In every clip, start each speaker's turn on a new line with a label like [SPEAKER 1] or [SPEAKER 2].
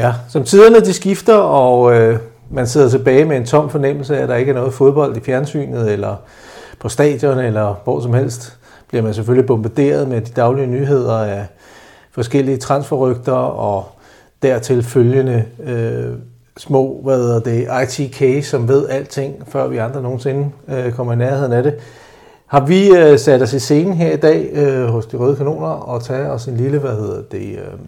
[SPEAKER 1] Ja, som tiderne de skifter, og øh, man sidder tilbage med en tom fornemmelse af, at der ikke er noget fodbold i fjernsynet, eller på stadion, eller hvor som helst, bliver man selvfølgelig bombarderet med de daglige nyheder af forskellige transferrygter, og dertil følgende øh, små, hvad hedder det, ITK, som ved alting, før vi andre nogensinde øh, kommer i nærheden af det. Har vi øh, sat os i scenen her i dag øh, hos De Røde Kanoner og taget os en lille, hvad hedder det, øh,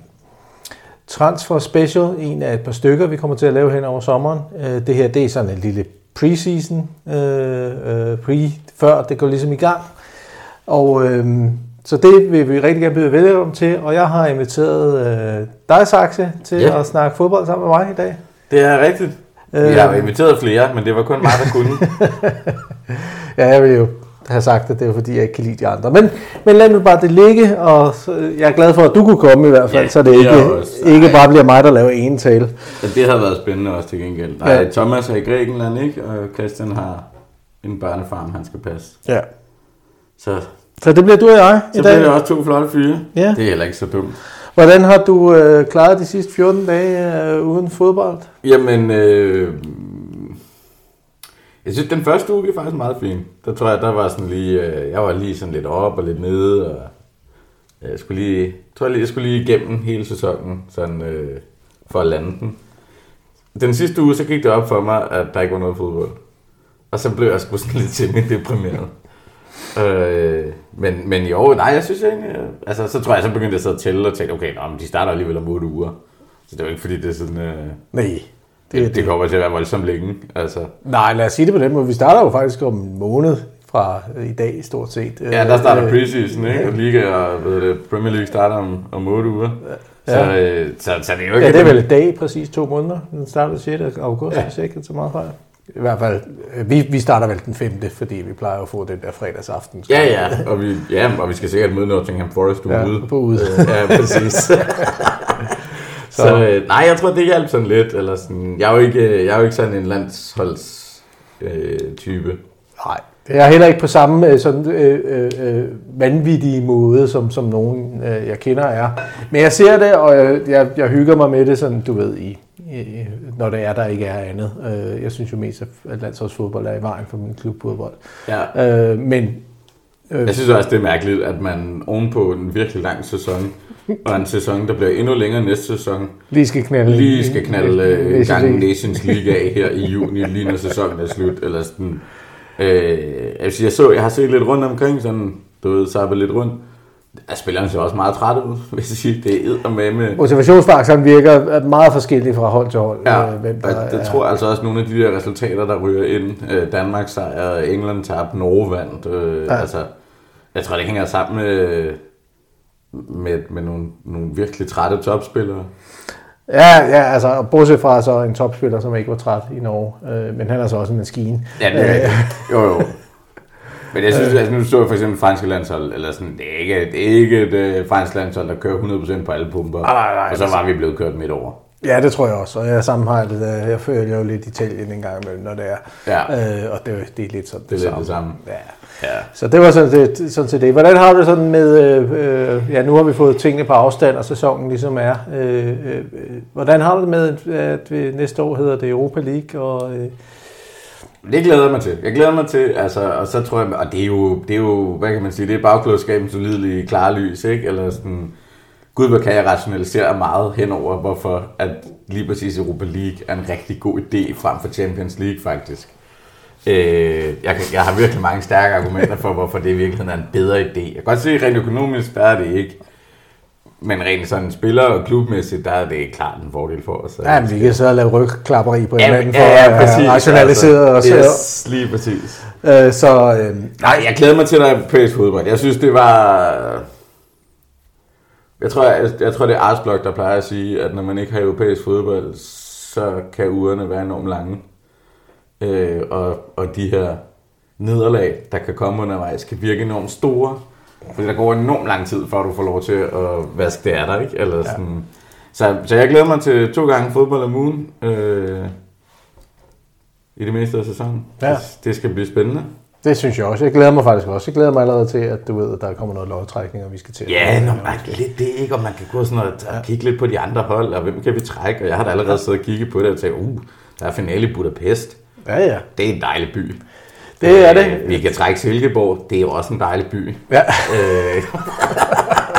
[SPEAKER 1] transfer special, en af et par stykker, vi kommer til at lave hen over sommeren. Øh, det her, det er sådan en lille preseason, øh, øh, pre, før det går ligesom i gang. Og øh, så det vil vi rigtig gerne byde velkommen til, og jeg har inviteret øh, dig, Saxe, til yeah. at snakke fodbold sammen med mig i dag.
[SPEAKER 2] Det er rigtigt. jeg øh, har inviteret flere, men det var kun mig, der kunne.
[SPEAKER 1] ja, jeg vil jo have sagt, at det er fordi, jeg ikke kan lide de andre. Men, men lad nu bare det ligge, og jeg er glad for, at du kunne komme i hvert fald, ja, så det ikke, også, ikke bare bliver mig, der laver en tale.
[SPEAKER 2] Ja, det har været spændende også til gengæld. Ej, ja. Thomas er i Grækenland, ikke? Og Christian har en børnefarm, han skal passe. Ja.
[SPEAKER 1] Så,
[SPEAKER 2] så
[SPEAKER 1] det bliver du og jeg
[SPEAKER 2] i så dag. Så bliver det også to flotte fyre. Ja. Det er heller ikke så dumt.
[SPEAKER 1] Hvordan har du øh, klaret de sidste 14 dage øh, uden fodbold?
[SPEAKER 2] Jamen, øh, jeg synes, den første uge er faktisk meget fin. Der tror jeg, der var sådan lige, øh, jeg var lige sådan lidt op og lidt nede, og øh, jeg skulle lige, tror jeg, jeg skulle lige igennem hele sæsonen, sådan øh, for at lande den. Den sidste uge, så gik det op for mig, at der ikke var noget fodbold. Og så blev jeg sgu sådan lidt semi-deprimeret. øh, men, men i år, nej, jeg synes ikke. Øh, altså, så tror jeg, så begyndte jeg sidde at tælle og tænke, okay, nå, men de starter alligevel om 8 uger. Så det var ikke fordi, det er sådan... Øh, nej. Det, det, det kommer til at være voldsomt længe. Altså.
[SPEAKER 1] Nej, lad os sige det på den måde. Vi starter jo faktisk om en måned fra øh, i dag, stort set.
[SPEAKER 2] Ja, der starter øh, preseason, ikke? Og Liga og ved det, Premier League starter om, om 8 uger. Ja. Så, øh, så, så det er jo ikke... Ja,
[SPEAKER 1] det er vel et dag, præcis to måneder. Den starter 6. august, ja. hvis jeg ikke så meget fejl. I hvert fald, vi, vi starter vel den 5., fordi vi plejer at få den der fredagsaften.
[SPEAKER 2] Ja, ja, og vi, ja, og vi skal sikkert møde Nottingham Forest
[SPEAKER 1] ude. Ja, på ude. ja, præcis.
[SPEAKER 2] så, så øh, nej, jeg tror, det hjalp sådan lidt. Eller sådan, jeg, er jo ikke, øh, jeg er jo ikke sådan en landsholds øh, type.
[SPEAKER 1] Nej, det er heller ikke på samme øh, sådan, øh, øh, øh, vanvittige måde, som, som nogen, øh, jeg kender er. Men jeg ser det, og jeg, jeg, jeg hygger mig med det, sådan, du ved, i, i, når det er, der ikke er andet. Jeg synes jo mest, at landsholdsfodbold er i vejen for min klubfodbold. Ja. Øh, men,
[SPEAKER 2] øh, jeg synes også, det er mærkeligt, at man ovenpå en virkelig lang sæson og en sæson, der bliver endnu længere næste sæson.
[SPEAKER 1] Lige skal
[SPEAKER 2] knalde, lige skal knalde uh, gang Nations League af her i juni, lige når sæsonen er slut. Eller sådan. Uh, altså jeg, så, jeg har set lidt rundt omkring, sådan, du ved, er lidt rundt. Ja, spillerne ser også meget trætte ud, hvis jeg siger, Det er med med...
[SPEAKER 1] Motivationsfaktoren virker meget forskellig fra hold til hold.
[SPEAKER 2] Ja, øh, hvem der det, det er... tror jeg altså også nogle af de der resultater, der ryger ind. Øh, Danmark sejrer, England tabte, Norge vandt. Øh, ja. Altså, jeg tror, det hænger sammen med med, med nogle, nogle virkelig trætte topspillere.
[SPEAKER 1] Ja, ja, altså, bortset fra så en topspiller, som ikke var træt i Norge, øh, men han er så også en maskine. Ja, det,
[SPEAKER 2] øh. jo, jo. Men jeg synes, at altså, nu så for eksempel franske landshold, eller sådan, det er ikke, det er ikke et øh, fransk landshold, der kører 100% på alle pumper. Nej, nej, nej. Og så var vi blevet kørt midt over.
[SPEAKER 1] Ja, det tror jeg også, og jeg har det. Øh, jeg føler jo lidt Italien en gang imellem, når det er, ja. øh, og det, det er lidt sådan
[SPEAKER 2] det, det, er samme. det samme. Ja.
[SPEAKER 1] Ja. Så det var sådan set, sådan set det. Hvordan har du det sådan med, øh, øh ja nu har vi fået tingene på afstand, og sæsonen ligesom er. Øh, øh, øh hvordan har du det med, at vi, næste år hedder det Europa League? Og, øh...
[SPEAKER 2] Det glæder jeg mig til. Jeg glæder mig til, altså, og så tror jeg, og det er jo, det er jo hvad kan man sige, det er bagklodskabens ulidelige klare lys, ikke? Eller sådan, gud, hvor kan jeg rationalisere meget henover, hvorfor at lige præcis Europa League er en rigtig god idé frem for Champions League faktisk. Øh, jeg, jeg har virkelig mange stærke argumenter for, hvorfor det i virkeligheden er en bedre idé. Jeg kan godt se, at rent økonomisk, der er det ikke. Men rent sådan spiller og klubmæssigt, der er det klart en fordel for os.
[SPEAKER 1] Ja, men vi kan så lave i på en ja, for ja, ja, præcis, at rationalisere altså, os. Yes, lige præcis. Øh,
[SPEAKER 2] så, øh, nej, jeg glæder mig til der på fodbold. Jeg synes, det var jeg tror, jeg, jeg tror, det er Arsblok, der plejer at sige, at når man ikke har europæisk fodbold, så kan ugerne være enormt lange. Øh, og, og de her nederlag, der kan komme undervejs, kan virke enormt store. Fordi der går enormt lang tid, før du får lov til at vaske det af dig. Ikke? Eller sådan. Ja. Så, så jeg glæder mig til to gange fodbold om ugen. Øh, I det meste af sæsonen. Ja. Det, det skal blive spændende.
[SPEAKER 1] Det synes jeg også. Jeg glæder mig faktisk også. Jeg glæder mig allerede til, at du ved, at der kommer noget lovtrækning, og vi skal til.
[SPEAKER 2] Ja, når man lidt det, ikke? Og man kan gå sådan noget, og kigge lidt på de andre hold, og hvem kan vi trække? Og jeg har da allerede siddet og kigget på det og tænkt, uh, der er finale i Budapest.
[SPEAKER 1] Ja, ja.
[SPEAKER 2] Det er en dejlig by.
[SPEAKER 1] Det er det.
[SPEAKER 2] Øh, vi kan trække Silkeborg. Det er jo også en dejlig by.
[SPEAKER 1] Ja. Øh.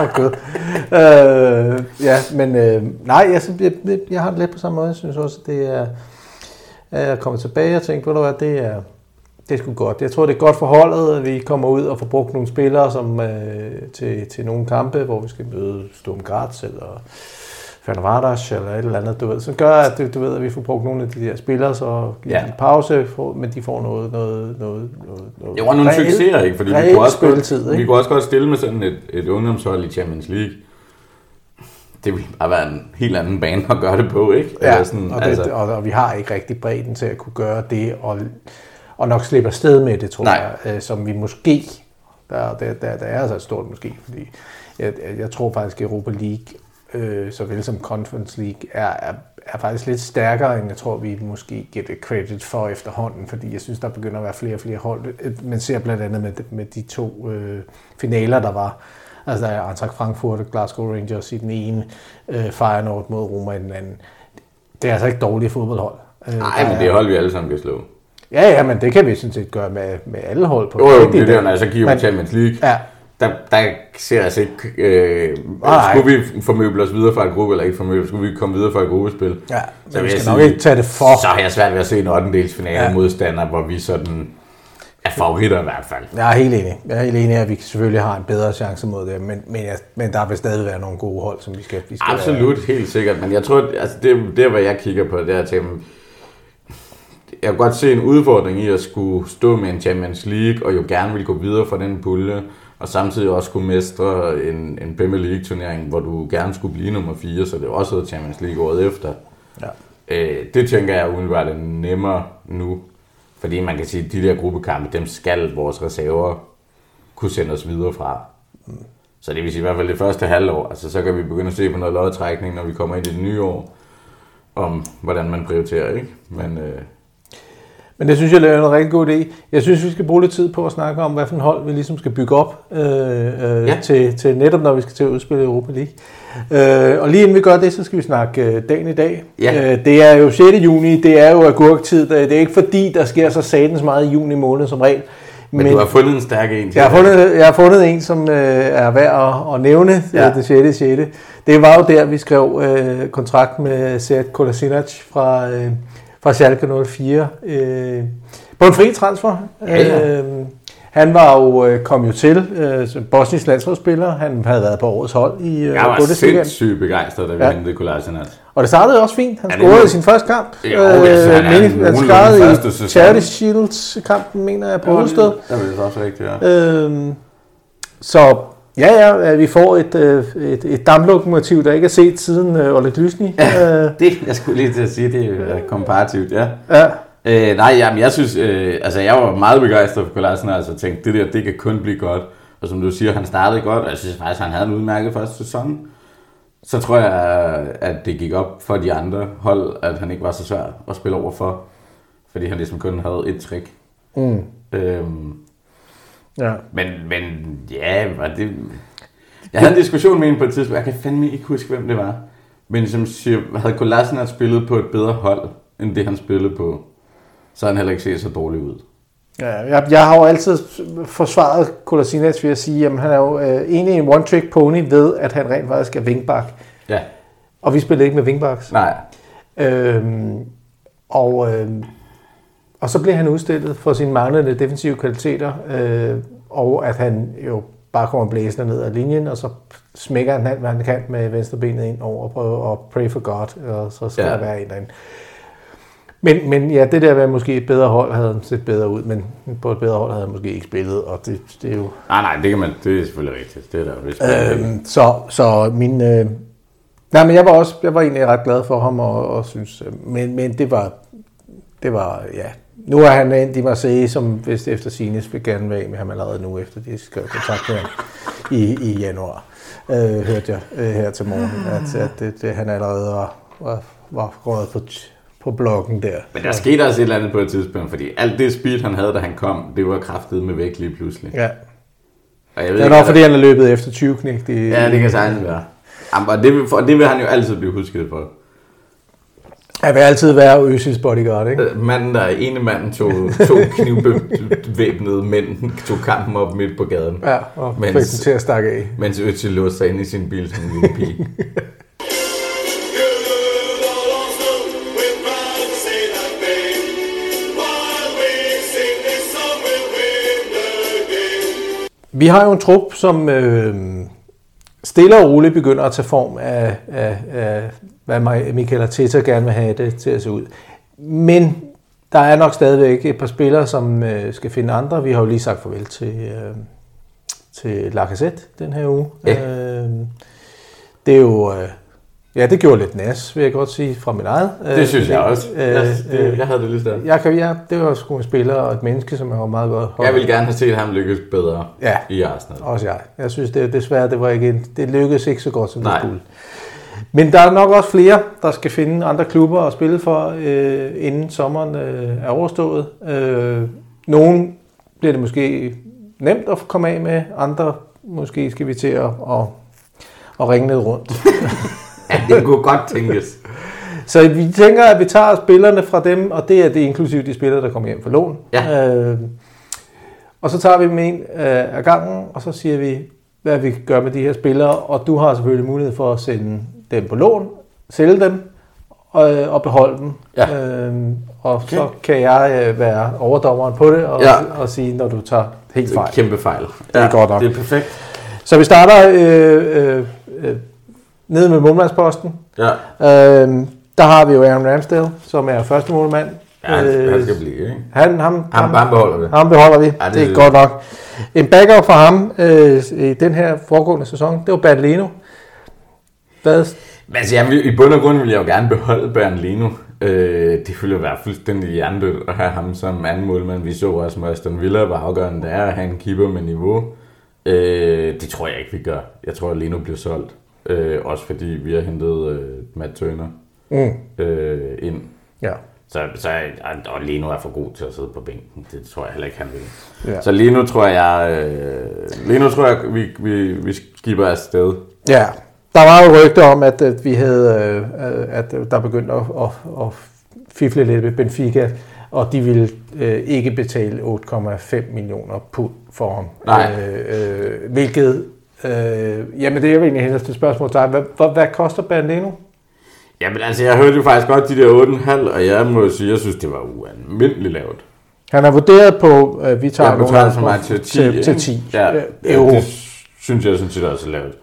[SPEAKER 1] okay. Øh, ja, men øh, nej, jeg, jeg, jeg har det lidt på samme måde. Jeg synes også, at det er at kommer tilbage og tænker, ved du det er, det er sgu godt. Jeg tror, det er godt for holdet, at vi kommer ud og får brugt nogle spillere som, øh, til, til nogle kampe, hvor vi skal møde Sturm Graz eller Fenerbahce eller et eller andet, du ved, Så gør, at, du ved, at vi får brugt nogle af de der spillere, så giver ja. de pause, for, men de får noget,
[SPEAKER 2] noget, noget, noget, noget jo, og nogle reelt, succeser, ikke? Fordi vi kunne, også godt, ikke? vi kunne også godt stille med sådan et, et ungdomshold i Champions League, det ville bare være en helt anden bane at gøre det på, ikke? Ja, Eller sådan,
[SPEAKER 1] og, det, altså. og, og vi har ikke rigtig bredden til at kunne gøre det, og og nok slipper sted med det, tror Nej. jeg, øh, som vi måske, der, der, der, der er altså et stort måske, fordi jeg, jeg tror faktisk, at Europa League, øh, såvel som Conference League, er, er, er faktisk lidt stærkere, end jeg tror, vi måske giver det credit for efterhånden, fordi jeg synes, der begynder at være flere og flere hold. Øh, man ser blandt andet med, med de to øh, finaler, der var, Altså, der er Eintracht Frankfurt og Glasgow Rangers i den ene, øh, Feyenoord mod Roma i den anden. Det er altså ikke dårlige fodboldhold.
[SPEAKER 2] Øh, Nej, men det er hold, vi alle sammen kan slå.
[SPEAKER 1] Ja, ja, men det kan vi sådan set gøre med, med alle hold på.
[SPEAKER 2] Jo, jo, det er det, når jeg så giver men, Champions League. Ja. Der, der ser jeg altså ikke, øh, skulle vi formøble os videre fra en gruppe, eller ikke formøble, skulle vi komme videre fra et gruppespil? Ja,
[SPEAKER 1] så vi skal sige, nok ikke tage det for.
[SPEAKER 2] Så har jeg svært ved at se en 8. dels finale ja. modstander, hvor vi sådan er favoritter i hvert fald.
[SPEAKER 1] Jeg er helt enig. Jeg er helt enig, at vi selvfølgelig har en bedre chance mod det, men, men, jeg, men der vil stadig være nogle gode hold, som vi skal... Vi skal
[SPEAKER 2] Absolut, være. helt sikkert, men jeg tror, at, altså det, det, er, hvad jeg kigger på, det er at tænke, jeg kunne godt se en udfordring i at skulle stå med en Champions League, og jo gerne ville gå videre fra den pulje, og samtidig også skulle mestre en, en Premier League-turnering, hvor du gerne skulle blive nummer 4, så det også havde Champions League året efter. Ja. Øh, det tænker jeg umiddelbart er nemmere nu, fordi man kan sige, at de der gruppekampe, dem skal vores reserver kunne sende os videre fra. Så det vil sige i hvert fald det første halvår, altså så kan vi begynde at se på noget lodtrækning, når vi kommer ind i det nye år, om hvordan man prioriterer, ikke?
[SPEAKER 1] Men,
[SPEAKER 2] øh,
[SPEAKER 1] men det synes jeg er en rigtig god idé. Jeg synes, vi skal bruge lidt tid på at snakke om, hvad for en hold vi ligesom skal bygge op øh, øh, ja. til, til netop, når vi skal til at udspille Europa League. Øh, og lige inden vi gør det, så skal vi snakke øh, dagen i dag. Ja. Øh, det er jo 6. juni, det er jo agurktid. Det er ikke fordi, der sker så satens meget i juni måned som regel.
[SPEAKER 2] Men, men du har fundet en stærk en til
[SPEAKER 1] jeg har fundet, jeg har fundet en, som øh, er værd at, at nævne, øh, ja. det 6. 6. Det var jo der, vi skrev øh, kontrakt med Seat Kolasinac fra... Øh, fra Schalke 04. Øh, på en fri transfer. Ja, ja. Øh, han var jo, øh, kom jo til øh, bosnisk landsholdsspiller. Han havde været på årets hold i øh, Jeg var
[SPEAKER 2] Bundesliga. sindssygt begejstret, da vi ja. hentede Kolasinac.
[SPEAKER 1] Og det startede også fint. Han scorede i sin første kamp. Jo, øh, altså, han, scorede i Charity Shields kampen, mener jeg, på Hovedsted. Ja, det er også rigtigt, ja. Øh, så Ja, ja, at vi får et, øh, et, et damplokomotiv, der ikke er set siden øh, Ole Oleg Lysny.
[SPEAKER 2] Ja, øh. det, jeg skulle lige til at sige, det er komparativt, ja. ja. Øh, nej, jamen, jeg synes, øh, altså jeg var meget begejstret for Kolarsen, altså tænkte, det der, det kan kun blive godt. Og som du siger, han startede godt, og jeg synes faktisk, han havde en udmærket første sæson. Så tror jeg, at det gik op for de andre hold, at han ikke var så svær at spille over for, fordi han ligesom kun havde et trick. Mm. Øhm, Ja. Men, men ja, var det... Jeg havde en diskussion med en på et tidspunkt, jeg kan fandme ikke huske, hvem det var, men som siger, havde Kolasinac spillet på et bedre hold, end det han spillede på, så han heller ikke set så dårlig ud.
[SPEAKER 1] Ja, jeg, jeg har jo altid forsvaret Kolasinac ved at sige, at han er jo øh, egentlig en one-trick pony ved, at han rent faktisk er wingback. Ja. Og vi spillede ikke med wingbacks. Nej. Øhm, og øhm, og så blev han udstillet for sine manglende defensive kvaliteter, øh, og at han jo bare kommer blæsende ned ad linjen, og så smækker han alt, hvad han kan med venstrebenet ind over og prøver at pray for God, og så skal ja. der være en eller anden. Men, men ja, det der med måske et bedre hold havde set bedre ud, men på et bedre hold havde han måske ikke spillet, og det,
[SPEAKER 2] det er jo... Nej, nej, det kan man, det er selvfølgelig rigtigt. Det er der
[SPEAKER 1] øhm, så, så min... Øh... Nej, men jeg var også, jeg var egentlig ret glad for ham, og, og synes, øh, men, men det var, det var, ja, nu er han endt i Marseille, som vist efter Sines vil gerne være med ham allerede nu, efter de skal kontakt med ham i, i januar. Øh, hørte jeg øh, her til morgen, ah. at, at det, det, han allerede var, var, var gået på, på blokken der.
[SPEAKER 2] Men der skete også et eller andet på et tidspunkt, fordi alt det speed, han havde, da han kom, det var kraftet med væk lige pludselig. Ja.
[SPEAKER 1] Og jeg ved det er nok, fordi han er løbet efter 20 knægt.
[SPEAKER 2] ja, det kan sagtens være. og det, og det vil han jo altid blive husket for.
[SPEAKER 1] Jeg vil altid være Øsis bodyguard, ikke? Øh,
[SPEAKER 2] manden, der ene manden tog, tog knivvæbnede mænd, tog kampen op midt på gaden.
[SPEAKER 1] Ja, og mens, fik den til at stakke af.
[SPEAKER 2] Mens Øsis lå sig inde i sin bil som en lille pige.
[SPEAKER 1] Vi har jo en trup, som øh, stille og roligt begynder at tage form af, af, af hvad Michael Arteta gerne vil have det til at se ud. Men der er nok stadigvæk et par spillere, som øh, skal finde andre. Vi har jo lige sagt farvel til, øh, til Lacazette den her uge. Ja. Øh, det er jo... Øh, Ja, det gjorde lidt næs, vil jeg godt sige, fra min eget.
[SPEAKER 2] Øh, det synes jeg også. jeg, øh, øh, jeg havde det lige sådan. Jeg kan, ja,
[SPEAKER 1] det var sgu en spiller og et menneske, som jeg var meget godt holdt.
[SPEAKER 2] Jeg ville gerne have set ham lykkes bedre ja, i Arsenal.
[SPEAKER 1] Også jeg. Jeg synes det, desværre, det, var ikke, det lykkedes ikke så godt, som Nej. det skulle. Men der er nok også flere, der skal finde andre klubber at spille for, øh, inden sommeren øh, er overstået. Øh, nogle bliver det måske nemt at komme af med, andre måske skal vi til at, at, at ringe ned rundt.
[SPEAKER 2] ja, det kunne godt tænkes.
[SPEAKER 1] Så vi tænker, at vi tager spillerne fra dem, og det er det inklusive de spillere, der kommer hjem for lån. Ja. Øh, og så tager vi dem en øh, af gangen, og så siger vi, hvad vi gør med de her spillere, og du har selvfølgelig mulighed for at sende dem på lån, sælge dem og, øh, og beholde dem. Ja. Øhm, og okay. så kan jeg øh, være overdommeren på det og, ja. og sige, når du tager
[SPEAKER 2] helt fejl. Kæmpe fejl. Ja, det er godt nok. Det er perfekt.
[SPEAKER 1] Så vi starter øh, øh, øh, nede med målmandsposten. Ja. Øh, der har vi jo Aaron Ramsdale, som er første målmand.
[SPEAKER 2] Ja, øh, han, skal blive, ikke?
[SPEAKER 1] Han, ham,
[SPEAKER 2] ham, ham, ham beholder vi.
[SPEAKER 1] Ham beholder vi. Ja, det, det er det. godt nok. En backup for ham øh, i den her foregående sæson, det var Bertolino.
[SPEAKER 2] Hvad? Men altså, jeg vil, i bund og grund vil jeg jo gerne beholde Bern Leno. Øh, det ville jo være fuldstændig hjernedødt at have ham som anden målmand. Vi så også med Aston Villa, hvor afgørende det er at have en keeper med niveau. Øh, det tror jeg ikke, vi gør. Jeg tror, at Leno bliver solgt. Øh, også fordi vi har hentet øh, Matt Turner mm. øh, ind. Ja. Så, så, og Leno er for god til at sidde på bænken. Det tror jeg heller ikke, han vil. Ja. Så Leno tror jeg, øh, Leno tror jeg vi, vi, vi skipper afsted.
[SPEAKER 1] Ja, der var jo rygter om, at, at vi havde, øh, at der begyndte at, at, at fifle lidt med Benfica, og de ville øh, ikke betale 8,5 millioner pund for ham. Nej. Øh, øh, hvilket, øh, jamen det er jo egentlig hendes til spørgsmål til dig. Hvad, hvad, hvad koster Bandeno?
[SPEAKER 2] Jamen altså, jeg hørte jo faktisk godt de der 8,5, og jeg må sige, jeg synes, det var ualmindeligt lavt.
[SPEAKER 1] Han er vurderet på, at øh, vi tager ja,
[SPEAKER 2] nogle til, altså 10, til, til 10 øh, ja, euro. Ja, det synes jeg sådan set også er lavt.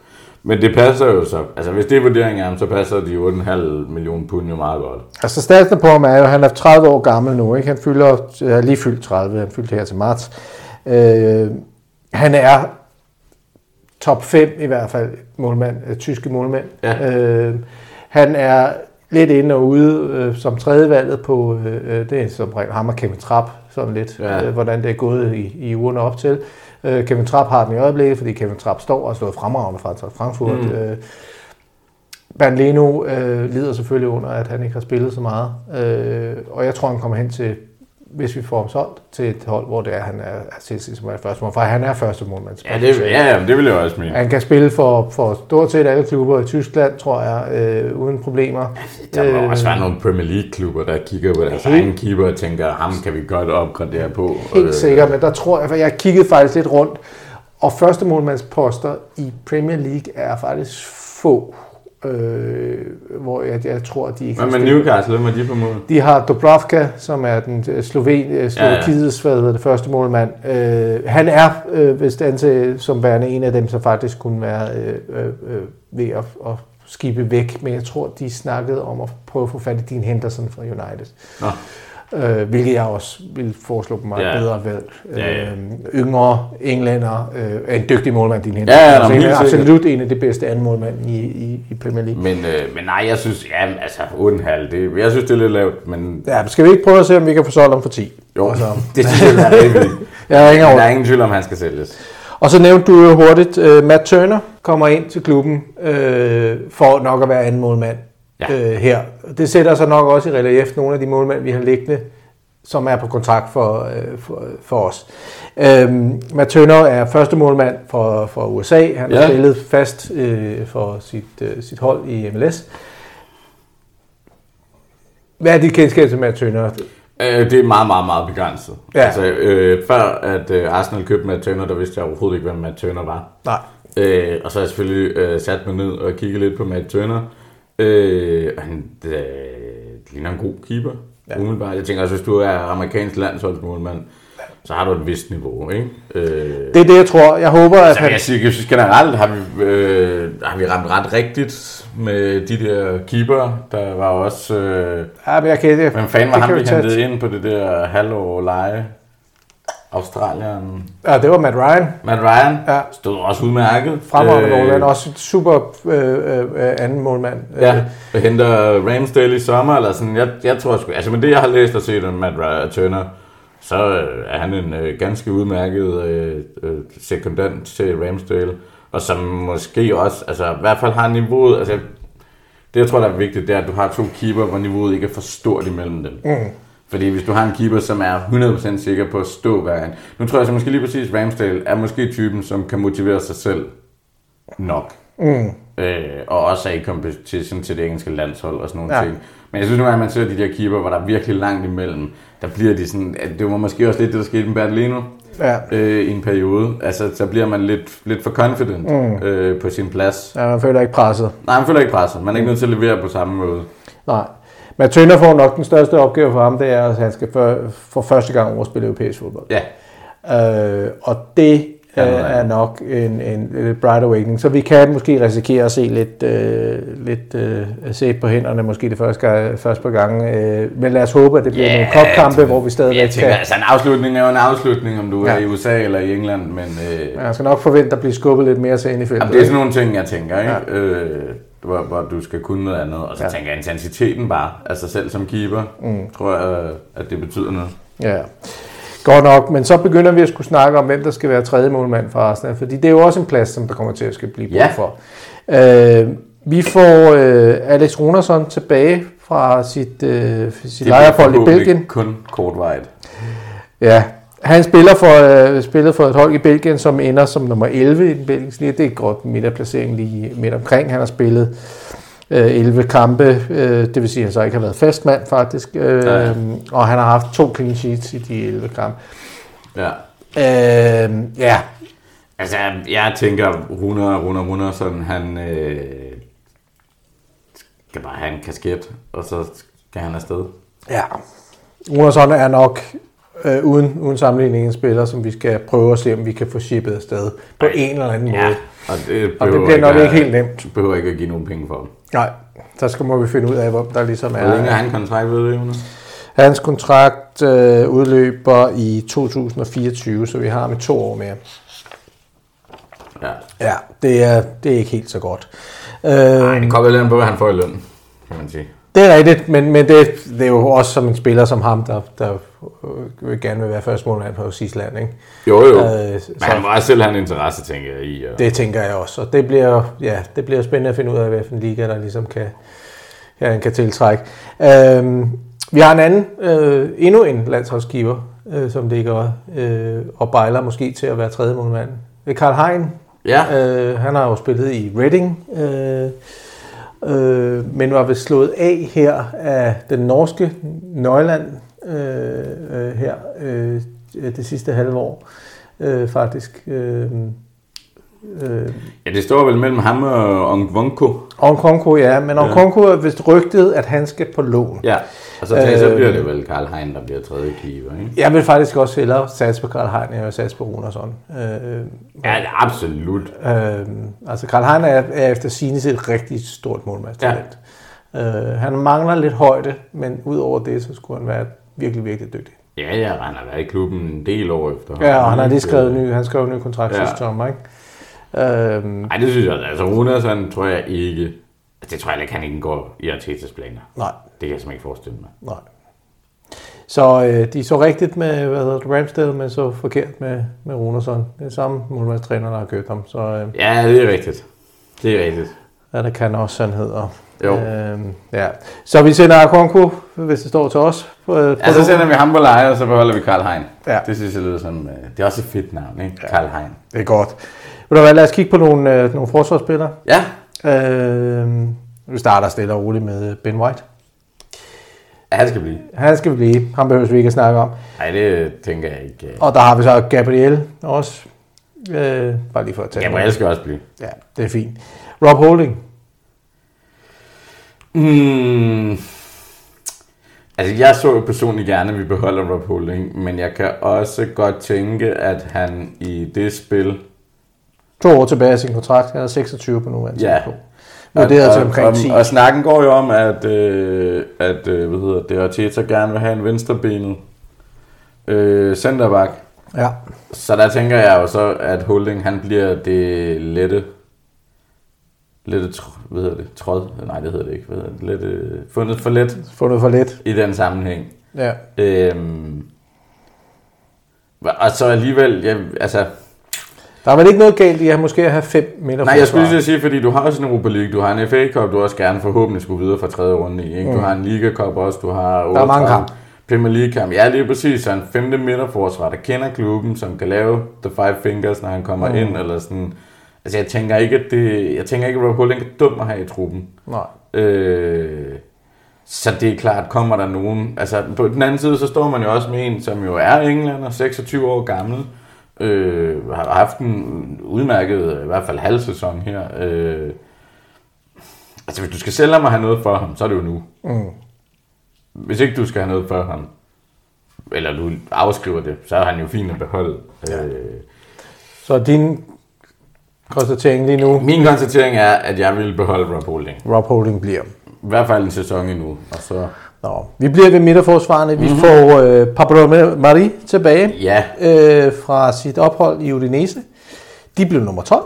[SPEAKER 2] Men det passer jo så. Altså, hvis det er vurderingen af ham, så passer de 8,5 millioner pund jo meget godt. Altså,
[SPEAKER 1] statsen på ham er jo, han er 30 år gammel nu, ikke? Han fylder, øh, er lige fyldt 30, han fyldte her til marts. Øh, han er top 5 i hvert fald, målmand, øh, tyske målmand. Ja. Øh, han er lidt inde og ude øh, som valget på, øh, øh, det er som regel ham og Kevin Trapp, sådan lidt, ja. øh, hvordan det er gået i, i ugerne op til. Øh, Øh, Kevin Trapp har den i øjeblikket, fordi Kevin Trapp står og står fremragende fra Frankfurt. Mm. Øh, Bernd Leno øh, lider selvfølgelig under, at han ikke har spillet så meget. Øh, og jeg tror, han kommer hen til hvis vi får ham solgt til et hold, hvor det er, han er Assisi, som er første mål, for han er første målmand. Ja,
[SPEAKER 2] det, ja, det vil
[SPEAKER 1] jeg
[SPEAKER 2] også mene.
[SPEAKER 1] Han kan spille for, for stort set alle klubber i Tyskland, tror jeg, øh, uden problemer.
[SPEAKER 2] Ja, der må øh, også være nogle Premier League-klubber, der kigger på deres egen keeper og tænker, ham kan vi godt opgradere på.
[SPEAKER 1] Helt øh, sikkert, men der tror jeg, for jeg kiggede faktisk lidt rundt, og første målmandsposter i Premier League er faktisk få øh, hvor jeg, jeg tror, at de
[SPEAKER 2] ikke Hvad med Newcastle? Hvem er de på mål?
[SPEAKER 1] De har Dobrovka, som er den øh, sloven, Slovakiets øh, ja, ja. Hvad det, første målmand. Øh, han er øh, vist anser som værende en af dem, som faktisk kunne være øh, øh, øh, ved at, at skibe væk, men jeg tror, de snakkede om at prøve at få fat i din Henderson fra United. Nå øh, hvilket jeg også vil foreslå på meget ja. bedre valg. Ja, ja. Øh, yngre englænder øh, er en dygtig målmand, din hænder. Ja, ja, altså, er absolut en af de bedste anden målmand i, i, i Premier League.
[SPEAKER 2] Men, øh, men nej, jeg synes, ja, altså halv, det, jeg synes, det er lidt lavt. Men...
[SPEAKER 1] Ja, men skal vi ikke prøve at se, om vi kan få solgt om for 10? Jo, altså. det synes jeg er rimeligt. jeg er ingen Der er ingen tvivl om, han skal sælges. Og så nævnte du hurtigt, uh, Matt Turner kommer ind til klubben øh, for nok at være anden målmand ja. øh, her. Det sætter sig nok også i relief nogle af de målmænd, vi har liggende, som er på kontrakt for, øh, for, for os. Øhm, Matt Turner er første målmand for, for USA. Han har ja. spillet fast øh, for sit, øh, sit hold i MLS. Hvad er dit kendskab til Matt Turner?
[SPEAKER 2] Øh, det er meget, meget, meget begrænset. Ja. Altså, øh, før at øh, Arsenal købte Matt Turner, der vidste jeg overhovedet ikke, hvem Matt Turner var. Nej. Øh, og så har jeg selvfølgelig øh, sat mig ned og kigget lidt på Matt Turner. Øh, han det ligner en god keeper, ja. umiddelbart. Jeg tænker, altså, hvis du er amerikansk landsholdsmålmand, så har du et vist niveau, ikke?
[SPEAKER 1] Øh, det er det, jeg tror. Jeg håber, at...
[SPEAKER 2] Altså, han... jeg, siger, jeg synes generelt, har vi, øh, har vi ramt ret rigtigt med de der keeper. Der var også... Øh,
[SPEAKER 1] ja, men jeg kan
[SPEAKER 2] det.
[SPEAKER 1] Hvem
[SPEAKER 2] fanden
[SPEAKER 1] var
[SPEAKER 2] det ham, vi hentede ind på det der halvår leje? Australien.
[SPEAKER 1] Ja, det var Matt Ryan.
[SPEAKER 2] Matt Ryan ja. stod også udmærket.
[SPEAKER 1] Fremragende øh, målmand, også super øh, øh, øh, anden målmand.
[SPEAKER 2] Ja, og henter Ramsdale i sommer, eller sådan. Jeg, jeg tror sgu, altså med det, jeg har læst og set om Matt Ryan, Turner, så øh, er han en øh, ganske udmærket øh, øh, sekundant til Ramsdale, og som måske også, altså i hvert fald har niveauet, altså det jeg tror, der er vigtigt, det er, at du har to keeper, hvor niveauet ikke er for stort imellem dem. Mm. Fordi hvis du har en keeper, som er 100% sikker på at stå hver en. Nu tror jeg så måske lige præcis, Ramsdale er måske typen, som kan motivere sig selv nok. Mm. Øh, og også er i competition til det engelske landshold og sådan nogle ja. ting. Men jeg synes nu, at man ser de der keeper, hvor der er virkelig langt imellem, der bliver de sådan, at det var måske også lidt det, der skete med Bertolino ja. øh, i en periode. Altså, så bliver man lidt, lidt for confident mm. øh, på sin plads.
[SPEAKER 1] Ja, man føler ikke presset.
[SPEAKER 2] Nej, man føler ikke presset. Man er ikke mm. nødt til at levere på samme måde. Nej.
[SPEAKER 1] Men Tønder får nok den største opgave for ham, det er, at han skal for, for første gang overspille europæisk fodbold. Ja. Øh, og det øh, er nok en, en, en bright awakening. Så vi kan måske risikere at se lidt, øh, lidt øh, sæt på hænderne, måske det første, gang, første par gange. Øh, men lad os håbe, at det bliver yeah, nogle kopkampe, hvor vi stadigvæk
[SPEAKER 2] jeg tænker, kan... Altså
[SPEAKER 1] en
[SPEAKER 2] afslutning er jo en afslutning, om du ja. er i USA eller i England. Men,
[SPEAKER 1] øh... Man skal nok forvente at blive skubbet lidt mere til ind i
[SPEAKER 2] feltet. Jamen, det er sådan nogle ting, jeg tænker. Ikke? Ja. Øh, hvor, hvor du skal kunne noget andet. Og så ja. tænker jeg, intensiteten bare, altså selv som keeper, mm. tror jeg, at det betyder noget. Ja,
[SPEAKER 1] godt nok. Men så begynder vi at skulle snakke om, hvem der skal være tredje målmand for Arsenal, fordi det er jo også en plads, som der kommer til at skal blive brug for. Ja. Øh, vi får øh, Alex Runersson tilbage fra sit, øh, sit lejrefold i Belgien.
[SPEAKER 2] kun kortvejet.
[SPEAKER 1] Ja, han spiller for, øh, spiller for et hold i Belgien, som ender som nummer 11 i den belgiske liga. Det er godt midterplacering lige midt omkring. Han har spillet øh, 11 kampe, øh, det vil sige, at han så ikke har været fastmand faktisk. Øh, ja. Og han har haft to clean sheets i de 11 kampe. Ja.
[SPEAKER 2] Øh, ja. Altså, jeg tænker, Rune, Rune, Rune, sådan, han øh, skal bare have en kasket, og så skal han afsted. Ja.
[SPEAKER 1] Runersson er nok øh, uden, uden sammenligning en spiller, som vi skal prøve at se, om vi kan få shippet afsted på Ej. en eller anden ja. måde. Og det, og det bliver nok ikke, ikke helt nemt.
[SPEAKER 2] Du behøver ikke at give nogen penge for ham.
[SPEAKER 1] Nej, så skal må vi finde ud af, hvor der ligesom er...
[SPEAKER 2] Hvor længe er han kontrakt ved det, Jonas?
[SPEAKER 1] Hans kontrakt øh, udløber i 2024, så vi har med to år mere. Ja. Ja, det er, det er ikke helt så godt. Øh, Nej,
[SPEAKER 2] det øh, kommer lidt på, hvad han får i løn, kan man sige.
[SPEAKER 1] Det er rigtigt, men, men det, det er jo også som en spiller som ham, der, der vil øh, gerne vil være første målmand på land. ikke?
[SPEAKER 2] Jo, jo. Øh, men så, han må selv have en interesse, tænker
[SPEAKER 1] jeg, i. Og... Det tænker jeg også, og det bliver, ja, det bliver spændende at finde ud af, hvilken liga, der ligesom kan, ja, han kan tiltrække. Øh, vi har en anden, øh, endnu en landsholdsgiver, øh, som ligger øh, og bejler måske til at være tredje målmand. Karl Hein, ja. øh, han har jo spillet i Reading, øh, øh, men var vist slået af her af den norske Nøjland øh, øh, her øh, det sidste halve år, øh, faktisk.
[SPEAKER 2] Øh, Øh, ja, det står vel mellem ham og Ongvonko.
[SPEAKER 1] Ongvonko, ja. Men Ongvonko ja. er vist rygtet, at han skal på lån. Ja.
[SPEAKER 2] Og så, tage, øh, så bliver det vel Karl Hein, der bliver tredje keeper, ikke? Jeg
[SPEAKER 1] vil faktisk også hellere satse på Karl Hein, end jeg på satse på sådan. Øh,
[SPEAKER 2] ja, absolut. Øh,
[SPEAKER 1] altså, Karl Hein er, er efter sine et rigtig stort målmandstalent. Ja. Øh, han mangler lidt højde, men udover det, så skulle han være virkelig, virkelig dygtig.
[SPEAKER 2] Ja, ja, han har været i klubben en del år efter.
[SPEAKER 1] Ja, og han har lige øh, skrevet ny, han skrev en ny kontrakt ja. sidste sommer, ikke?
[SPEAKER 2] Øhm, Ej, det synes jeg, altså sådan, tror jeg ikke, det tror jeg ikke, han ikke går i Artetas planer. Nej, det kan jeg simpelthen ikke forestille mig. Nej.
[SPEAKER 1] Så øh, de så rigtigt med hvad hedder det, Ramsdale, men så forkert med, med Runersson. Det er samme målmandstræner, der har købt ham. Så,
[SPEAKER 2] øh, ja, det er rigtigt. Det er rigtigt.
[SPEAKER 1] Ja, der kan også hedder. Jo. Øh, ja. Så vi sender Akonko, hvis det står til os.
[SPEAKER 2] På, øh, på ja, så sender vi ham på leje, og så beholder vi Karl Hein. Ja. Det synes jeg lyder som... Øh, det er også et fedt navn, ikke? Ja. Karl Hein.
[SPEAKER 1] Det er godt. Vil du hvad, lad os kigge på nogle, øh, nogle forsvarsspillere. Ja. Øh, vi starter stille og roligt med Ben White.
[SPEAKER 2] Han skal blive.
[SPEAKER 1] Han skal blive. Han behøver vi ikke at snakke om.
[SPEAKER 2] Nej, det tænker jeg ikke. Øh.
[SPEAKER 1] Og der har vi så Gabriel også.
[SPEAKER 2] Øh, bare lige for at tage Gabriel skal også blive.
[SPEAKER 1] Ja, det er fint. Rob Holding. Mm.
[SPEAKER 2] Altså, jeg så jo personligt gerne, at vi beholder Rob Holding, men jeg kan også godt tænke, at han i det spil...
[SPEAKER 1] To år tilbage af sin kontrakt, han er 26 på nuværende ja, tidspunkt vurderet
[SPEAKER 2] er til altså omkring 10. Og, og snakken går jo om, at, øh, at øh, hvad hedder det, Arteta gerne vil have en venstrebenet øh, centerback. Ja. Så der tænker jeg jo så, at Holding han bliver det lette lette, hvad hedder det, tråd, nej det hedder det ikke, hvad hedder det, lette, fundet for let.
[SPEAKER 1] Fundet for let.
[SPEAKER 2] I den sammenhæng. Ja. Øhm, og så alligevel, ja, altså,
[SPEAKER 1] der er vel ikke noget galt i at måske have fem meter
[SPEAKER 2] Nej, jeg skulle lige sige, fordi du har også en Europa League, du har en FA Cup, du også gerne forhåbentlig skulle videre fra tredje runde i. Ikke? Mm. Du har en Liga Cup også, du har... der er mange kamp. Premier League kamp. Ja, lige præcis. Så en femte midterforsvar, der kender klubben, som kan lave the five fingers, når han kommer mm. ind, eller sådan. Altså, jeg tænker ikke, at det, jeg tænker ikke, at Rob Holding er dum at have i truppen. Nej. Øh, så det er klart, kommer der nogen... Altså, på den anden side, så står man jo også med en, som jo er englænder, 26 år gammel, Øh, har haft en udmærket, i hvert fald halv sæson her. Øh, altså, hvis du skal sælge ham og have noget for ham, så er det jo nu. Mm. Hvis ikke du skal have noget for ham, eller du afskriver det, så er han jo fint at beholde. Ja. Øh,
[SPEAKER 1] så din konstatering lige nu?
[SPEAKER 2] Min konstatering er, at jeg vil beholde Rob Holding.
[SPEAKER 1] Rob Holding bliver.
[SPEAKER 2] I hvert fald en sæson endnu, og så Nå,
[SPEAKER 1] vi bliver ved midterforsvarende. Mm-hmm. Vi mhm. får øh, Pablo Mari tilbage ja. øh, fra sit ophold i Udinese. De blev nummer 12.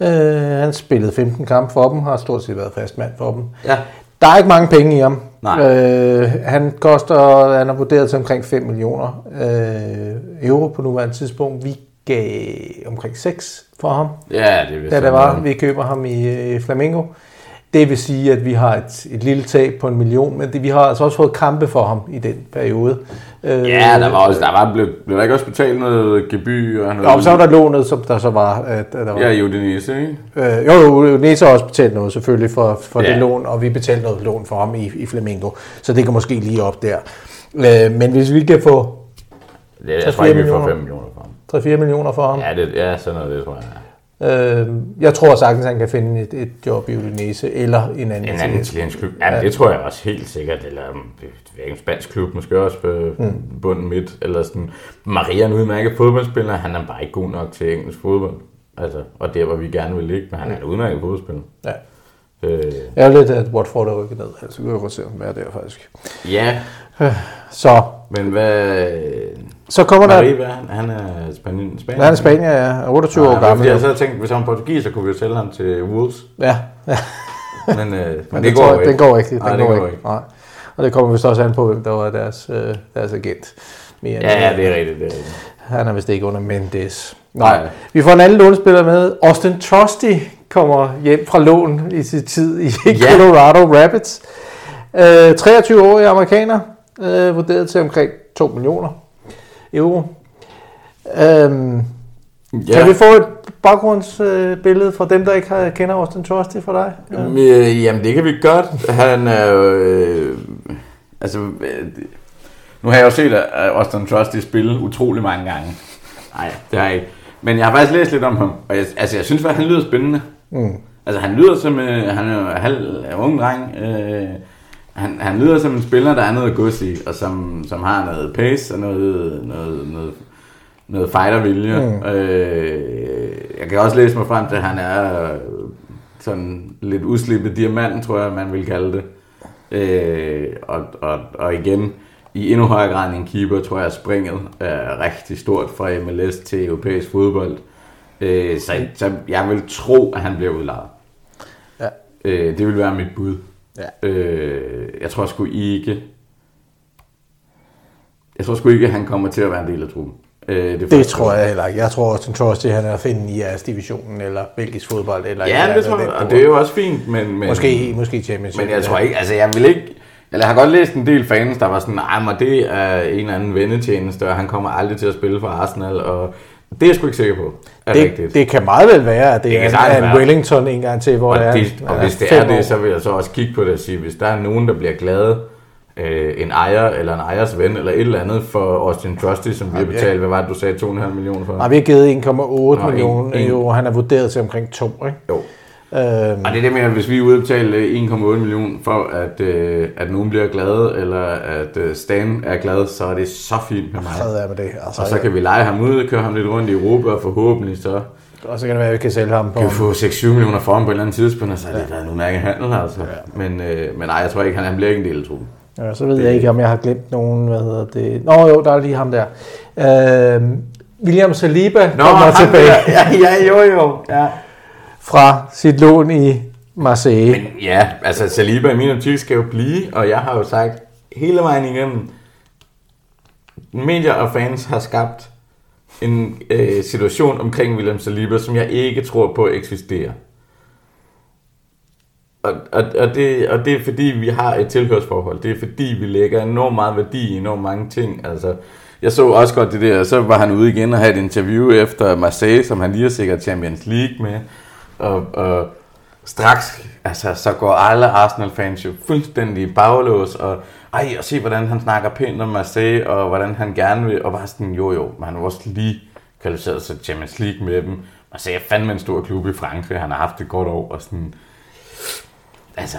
[SPEAKER 1] Øh, han spillede 15 kampe for dem, har stort set været fast mand for dem. Ja. Der er ikke mange penge i ham. Nej. Øh, han koster, han er vurderet til omkring 5 millioner øh, euro på nuværende tidspunkt. Vi gav omkring 6 for ham, ja, det da det var, vi køber ham i i øh, Flamingo. Det vil sige, at vi har et, et lille tab på en million, men det, vi har altså også fået kampe for ham i den periode.
[SPEAKER 2] Øh, ja, der var også, der var, blev, blev der ikke også betalt noget gebyr? Og
[SPEAKER 1] noget?
[SPEAKER 2] Jo,
[SPEAKER 1] så
[SPEAKER 2] var
[SPEAKER 1] der lånet, som der så var.
[SPEAKER 2] At, at
[SPEAKER 1] der var
[SPEAKER 2] ja, i Udinese, ikke?
[SPEAKER 1] Øh, jo, Udinese har også betalt noget selvfølgelig for, for ja. det lån, og vi betalte noget lån for ham i, i Flamingo, så det kan måske lige op der. Øh, men hvis vi kan få...
[SPEAKER 2] Det, jeg tror ikke,
[SPEAKER 1] vi får 5 millioner for ham. 3-4 millioner for ham?
[SPEAKER 2] Ja, det, ja sådan noget, det tror jeg.
[SPEAKER 1] Øh, jeg tror sagtens, han kan finde et, et job i Udinese eller en anden, en
[SPEAKER 2] anden italiensk klub. Ja, ja, det tror jeg også helt sikkert. Eller mm, en spansk klub, måske også på mm. bunden midt. Eller sådan. Maria er en udmærket fodboldspiller. Han er bare ikke god nok til engelsk fodbold. Altså, og er, hvor vi gerne vil ligge. Men han er en mm. udmærket fodboldspiller.
[SPEAKER 1] Ja. Øh. lidt at Watford er rykket ned. Altså, vi kan jo godt se, om er der faktisk. Ja.
[SPEAKER 2] Øh, så. Men hvad... Så kommer Marie, der... Han, han er Spanien. Spanien.
[SPEAKER 1] Han
[SPEAKER 2] er
[SPEAKER 1] Spanien, ja. 28 ja, år gammel.
[SPEAKER 2] Jeg havde tænkt, hvis han var portugis, så kunne vi jo sælge ham til Wolves. Ja. ja.
[SPEAKER 1] men, øh, men, men det, går jeg, ikke. Den går ikke. Den Nej, går, går ikke. ikke. Nej. Og det kommer vist også an på, hvem der var deres, øh, deres agent.
[SPEAKER 2] Mere ja, ja, det er rigtigt. Det er rigtigt.
[SPEAKER 1] Han
[SPEAKER 2] er
[SPEAKER 1] vist ikke under Mendes. Nej. Nej. Vi får en anden lånespiller med. Austin Trusty kommer hjem fra lån i sin tid i ja. Colorado Rapids. Øh, 23 år i amerikaner, øh, vurderet til omkring 2 millioner euro. Øhm, ja. Kan vi få et baggrundsbillede fra dem, der ikke har, kender Austin Trusty for dig?
[SPEAKER 2] Jamen, øh, jamen, det kan vi godt. Han er øh, altså, øh, nu har jeg jo set øh, Austin Trusty spille utrolig mange gange. Nej, det har jeg ikke. Men jeg har faktisk læst lidt om ham, og jeg, altså, jeg synes faktisk, han lyder spændende. Mm. Altså, han lyder som, øh, han er jo halv øh, ung dreng, øh, han, han lyder som en spiller, der er noget gods i, og som, som har noget pace og noget, noget, noget, noget fightervilje. Mm. Øh, jeg kan også læse mig frem til, at han er sådan lidt uslippet diamant, tror jeg, man vil kalde det. Øh, og, og, og igen, i endnu højere grad end en keeper, tror jeg, springet er rigtig stort fra MLS til europæisk fodbold. Øh, så, så jeg vil tro, at han bliver udlejet. Ja. Øh, det vil være mit bud. Ja. Øh, jeg tror sgu ikke... Jeg tror sgu ikke, at han kommer til at være en del af truppen.
[SPEAKER 1] Øh, det det tror jeg heller ikke. Jeg tror også, tror også, han er at finde i jeres divisionen, eller belgisk fodbold, eller...
[SPEAKER 2] Ja, eller det tror jeg, og det er jo også fint, men... men måske,
[SPEAKER 1] måske League.
[SPEAKER 2] Men jeg tror ikke, altså jeg vil ikke... Eller jeg har godt læst en del fans, der var sådan, nej, men det er en eller anden vendetjeneste, og han kommer aldrig til at spille for Arsenal, og det er jeg sgu ikke sikker på.
[SPEAKER 1] Er det, rigtigt. det kan meget vel være, at det, det er en, en Wellington en gang til, hvor og det er det,
[SPEAKER 2] Og hvis det er det, så vil jeg så også kigge på det og sige, hvis der er nogen, der bliver glade, øh, en ejer eller en ejers ven eller et eller andet for Austin Trusty, som vi har betalt, hvad var det, du sagde, 2,5 millioner for?
[SPEAKER 1] Nej, vi har givet 1,8 millioner og Han er vurderet til omkring 2, ikke? Jo.
[SPEAKER 2] Øhm. Og det er det med, at hvis vi udbetaler 1,8 øh, millioner for, at, øh, at nogen bliver glade, eller at øh, Stan er glad, så er det så fint med mig. Så er med det. Altså, og så kan vi lege ham ud, køre ham lidt rundt i Europa, og forhåbentlig så...
[SPEAKER 1] Og så kan det være, at vi kan sælge ham på... Kan
[SPEAKER 2] få 6-7 millioner for ham på et eller andet tidspunkt, og så er det ja. da en udmærket handel, altså. Ja. Men, øh, men nej, jeg tror ikke, han, han bliver ikke en del
[SPEAKER 1] af truppen. Ja, så ved det... jeg ikke, om jeg har glemt nogen, hvad hedder det... Nå jo, der er lige ham der. Øh, William Saliba
[SPEAKER 2] Nå, kommer tilbage.
[SPEAKER 1] Ja, ja, jo jo, ja fra sit lån i Marseille. Men
[SPEAKER 2] ja, altså Saliba i min optik skal jo blive, og jeg har jo sagt hele vejen igennem, medier og fans har skabt en øh, situation omkring William Saliba, som jeg ikke tror på eksisterer. Og, og, og, det, og det er fordi, vi har et tilhørsforhold. Det er fordi, vi lægger enormt meget værdi i enormt mange ting. Altså, jeg så også godt det der, så var han ude igen og havde et interview efter Marseille, som han lige har sikkert Champions League med og, og straks altså, så går alle Arsenal-fans jo fuldstændig baglås, og ej, og se hvordan han snakker pænt om Marseille, og hvordan han gerne vil, og bare sådan, jo jo, han var også lige kvalificeret sig Champions League med dem. og jeg fandt fandme en stor klub i Frankrig, han har haft det godt år, og sådan, altså,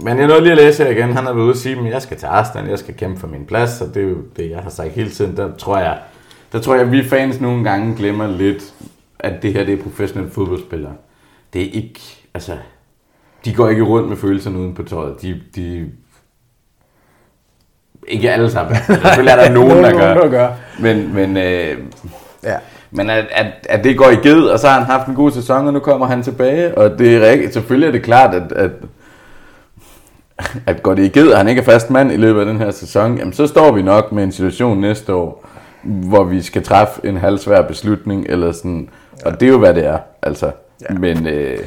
[SPEAKER 2] men jeg nåede lige at læse her igen, han har været ude og sige, at jeg skal til Arsenal, jeg skal kæmpe for min plads, og det er jo det, jeg har sagt hele tiden, der tror jeg, der tror jeg, at vi fans nogle gange glemmer lidt, at det her det er professionelle fodboldspillere det er ikke, altså, de går ikke rundt med følelserne uden på tøjet. De, de ikke alle sammen. Altså, selvfølgelig er der nogen, der gør. der gør. Men, men, øh, ja. men at, at, at, det går i ged, og så har han haft en god sæson, og nu kommer han tilbage. Og det er rigtigt. Selvfølgelig er det klart, at, at, at går det i ged, og han ikke er fast mand i løbet af den her sæson, jamen så står vi nok med en situation næste år, hvor vi skal træffe en halvsvær beslutning, eller sådan. Og det er jo, hvad det er. Altså. Ja. Men, øh,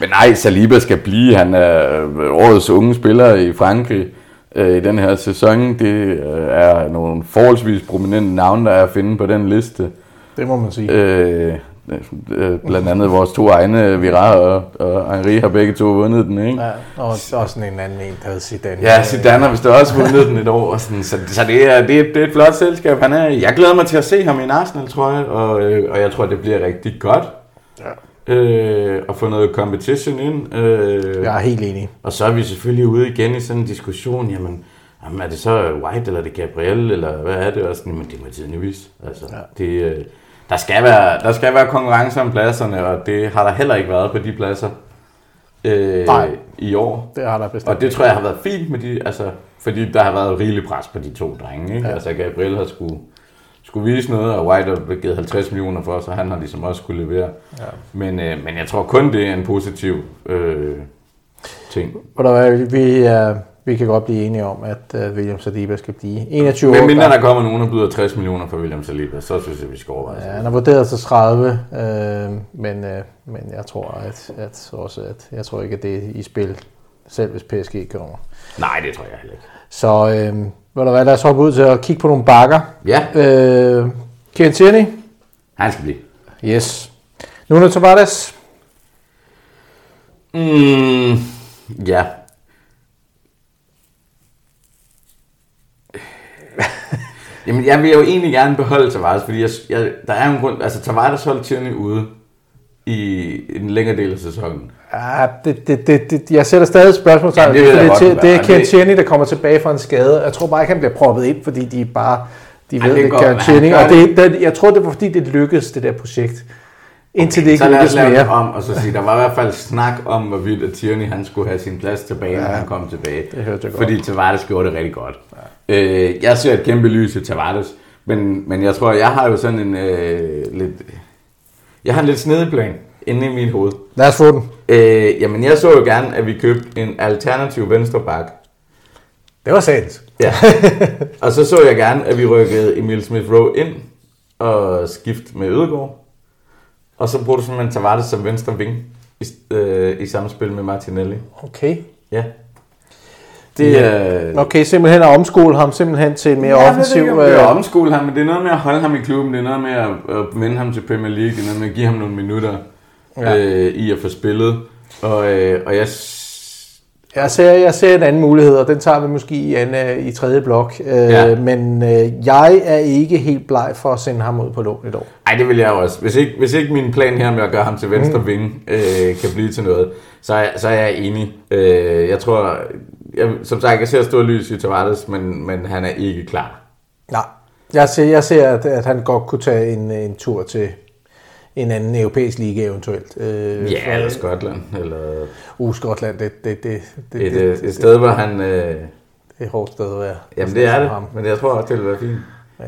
[SPEAKER 2] men nej, Saliba skal blive. Han er øh, årets unge spiller i Frankrig øh, i den her sæson. Det øh, er nogle forholdsvis prominente navne, der er at finde på den liste.
[SPEAKER 1] Det må man sige. Øh,
[SPEAKER 2] øh, øh blandt andet vores to egne, Virar og,
[SPEAKER 1] og
[SPEAKER 2] Henri, har begge to vundet den, ikke? Ja,
[SPEAKER 1] og også sådan en anden en, der hedder Zidane.
[SPEAKER 2] Ja, Zidane har vist også vundet den et år. Og sådan, så så det, er, det, er, det er et flot selskab, han er Jeg glæder mig til at se ham i en Arsenal, tror jeg, og, øh, og jeg tror, det bliver rigtig godt. Ja øh, og få noget competition ind.
[SPEAKER 1] Øh, jeg er helt enig.
[SPEAKER 2] Og så er vi selvfølgelig ude igen i sådan en diskussion, jamen, jamen er det så White, eller er det Gabriel, eller hvad er det? Og sådan, men det må tiden jo vise. Altså, ja. det, øh, der, skal være, der skal være konkurrence om pladserne, og det har der heller ikke været på de pladser øh, Nej, i år.
[SPEAKER 1] det har der bestemt.
[SPEAKER 2] Og det tror jeg har været fint, med de, altså, fordi der har været rigelig pres på de to drenge. Ikke? Ja. Altså Gabriel har skulle skulle vise noget, og White har givet 50 millioner for, så han har ligesom også skulle levere. Ja. Men, øh, men jeg tror kun, det er en positiv øh, ting. Og
[SPEAKER 1] der, vi, øh, vi kan godt blive enige om, at øh, William Saliba skal blive 21
[SPEAKER 2] men, år. Men mindre der kommer nogen, der byder 60 millioner for William Saliba, så synes jeg, vi skal overveje. Ja,
[SPEAKER 1] han har vurderet til 30, øh, men, øh, men jeg tror at, at også, at jeg tror ikke, at det er i spil, selv hvis PSG kommer.
[SPEAKER 2] Nej, det tror jeg heller ikke.
[SPEAKER 1] Så øh, ved du hvad, lad os hoppe ud til at kigge på nogle bakker. Ja. Øh, Kieran Tierney.
[SPEAKER 2] Han skal blive.
[SPEAKER 1] Yes. Nuno Tavares. Mm, ja.
[SPEAKER 2] Jamen, jeg vil jo egentlig gerne beholde Tavares, fordi jeg, jeg, der er en grund... Altså, Tavares holdt Tierney ude i en længere del af sæsonen.
[SPEAKER 1] Ja, det, det, det, det, jeg sætter stadig spørgsmål Ja, det, det, det, det, er Ken Cheney, der kommer tilbage fra en skade. Jeg tror bare ikke, han bliver proppet ind, fordi de bare de ved, ja, det, det Ken Cheney. Og det, det, jeg tror, det var fordi, det lykkedes, det der projekt.
[SPEAKER 2] Indtil okay, det ikke så lad os lave det om, og så sige, der var i hvert fald snak om, hvorvidt at Tierney han skulle have sin plads tilbage, ja, når han kom tilbage. Det hørte jeg godt. Fordi Tavares gjorde det rigtig godt. Ja. Øh, jeg ser et kæmpe lys i Tavares, men, men jeg tror, jeg har jo sådan en øh, lidt... Jeg har en lidt snedig plan inde i mit hoved.
[SPEAKER 1] Lad os få den.
[SPEAKER 2] Øh, jamen, jeg så jo gerne, at vi købte en alternativ venstre
[SPEAKER 1] Det var sandt. Ja.
[SPEAKER 2] og så så jeg gerne, at vi rykkede Emil Smith Rowe ind og skift med Ødegaard. Og så brugte du simpelthen Tavares som venstre ving i, øh, i samspil med Martinelli.
[SPEAKER 1] Okay. Ja. Det, ja. Øh... Okay, simpelthen at omskole ham simpelthen til en mere ja, offensiv... det
[SPEAKER 2] er øh, omskole ham, men det er noget med at holde ham i klubben, det er noget med at, at vende ham til Premier League, det er noget med at give ham nogle minutter ja. øh, i at få spillet. Og, øh, og
[SPEAKER 1] jeg jeg ser, jeg ser en anden mulighed, og den tager vi måske i, en, øh, i tredje blok. Øh, ja. Men øh, jeg er ikke helt bleg for at sende ham ud på lån i år.
[SPEAKER 2] Nej, det vil jeg også. Hvis ikke, hvis ikke min plan her med at gøre ham til venstre mm. vinge øh, kan blive til noget, så er, så er jeg enig. Øh, jeg tror, jeg, som sagt, jeg ser stor lys i Tavares, men, men han er ikke klar.
[SPEAKER 1] Nej, jeg ser, jeg ser at, at han godt kunne tage en, en tur til en anden europæisk liga eventuelt.
[SPEAKER 2] Øh, ja, eller Skotland. Eller...
[SPEAKER 1] Uh, Skotland, det, det, det, det,
[SPEAKER 2] et, det, øh, et sted, hvor han... Øh...
[SPEAKER 1] Det er et hårdt sted at
[SPEAKER 2] være. Jamen det er altså, det, ham. men jeg tror også, det ville være fint.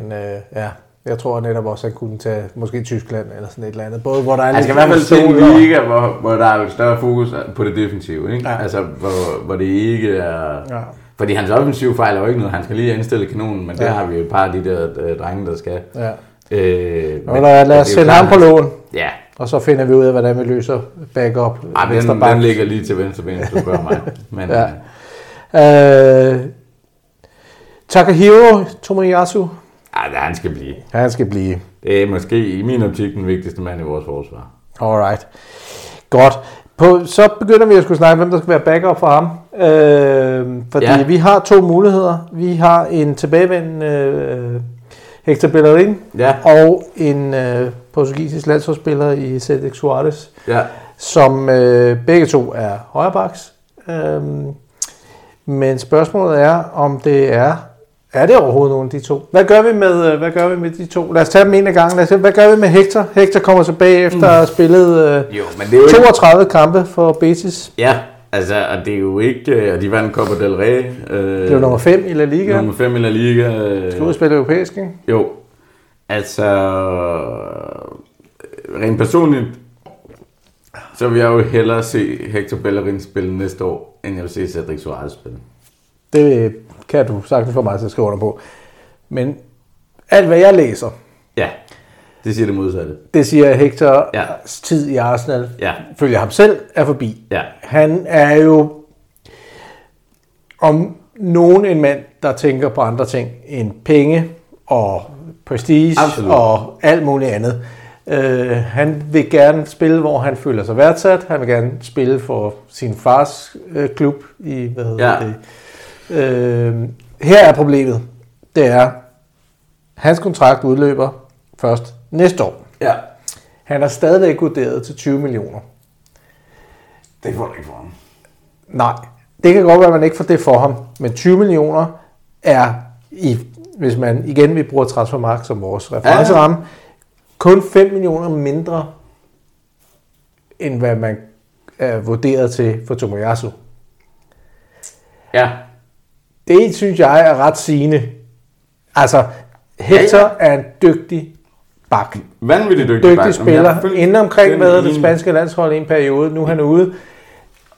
[SPEAKER 2] Men
[SPEAKER 1] øh, ja, jeg tror netop også, at han kunne tage måske Tyskland eller sådan et eller andet. Både hvor der
[SPEAKER 2] er altså, lidt... Altså i hvert fald til en liga, hvor,
[SPEAKER 1] hvor
[SPEAKER 2] der er større fokus på det defensive, ikke? Ja. Altså, hvor, hvor det ikke er... Ja. Fordi hans offensiv er jo ikke noget. Han skal lige indstille kanonen, men ja. der har vi jo et par af de der øh, drenge, der skal. Ja.
[SPEAKER 1] Øh, men, lad, lad os sende ham på lån. Ja. Og så finder vi ud af, hvordan vi løser backup.
[SPEAKER 2] Ej, den, den ligger lige til venstre ben, hvis du spørger mig. Men, ja. øh, øh
[SPEAKER 1] Takahiro Tomoyasu. det
[SPEAKER 2] han skal blive.
[SPEAKER 1] Han skal blive.
[SPEAKER 2] Det er måske i min optik den vigtigste mand i vores forsvar.
[SPEAKER 1] Alright. Godt. På, så begynder vi at skulle snakke, hvem der skal være backup for ham. Øh, fordi ja. vi har to muligheder. Vi har en tilbagevendende øh, Hector Bellerin ja. og en øh, portugisisk landsholdsspiller i Cedric Suarez, ja. som øh, begge to er højrebaks. Øhm, men spørgsmålet er, om det er er det overhovedet nogen af de to? Hvad gør vi med, øh, hvad gør vi med de to? Lad os tage dem en af gangen. Lad os, tage, hvad gør vi med Hector? Hector kommer tilbage efter mm. at have mm. spillet øh, jo, men det er jo 32 ikke... kampe for Betis.
[SPEAKER 2] Ja, Altså, og det er jo ikke... Øh, og de vandt Copa del Rey.
[SPEAKER 1] Øh, det er
[SPEAKER 2] nummer 5 i La Liga. Nummer 5 i La Liga.
[SPEAKER 1] Øh, spille europæisk, ikke?
[SPEAKER 2] Jo. Altså... Øh, rent personligt, så vil jeg jo hellere se Hector Bellerin spille næste år, end jeg vil se Cedric Suarez spille.
[SPEAKER 1] Det kan du sagtens få mig så at skrive under på. Men alt, hvad jeg læser,
[SPEAKER 2] ja. Det siger det modsatte.
[SPEAKER 1] Det siger Hector ja. tid i Arsenal, ja. følger ham selv, er forbi. Ja. Han er jo om nogen en mand, der tænker på andre ting end penge og prestige Absolut. og alt muligt andet. Uh, han vil gerne spille, hvor han føler sig værdsat. Han vil gerne spille for sin fars uh, klub i, hvad hedder ja. det? Uh, her er problemet. Det er, hans kontrakt udløber først næste år. Ja. Han er stadigvæk vurderet til 20 millioner.
[SPEAKER 2] Det får du ikke for ham.
[SPEAKER 1] Nej, det kan godt være, at man ikke får det for ham, men 20 millioner er, i, hvis man igen vil bruge transfermark som vores referenceramme, ja, ja. kun 5 millioner mindre, end hvad man er vurderet til for Tomoyasu. Ja. Det synes jeg er ret sigende. Altså, Hector ja, ja. er en dygtig bak. Vanvittigt
[SPEAKER 2] dygtig,
[SPEAKER 1] dygtig bak. spiller. Inden omkring med det spanske landshold i en periode. Nu er han ude.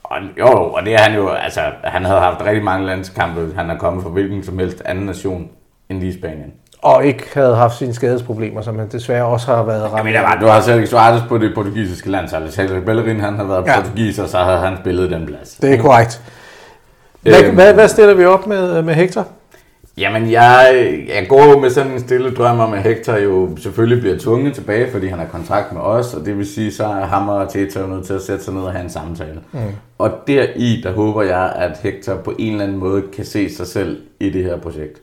[SPEAKER 2] Og, jo, og det er han jo, altså, han havde haft rigtig mange landskampe, han er kommet fra hvilken som helst anden nation end lige Spanien.
[SPEAKER 1] Og ikke havde haft sine skadesproblemer, som han desværre også har været ramt.
[SPEAKER 2] Jamen, var, du har Sergio Suarez på det portugisiske landshold. Sergio Bellerin, han har været ja. portugiser, så havde han spillet den plads.
[SPEAKER 1] Det er korrekt. Hvad, øhm, hvad, hvad stiller vi op med, med Hector?
[SPEAKER 2] Jamen, jeg, jeg går jo med sådan en stille drøm om, at Hector jo selvfølgelig bliver tvunget tilbage, fordi han har kontrakt med os, og det vil sige, så er ham og Teta jo nødt til at sætte sig ned og have en samtale. Mm. Og deri, der håber jeg, at Hector på en eller anden måde kan se sig selv i det her projekt.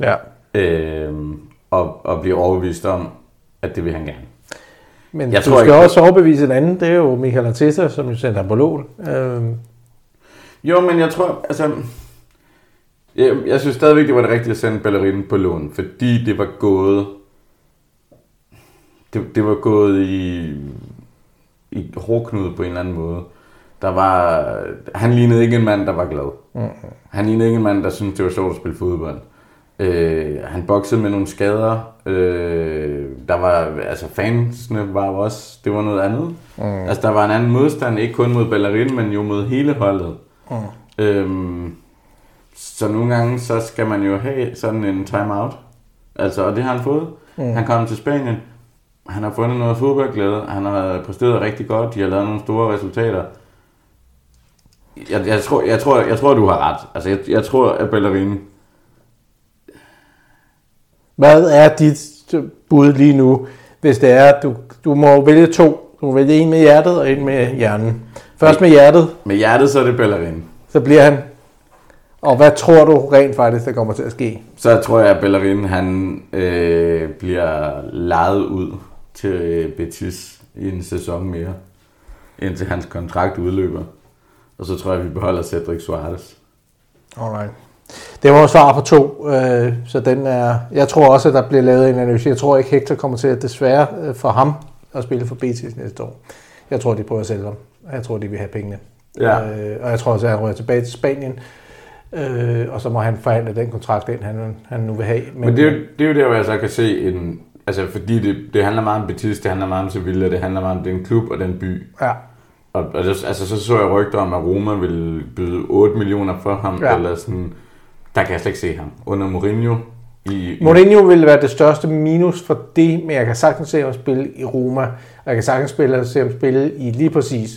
[SPEAKER 2] Ja. Øhm, og, og blive overbevist om, at det vil han gerne.
[SPEAKER 1] Men jeg du tror, skal ikke... også overbevise en anden, det er jo Michael Arteta, som jo sender på lån. Øhm.
[SPEAKER 2] Jo, men jeg tror, altså, jeg, jeg synes stadigvæk, det var det rigtige at sende ballerinen på lån, fordi det var gået... Det, det var gået i, i hårdknude på en eller anden måde. Der var, han lignede ikke en mand, der var glad. Mm-hmm. Han lignede ikke en mand, der syntes, det var sjovt at spille fodbold. Øh, han boxede med nogle skader. Øh, der var, altså fansene var også, det var noget andet. Mm. Altså der var en anden modstand, ikke kun mod ballerinen, men jo mod hele holdet. Mm. Øhm, så nogle gange, så skal man jo have sådan en timeout. Altså, og det har han fået. Mm. Han kom til Spanien, han har fundet noget fodboldglæde, han har præsteret rigtig godt, de har lavet nogle store resultater. Jeg, jeg, tror, jeg, tror, jeg tror, du har ret. Altså, jeg, jeg tror, at Bellerini...
[SPEAKER 1] Hvad er dit bud lige nu, hvis det er, at du, du må vælge to. Du må vælge en med hjertet og en med hjernen. Først med hjertet.
[SPEAKER 2] Med hjertet, så er det Bellerin.
[SPEAKER 1] Så bliver han og hvad tror du rent faktisk, der kommer til at ske?
[SPEAKER 2] Så tror jeg, at Bellerin han, øh, bliver lejet ud til øh, Betis i en sæson mere, indtil hans kontrakt udløber. Og så tror jeg, at vi beholder Cedric Suarez.
[SPEAKER 1] Alright. Det var jo svar på to, øh, så den er... Jeg tror også, at der bliver lavet en analyse. Jeg tror ikke, Hector kommer til at desværre øh, for ham at spille for Betis næste år. Jeg tror, de prøver at sælge ham. Jeg tror, de vil have pengene. Ja. Øh, og jeg tror også, at han rører tilbage til Spanien øh, og så må han forhandle den kontrakt ind, han, han nu vil have.
[SPEAKER 2] Men, men det, er jo, det er jo der, hvor jeg så kan se en... Altså, fordi det, det handler meget om Betis, det handler meget om Sevilla, det handler meget om den klub og den by. Ja. Og, og det, altså, så så jeg rygter om, at Roma ville byde 8 millioner for ham, ja. eller sådan... Der kan jeg slet ikke se ham. Under Mourinho,
[SPEAKER 1] i, Mourinho ville være det største minus for det, men jeg kan sagtens se ham spille i Roma, og jeg kan sagtens spille, se ham spille i lige præcis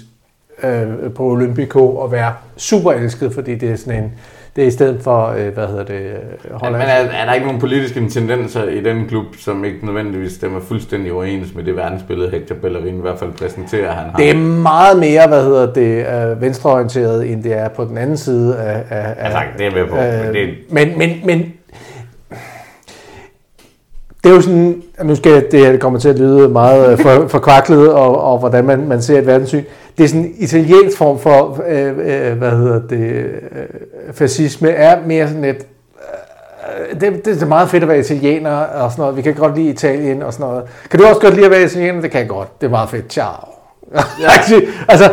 [SPEAKER 1] øh, på Olympico og være super elsket, fordi det er sådan en, det er i stedet for, øh, hvad hedder det, øh,
[SPEAKER 2] Holland. Men er, er der ikke nogen politiske tendenser i den klub, som ikke nødvendigvis stemmer fuldstændig overens med det verdensbillede, Hector Bellerin i hvert fald præsenterer, han har?
[SPEAKER 1] Det er meget mere, hvad hedder det, øh, venstreorienteret, end det er på den anden side af... af ja,
[SPEAKER 2] tak, altså, det er med på. Øh, men, det...
[SPEAKER 1] men, men, men det er jo sådan, nu skal det, det kommer til at lyde meget øh, for, forkvaklet, og, og hvordan man, man ser et verdenssyn, det er sådan en italiensk form for, øh, øh, hvad hedder det, øh, fascisme, er mere sådan et, øh, det, det er meget fedt at være italiener og sådan noget. Vi kan godt lide Italien og sådan noget. Kan du også godt lide at være italiener? Det kan jeg godt. Det er meget fedt. Ciao. Ja. altså,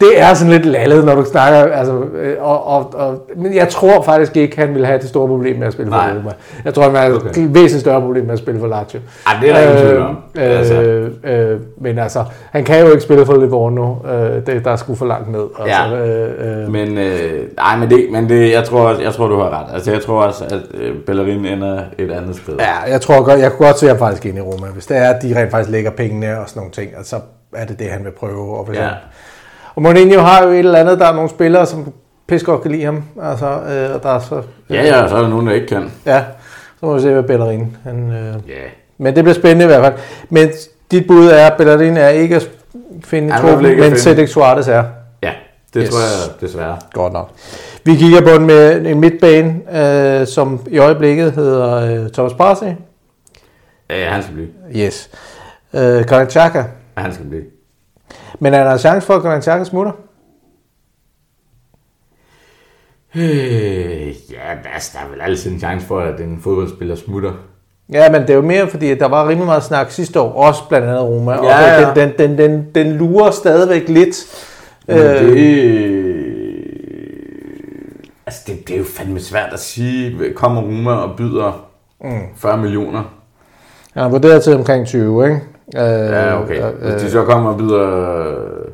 [SPEAKER 1] det er sådan lidt lallet, når du snakker. Altså, øh, og, og, og, men jeg tror faktisk ikke, han vil have det store problem med at spille Nej. for Roma. Jeg tror, han har okay. et væsentligt større problem med at spille for Lazio.
[SPEAKER 2] Ej, det er der øh, ingen tvivl
[SPEAKER 1] om. Øh, øh, altså. øh, men altså, han kan jo ikke spille for Livorno. Øh, det, der er sgu for langt ned.
[SPEAKER 2] Altså, ja. øh, øh. Men, øh, nej, men, det, men det, jeg, tror, jeg tror, du har ret. Altså, jeg tror også, at øh, Bellerin ender et andet sted.
[SPEAKER 1] Ja, jeg tror godt, jeg kunne godt se, at jeg faktisk ind i Roma. Hvis det er, at de rent faktisk lægger pengene og sådan nogle ting, altså, er det det, han vil prøve. Og, ja. og Mourinho har jo et eller andet, der er nogle spillere, som pisk godt kan lide ham. Altså, øh, og der
[SPEAKER 2] er så,
[SPEAKER 1] øh, ja,
[SPEAKER 2] ja, så er der nogen, der ikke kan.
[SPEAKER 1] Ja, så må vi se, hvad Bellerin... Han, øh, yeah. Men det bliver spændende i hvert fald. Men dit bud er, at Bellerin er ikke at finde i truppen, men Cedric
[SPEAKER 2] Suarez er. Ja, det yes. tror jeg desværre.
[SPEAKER 1] Godt nok. Vi kigger på en, med en midtbane, øh, som i øjeblikket hedder øh, Thomas Barsi.
[SPEAKER 2] Ja, ja, han skal blive.
[SPEAKER 1] Yes. Øh, Karin Chaka
[SPEAKER 2] Ja, han skal blive.
[SPEAKER 1] Men er der en chance for, at Granaxaka smutter?
[SPEAKER 2] Øh, ja, altså, der er vel altid en chance for, at en fodboldspiller smutter.
[SPEAKER 1] Ja, men det er jo mere, fordi der var rimelig meget snak sidste år, også blandt andet Roma, ja, og Den, den, den, den, den lurer stadigvæk lidt. Men øh,
[SPEAKER 2] det, altså det, det er jo fandme svært at sige, kommer Roma og byder mm. 40 millioner.
[SPEAKER 1] Ja, han vurderet til omkring 20, ikke?
[SPEAKER 2] Øh, ja, okay. Øh, Hvis de så kommer og byder... Øh,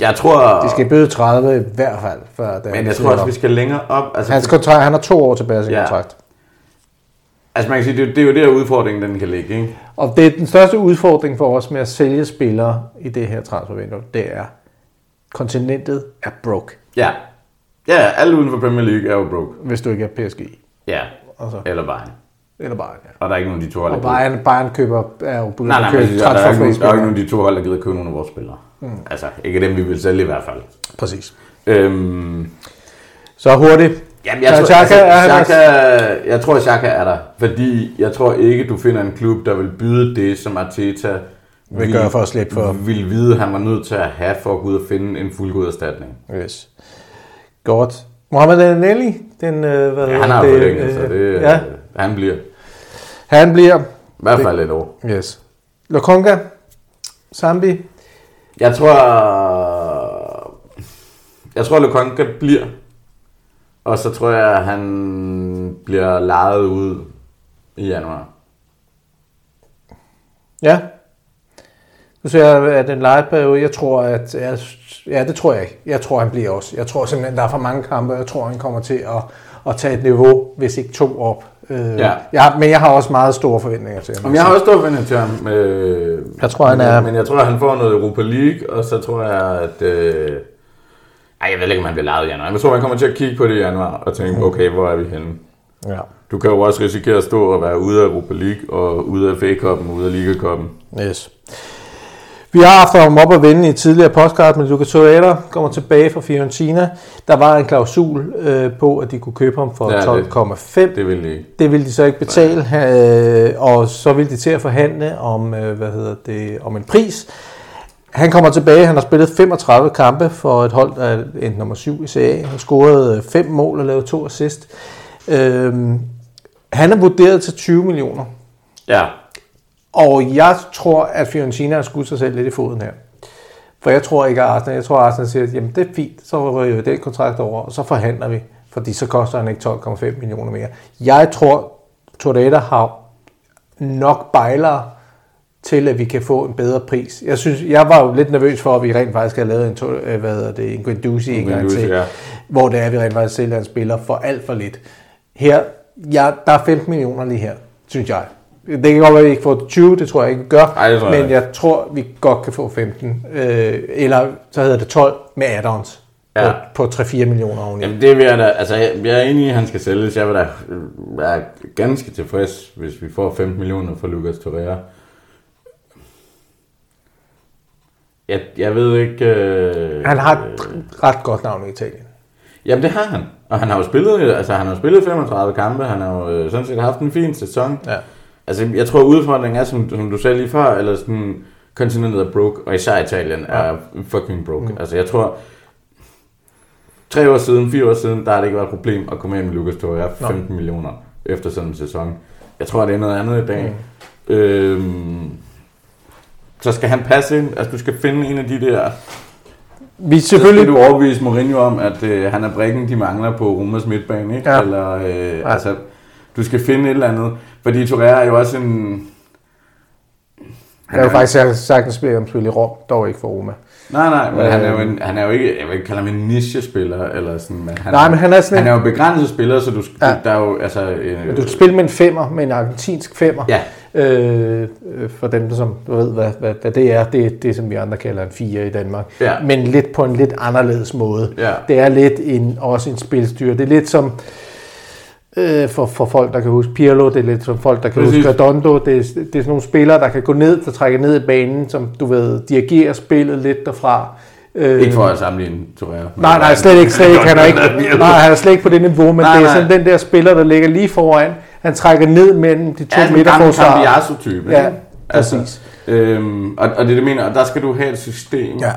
[SPEAKER 1] jeg tror... De skal byde 30 i hvert fald. Før
[SPEAKER 2] det men jeg tror også, vi skal længere op. Altså, Hans
[SPEAKER 1] kontrakt, han har to år tilbage af sin ja.
[SPEAKER 2] kontrakt. Altså man kan sige, det, det er jo der udfordringen, den kan ligge, ikke?
[SPEAKER 1] Og det er den største udfordring for os med at sælge spillere i det her transfervindue, det er, kontinentet er broke.
[SPEAKER 2] Ja. Ja, alle uden for Premier League er jo broke.
[SPEAKER 1] Hvis du ikke er
[SPEAKER 2] PSG. Ja, eller Bayern.
[SPEAKER 1] Eller Bayern, ja. Og der er ikke nogen af de to hold, der Og Bayern, Bayern
[SPEAKER 2] køber, er jo begyndt nej, nej, at købe der, der, der er ikke nogen af de to hold, der gider købe nogen af vores spillere. Mm. Altså, ikke dem, vi vil sælge i hvert fald.
[SPEAKER 1] Præcis. Øhm, så hurtigt.
[SPEAKER 2] Jamen, jeg, tror, Chaka, altså, er Chaka, jeg tror, at Chaka er der. Fordi jeg tror ikke, du finder en klub, der vil byde det, som Arteta
[SPEAKER 1] vil, gøre for at
[SPEAKER 2] slippe
[SPEAKER 1] for.
[SPEAKER 2] Vil vide, at han var nødt til at have for at gå ud og finde en fuldgod erstatning. Yes.
[SPEAKER 1] Godt. Mohamed Anelli,
[SPEAKER 2] den, øh, hvad ja, han har det, forlænget, øh, så det, Øh, ja.
[SPEAKER 1] Han bliver.
[SPEAKER 2] Han bliver. I hvert fald et år. Yes.
[SPEAKER 1] Lokonga, Sambi.
[SPEAKER 2] Jeg tror, jeg tror, Lokonga bliver. Og så tror jeg, han bliver lejet ud i januar.
[SPEAKER 1] Ja. Nu ser jeg, at den legeperiode, jeg tror, at... ja, det tror jeg ikke. Jeg tror, han bliver også. Jeg tror simpelthen, der er for mange kampe. Jeg tror, han kommer til at, at tage et niveau, hvis ikke to op. Øh, ja. ja. Men jeg har også meget store forventninger til ham. Men
[SPEAKER 2] jeg har altså. også store forventninger til ham. Øh, jeg tror, han er... Men jeg tror, han får noget Europa League, og så tror jeg, at... Øh, ej, jeg ved ikke, om han bliver lejet i januar. Jeg tror, han kommer til at kigge på det i januar og tænke, mm. okay, hvor er vi henne? Ja. Du kan jo også risikere at stå og være ude af Europa League, og ude af FA-koppen, ude af Liga-koppen. Yes.
[SPEAKER 1] Vi har haft ham op at vende i tidligere podcast, men Lucas Torreira kommer tilbage fra Fiorentina. Der var en klausul øh, på, at de kunne købe ham for 12,5. Det,
[SPEAKER 2] det, ville de.
[SPEAKER 1] det ville de så ikke betale, øh, og så ville de til at forhandle om, øh, hvad hedder det, om en pris. Han kommer tilbage, han har spillet 35 kampe for et hold, der er endte nummer 7 i CA. Han scorede 5 øh, mål og lavede to assist. Øh, han er vurderet til 20 millioner. Ja, og jeg tror, at Fiorentina har skudt sig selv lidt i foden her. For jeg tror ikke, at Arsenal, jeg tror, at Arsenal siger, at jamen, det er fint, så vi den kontrakt over, og så forhandler vi, fordi så koster han ikke 12,5 millioner mere. Jeg tror, Toretta har nok bejlere til, at vi kan få en bedre pris. Jeg synes, jeg var jo lidt nervøs for, at vi rent faktisk har lavet en, øh, hvad hedder det, en Guendouzi en gang til, ja. hvor det er, at vi rent faktisk sælger en spiller for alt for lidt. Her, ja, der er 15 millioner lige her, synes jeg. Det kan godt være, at vi ikke får 20, det tror jeg ikke, gør. Ej, det tror jeg men ikke. jeg tror, vi godt kan få 15. Øh, eller så hedder det 12 med add-ons ja. på, på 3-4 millioner oveni.
[SPEAKER 2] Jamen det vil jeg da, altså jeg, jeg er enig i, at han skal sælges. Jeg vil da øh, være ganske tilfreds, hvis vi får 15 millioner for Lucas Torreira. Jeg, jeg ved ikke...
[SPEAKER 1] Øh, han har et øh, ret godt navn i Italien.
[SPEAKER 2] Jamen det har han. Og han har jo spillet, altså han har spillet 35 kampe, han har jo øh, sådan set haft en fin sæson. Ja. Altså, jeg tror, udfordringen er, som, som du sagde lige før, eller sådan, kontinentet er broke, og især Italien ja. er fucking broke. Mm. Altså, jeg tror, tre år siden, fire år siden, der har det ikke været et problem at komme ind med Lucas Jeg 15 Nå. millioner efter sådan en sæson. Jeg tror, det er noget andet i dag. Mm. Øhm, så skal han passe ind. Altså, du skal finde en af de der... Vi selvfølgelig... Så skal du overbevise Mourinho om, at øh, han er brækken, de mangler på Romas midtbane, ikke? Ja. Eller, øh, ja. altså, du skal finde et eller andet. Fordi Torreira er jo også en...
[SPEAKER 1] Han er jo faktisk sagtens spil i Rom, dog ikke for Roma.
[SPEAKER 2] Nej, nej, men øh, han, er jo øh. en, han er jo ikke, jeg vil ikke kalde ham en nichespiller, eller sådan, men
[SPEAKER 1] han, nej, er,
[SPEAKER 2] men
[SPEAKER 1] han, er, sådan
[SPEAKER 2] han er jo begrænset spiller, så du, ja. der er jo, altså...
[SPEAKER 1] Øh, du kan spille med en femmer, med en argentinsk femmer, ja. øh, øh for dem, som du ved, hvad, hvad, hvad det er, det er det, som vi andre kalder en fire i Danmark, ja. men lidt på en lidt anderledes måde. Ja. Det er lidt en, også en spilstyr, det er lidt som... Øh, øh, for, for folk, der kan huske Pirlo, det er lidt som folk, der kan Præcis. huske Redondo, det er, det er sådan nogle spillere, der kan gå ned, der trækker ned i banen, som du ved, dirigerer spillet lidt derfra.
[SPEAKER 2] Øh, ikke for at sammenligne Torreira.
[SPEAKER 1] Nej, nej, slet ikke. Slet
[SPEAKER 2] ikke. Han
[SPEAKER 1] er ikke, nej, han er slet ikke på det niveau, men nej, det er sådan nej. den der spiller, der ligger lige foran. Han trækker ned mellem de to ja, midterforsvarer. Ja,
[SPEAKER 2] en type Ja, altså, præcis. Øhm, og, og det, det mener, og der skal du have et system, ja.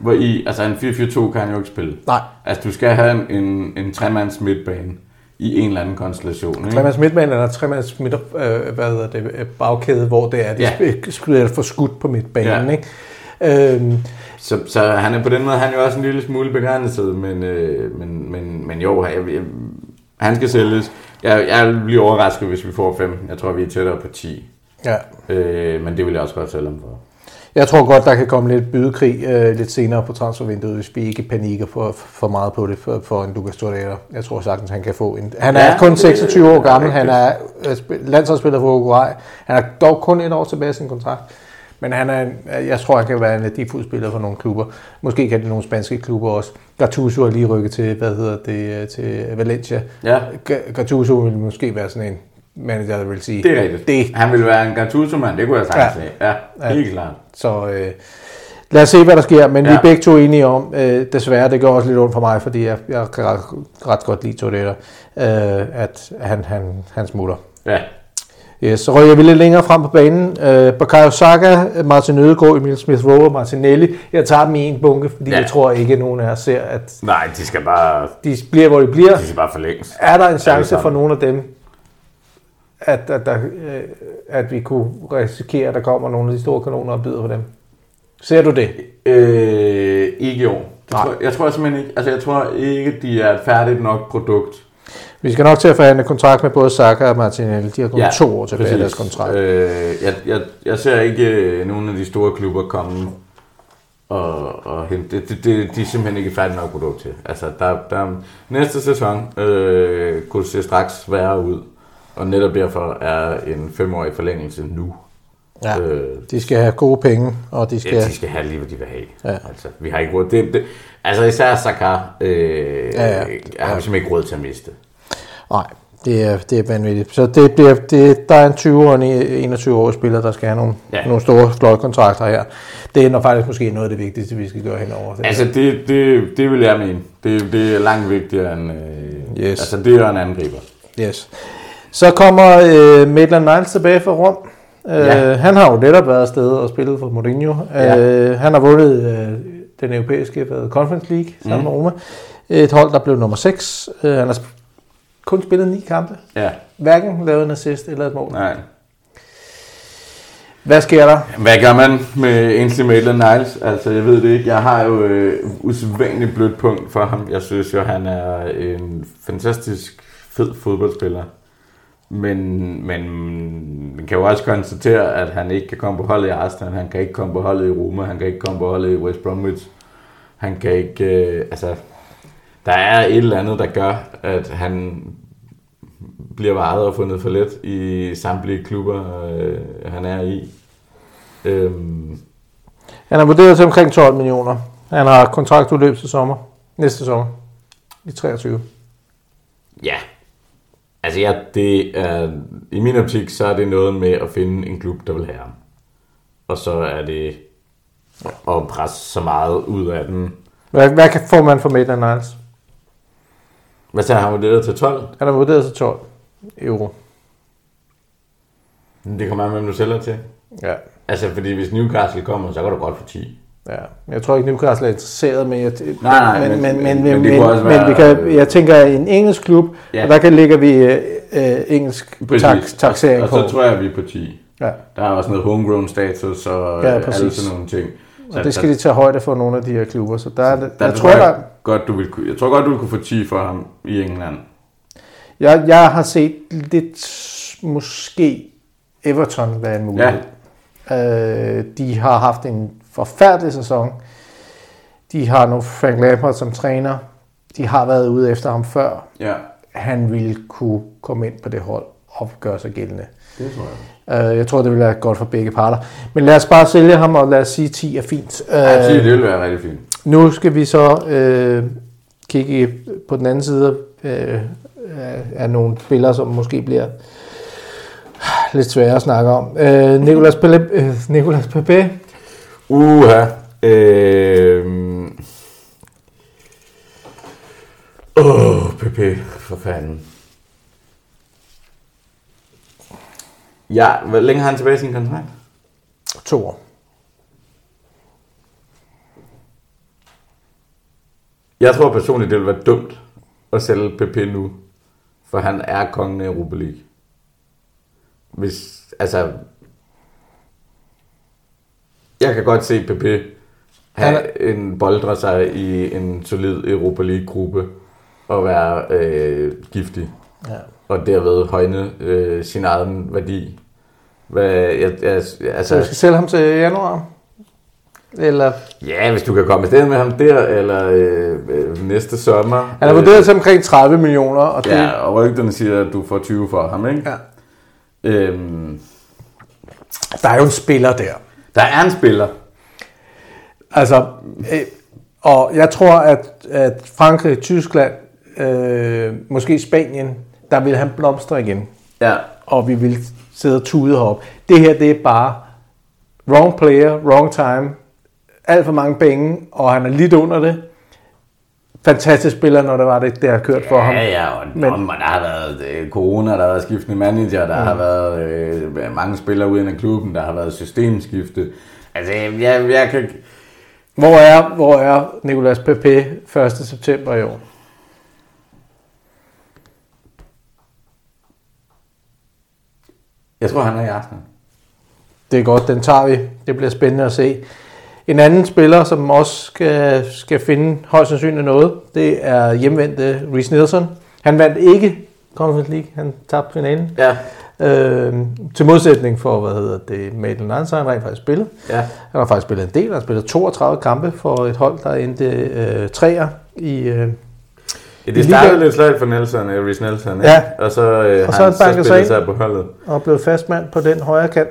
[SPEAKER 2] hvor i, altså en 4-4-2 kan jo ikke spille. Nej. Altså, du skal have en, en, en tremands midtbane i en eller anden konstellation.
[SPEAKER 1] Ikke? Clemens Midtbanen eller Clemens midt, øh, hvad hedder det, øh, bagkæde, hvor det er, de skulle spiller for skudt på midtbanen. Ja. Ikke? Øhm.
[SPEAKER 2] Så, så han er på den måde han er jo også en lille smule begrænset, men, øh, men, men, men jo, jeg, jeg, han skal sælges. Jeg, jeg bliver overrasket, hvis vi får 15. Jeg tror, vi er tættere på 10. Ja. Øh, men det vil jeg også godt sælge ham for.
[SPEAKER 1] Jeg tror godt, der kan komme lidt bydekrig øh, lidt senere på transfervinduet, hvis vi ikke panikker for, for meget på det for, for en Lucas Torreira. Jeg tror sagtens, han kan få en... Han er ja, kun 26 år gammel, han er øh, landsholdsspiller for Uruguay. Han har dog kun et år tilbage i sin kontrakt. Men han er, jeg tror, han kan være en værdifuld spiller for nogle klubber. Måske kan det nogle spanske klubber også. Gattuso er lige rykket til, hvad hedder det, øh, til Valencia. Ja. Gattuso vil måske være sådan en manager, vil sige.
[SPEAKER 2] Det er rigtigt. Det. Han ville være en Gattuso-mand, det kunne jeg sagtens ja.
[SPEAKER 1] sige.
[SPEAKER 2] Ja, helt
[SPEAKER 1] ja. klart. Så øh, lad os se, hvad der sker, men ja. vi er begge to enige om, øh, desværre, det gør også lidt ondt for mig, fordi jeg, jeg kan ret, ret godt lide Toretta, øh, at han, han, han smutter. Ja. Yes, så røg jeg lidt længere frem på banen. Uh, øh, Bakayo Saka, Martin Ødegaard, Emil Smith Rowe, Martinelli. Jeg tager dem i en bunke, fordi ja. jeg tror ikke, at nogen af jer ser, at...
[SPEAKER 2] Nej, de skal bare...
[SPEAKER 1] De bliver, hvor de bliver.
[SPEAKER 2] De skal bare forlænges.
[SPEAKER 1] Er der en chance for nogen af dem, at, at, der, øh, at vi kunne risikere, at der kommer nogle af de store kanoner og byder på dem. Ser du det?
[SPEAKER 2] Øh, ikke jo. Det Tror, jeg tror jeg simpelthen ikke, altså jeg tror ikke, de er et færdigt nok produkt.
[SPEAKER 1] Vi skal nok til at forhandle kontrakt med både Saka og Martinelli. De har kun ja, to år tilbage af deres kontrakt. Øh,
[SPEAKER 2] jeg, jeg, jeg ser ikke øh, nogen af de store klubber komme og, og hente. Det, det, det, de er simpelthen ikke færdige nok produkt til. Altså, der, der, næste sæson øh, kunne det se straks værre ud. Og netop derfor er en femårig forlængelse nu.
[SPEAKER 1] Ja, øh, de skal have gode penge, og de skal... Ja,
[SPEAKER 2] de skal have lige, hvad de vil have. Ja. Altså, vi har ikke råd. Det, det, altså især Sakar øh, ja, ja. har vi simpelthen ikke råd til at miste.
[SPEAKER 1] Nej, det er, det er vanvittigt. Så det bliver, det, der er en 20 og en 21-årig spiller, der skal have nogle, ja. nogle store, flotte kontrakter her. Det er nok faktisk måske noget af det vigtigste, vi skal gøre henover.
[SPEAKER 2] Det altså, det, det, det vil jeg mene. Det, det er langt vigtigere end... Øh, yes. Altså, det er en angriber.
[SPEAKER 1] Yes. Så kommer øh, Maitland Niles tilbage fra Rom. Øh, ja. Han har jo netop været afsted og spillet for Mourinho. Ja. Øh, han har vundet øh, den europæiske hvad, Conference League sammen mm. med Roma. Et hold, der blev nummer 6. Øh, han har kun spillet ni kampe. Ja. Hverken lavet en assist eller et mål. Nej. Hvad sker der?
[SPEAKER 2] Hvad gør man med Ainsley Maitland Niles? Altså, jeg ved det ikke. Jeg har jo øh, usædvanligt blødt punkt for ham. Jeg synes jo, han er en fantastisk fed fodboldspiller. Men, men man kan jo også konstatere, at han ikke kan komme på holdet i Arsenal, han kan ikke komme på holdet i Roma, han kan ikke komme på holdet i West Bromwich. Han kan ikke... Øh, altså, der er et eller andet, der gør, at han bliver vejet og fundet for let i samtlige klubber, øh, han er i. Øhm.
[SPEAKER 1] Han er vurderet til omkring 12 millioner. Han har kontraktudløb til sommer. Næste sommer. I 23.
[SPEAKER 2] Ja, Altså, ja, det er, i min optik, så er det noget med at finde en klub, der vil have ham. Og så er det at presse så meget ud af den.
[SPEAKER 1] Hvad, hvad kan, får man for Maitland Niles?
[SPEAKER 2] Hvad sagde
[SPEAKER 1] han vurderet til 12? Han har vurderet til
[SPEAKER 2] 12
[SPEAKER 1] euro.
[SPEAKER 2] det kommer an, hvem du sælger til. Ja. Altså, fordi hvis Newcastle kommer, så går du godt for 10.
[SPEAKER 1] Ja, jeg tror ikke, Newcastle er interesseret, men jeg, nej, nej, men, men, men, men, men, men, men, vi kan, jeg tænker, en engelsk klub, ja. og der kan ligger vi uh, engelsk tak, taxering på.
[SPEAKER 2] Og så tror jeg, vi er på 10. Ja. Der er også noget homegrown status og ja, alle sådan nogle ting.
[SPEAKER 1] Så og det skal der, de tage højde for nogle af de her klubber, så der, er der, der jeg tror, jeg, der,
[SPEAKER 2] godt, du vil, jeg tror godt, du vil kunne få 10 for ham i England.
[SPEAKER 1] Jeg, jeg har set lidt, måske Everton være en mulighed. Ja. Øh, de har haft en forfærdelig sæson. De har nu Frank Lampard som træner. De har været ude efter ham før. Ja. Han ville kunne komme ind på det hold og gøre sig gældende. Det tror jeg. Øh, jeg tror, det vil være godt for begge parter. Men lad os bare sælge ham, og lad os sige, at 10 er fint.
[SPEAKER 2] ja, 10 øh, det vil være rigtig fint.
[SPEAKER 1] Nu skal vi så øh, kigge på den anden side øh, af nogle spillere, som måske bliver lidt svære at snakke om. Øh, Nicolas, Pelé, øh, Nicolas
[SPEAKER 2] Pepe Uha. Øh... Åh, oh, PP, for fanden. Ja, hvor længe har han tilbage i sin kontrakt?
[SPEAKER 1] To år.
[SPEAKER 2] Jeg tror personligt, det ville være dumt at sælge PP nu, for han er kongen af Europa League. Hvis, altså, jeg kan godt se PP have ja. en boldre sig i en solid Europa League-gruppe og være øh, giftig. Ja. Og derved højne øh, sin egen værdi. Hvad,
[SPEAKER 1] jeg, jeg, altså, Så du skal sælge ham til januar?
[SPEAKER 2] Eller... Ja, hvis du kan komme stedet med ham der, eller øh, øh, næste sommer.
[SPEAKER 1] Han er vurderet til omkring 30 millioner. Og det... Ja, og
[SPEAKER 2] rygterne siger, at du får 20 for ham, ikke?
[SPEAKER 1] Ja. Øhm... Der er jo en spiller der.
[SPEAKER 2] Der er en spiller.
[SPEAKER 1] Altså, øh, og jeg tror, at, at Frankrig, Tyskland, øh, måske Spanien, der vil han blomstre igen.
[SPEAKER 2] Ja.
[SPEAKER 1] Og vi vil sidde og tude heroppe. Det her, det er bare wrong player, wrong time, alt for mange penge, og han er lidt under det fantastisk spiller, når det var det, der har kørt
[SPEAKER 2] ja,
[SPEAKER 1] for ham.
[SPEAKER 2] Ja, ja, og, men, og der har været øh, corona, der har været skiftende manager, der mm. har været øh, mange spillere uden af klubben, der har været systemskifte. Altså, jeg, jeg kan...
[SPEAKER 1] Hvor er, hvor er Nicolas Pepe 1. september i år?
[SPEAKER 2] Jeg tror, han er i aften.
[SPEAKER 1] Det er godt, den tager vi. Det bliver spændende at se. En anden spiller, som også skal, skal finde højst sandsynligt noget, det er hjemvendte Reece Nielsen. Han vandt ikke Conference League, han tabte finalen.
[SPEAKER 2] Ja.
[SPEAKER 1] Øh, til modsætning for, hvad hedder det, Madeline Nansen, han rent faktisk spillet. Ja. Han har faktisk spillet en del, han har spillet 32 kampe for et hold, der endte øh, træer i, øh,
[SPEAKER 2] Ja, det startede lidt slet for Nelson, øh, Rhys Nelson,
[SPEAKER 1] ja. ja.
[SPEAKER 2] og så, øh, og så han, han så spillede sig, sig på holdet.
[SPEAKER 1] Og blev fastmand på den højre kant.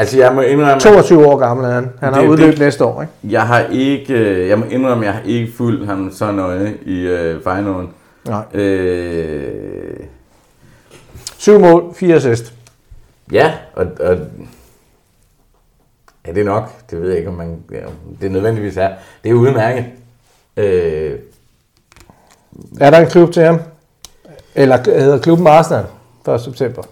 [SPEAKER 2] Altså, jeg må indrømme...
[SPEAKER 1] 22 år gammel er han. Han har udløbet det, næste år, ikke?
[SPEAKER 2] Jeg har ikke... Øh, jeg må indrømme, jeg har ikke fulgt ham så nøje i øh, finalen.
[SPEAKER 1] Nej. Øh, Syv mål, fire assist.
[SPEAKER 2] Ja, og, og Ja, det nok? Det ved jeg ikke, om man, ja, det nødvendigvis er. Det er udmærket. Øh,
[SPEAKER 1] er der en klub til ham? Eller hedder klubben Arsenal 1. september?